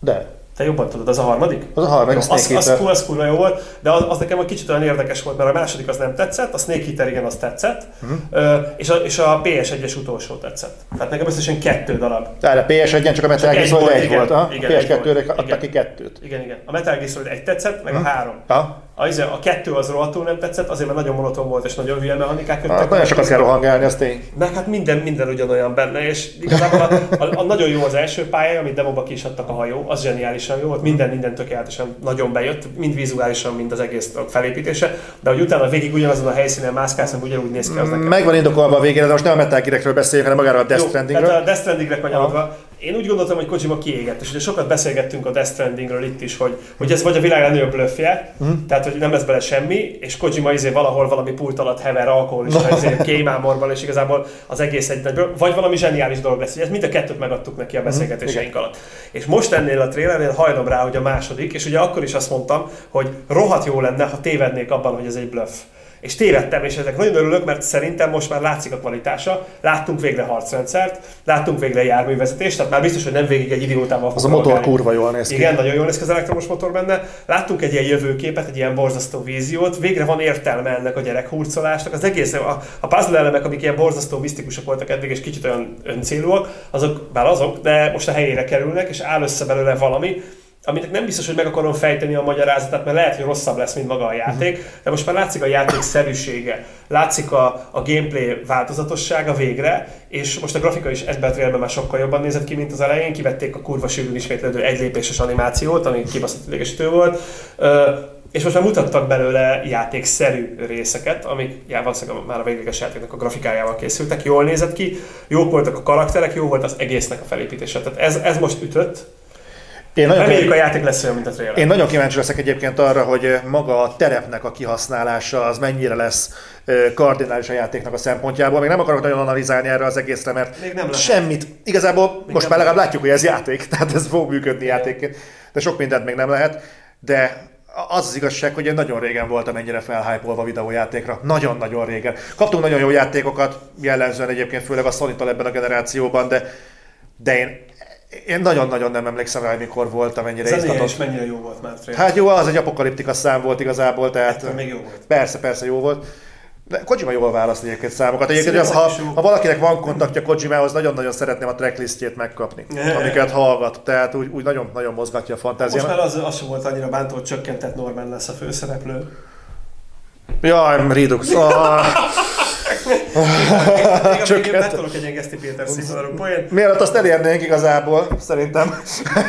De. Te jobban tudod, az a harmadik? Az a harmadik, jó, az, az, az, az kurva jó volt, de az, az nekem egy kicsit olyan érdekes volt, mert a második az nem tetszett, a Snake Eater igen, az tetszett, uh-huh. és, a, és a PS1-es utolsó tetszett. Tehát nekem összesen kettő darab. Tehát a PS1-en csak a Metal Gear Solid egy volt, a PS2-re adtak ki kettőt. Igen, igen. A Metal Gear Solid egy tetszett, meg uh-huh. a három. Ha? A, izé, a kettő az rohadtul nem tetszett, azért mert nagyon monoton volt és nagyon hülye mechanikák jöttek. Hát, nagyon sokat kell rohangálni, az tény. Meg hát minden, minden ugyanolyan benne, és igazából a, a, a, nagyon jó az első pálya, amit demoba ki is adtak a hajó, az zseniálisan jó volt, minden, minden tökéletesen nagyon bejött, mind vizuálisan, mind az egész felépítése, de hogy utána végig ugyanazon a helyszínen mászkálsz, ugyanúgy néz ki az nekem. Megvan indokolva a végére, de most nem a Metal Gear-ekről beszéljünk, hanem magáról a Death Strandingről. A Death Strandingre kanyarodva, én úgy gondoltam, hogy Kojima kiégett, és ugye sokat beszélgettünk a Death Strandingről itt is, hogy, hogy ez vagy a világ legnagyobb blöffje, uh-huh. tehát hogy nem lesz bele semmi, és Kojima izé valahol valami pult alatt hever és no. izé kémámorban, és igazából az egész egy vagy valami zseniális dolog lesz. Ez mind a kettőt megadtuk neki a mhm. beszélgetéseink uh-huh. alatt. És most ennél a trailernél hajlom rá, hogy a második, és ugye akkor is azt mondtam, hogy rohadt jó lenne, ha tévednék abban, hogy ez egy bluff. És tévedtem, és ezek nagyon örülök, mert szerintem most már látszik a kvalitása. Láttunk végre harcrendszert, láttunk végre járművezetést, tehát már biztos, hogy nem végig egy idiótával Az a motor magálni. kurva jól néz ki. Igen, nagyon jól néz ki az elektromos motor benne. Láttunk egy ilyen jövőképet, egy ilyen borzasztó víziót, végre van értelme ennek a gyerek hurcolásnak. Az egész, a, a puzzle elemek, amik ilyen borzasztó misztikusok voltak eddig, és kicsit olyan öncélúak, azok bár azok, de most a helyére kerülnek, és áll össze belőle valami, aminek nem biztos, hogy meg akarom fejteni a magyarázatát, mert lehet, hogy rosszabb lesz, mint maga a játék, de most már látszik a játék szerűsége, látszik a, a gameplay változatossága végre, és most a grafika is ebben már sokkal jobban nézett ki, mint az elején, kivették a kurva sűrűn ismétlődő egylépéses animációt, ami kibaszott idegesítő volt, és most már mutattak belőle játékszerű részeket, amik já, valószínűleg már a végleges játéknak a grafikájával készültek, jól nézett ki, jók voltak a karakterek, jó volt az egésznek a felépítése. Tehát ez, ez most ütött, én nagyon Reméljük a játék lesz olyan, mint a trailer. Én nagyon kíváncsi leszek egyébként arra, hogy maga a terepnek a kihasználása az mennyire lesz kardinális a játéknak a szempontjából. Még nem akarok nagyon analizálni erre az egészre, mert Még nem semmit. Igazából még most már legalább látjuk, hogy ez játék, tehát ez fog működni játékként, de sok mindent még nem lehet. De az az igazság, hogy én nagyon régen voltam ennyire felhájpolva videójátékra. Nagyon-nagyon régen. Kaptunk nagyon jó játékokat, jellemzően egyébként főleg a sony ebben a generációban, de, de én én nagyon-nagyon nem emlékszem rá, mikor voltam ennyire izgatott. is mennyire jó volt már Hát jó, az egy apokaliptika szám volt igazából, tehát... Ettől még jó volt. Persze, persze jó volt. De Kojima jól választ egyébként számokat. Egyébként, ha, ha, valakinek van kontaktja Kojimához, nagyon-nagyon szeretném a tracklistjét megkapni, amiket hallgat. Tehát úgy, úgy nagyon, nagyon mozgatja a fantáziát. Most már az, az sem volt annyira bántó, hogy csökkentett Norman lesz a főszereplő. Jaj, Redux. Ah. Csak nem tudok egy engeszti Péter színvonalú poén. Mielőtt azt elérnénk igazából, szerintem,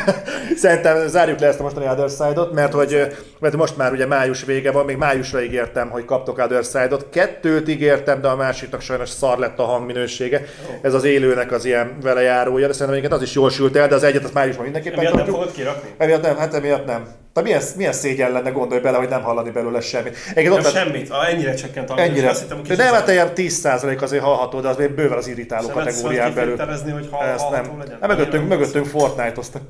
szerintem zárjuk le ezt a mostani Other Side-ot, mert hogy mert most már ugye május vége van, még májusra ígértem, hogy kaptok Other Side-ot. Kettőt ígértem, de a másiknak sajnos szar lett a hangminősége. Ez az élőnek az ilyen velejárója, de szerintem az is jól sült el, de az egyet az májusban mindenképpen Emiatt nem fogod kirakni? Emiatt nem, hát emiatt nem. De milyen, milyen szégyen lenne, gondolj bele, hogy nem hallani belőle semmit. Egyébként nem ott semmit, a, ennyire csökkent a Ennyire. Azt hittem, de nem, hát ilyen 10% azért hallható, de az még bőven az irritáló kategórián belül. hogy Ezt nem. Legyen. Hát mögöttünk, mögöttünk Fortnite-oztak.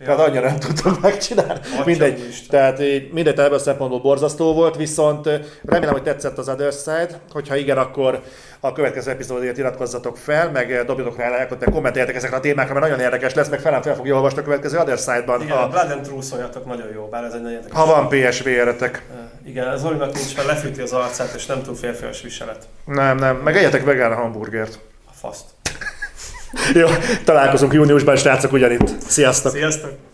Ja. Tehát annyira nem tudtam megcsinálni. Mindegy. Tehát mindegy, ebből a szempontból borzasztó volt, viszont remélem, hogy tetszett az Other Side. Hogyha igen, akkor a következő epizódért iratkozzatok fel, meg dobjatok rá lájkot, kommenteljetek ezekre a témákra, mert nagyon érdekes lesz, meg felem fel fogja olvasni a következő Other Side-ban. Igen, a Blood and Truth nagyon jó, bár ez egy nagyon érdekes. Ha van PSV-eretek. Igen, az Zolinak nincs, mert lefűti az arcát, és nem túl férfias viselet. Nem, nem, meg egyetek vegán hamburgert. A faszt. Jó, találkozunk júniusban, srácok, ugyanitt. Sziasztok! Sziasztok!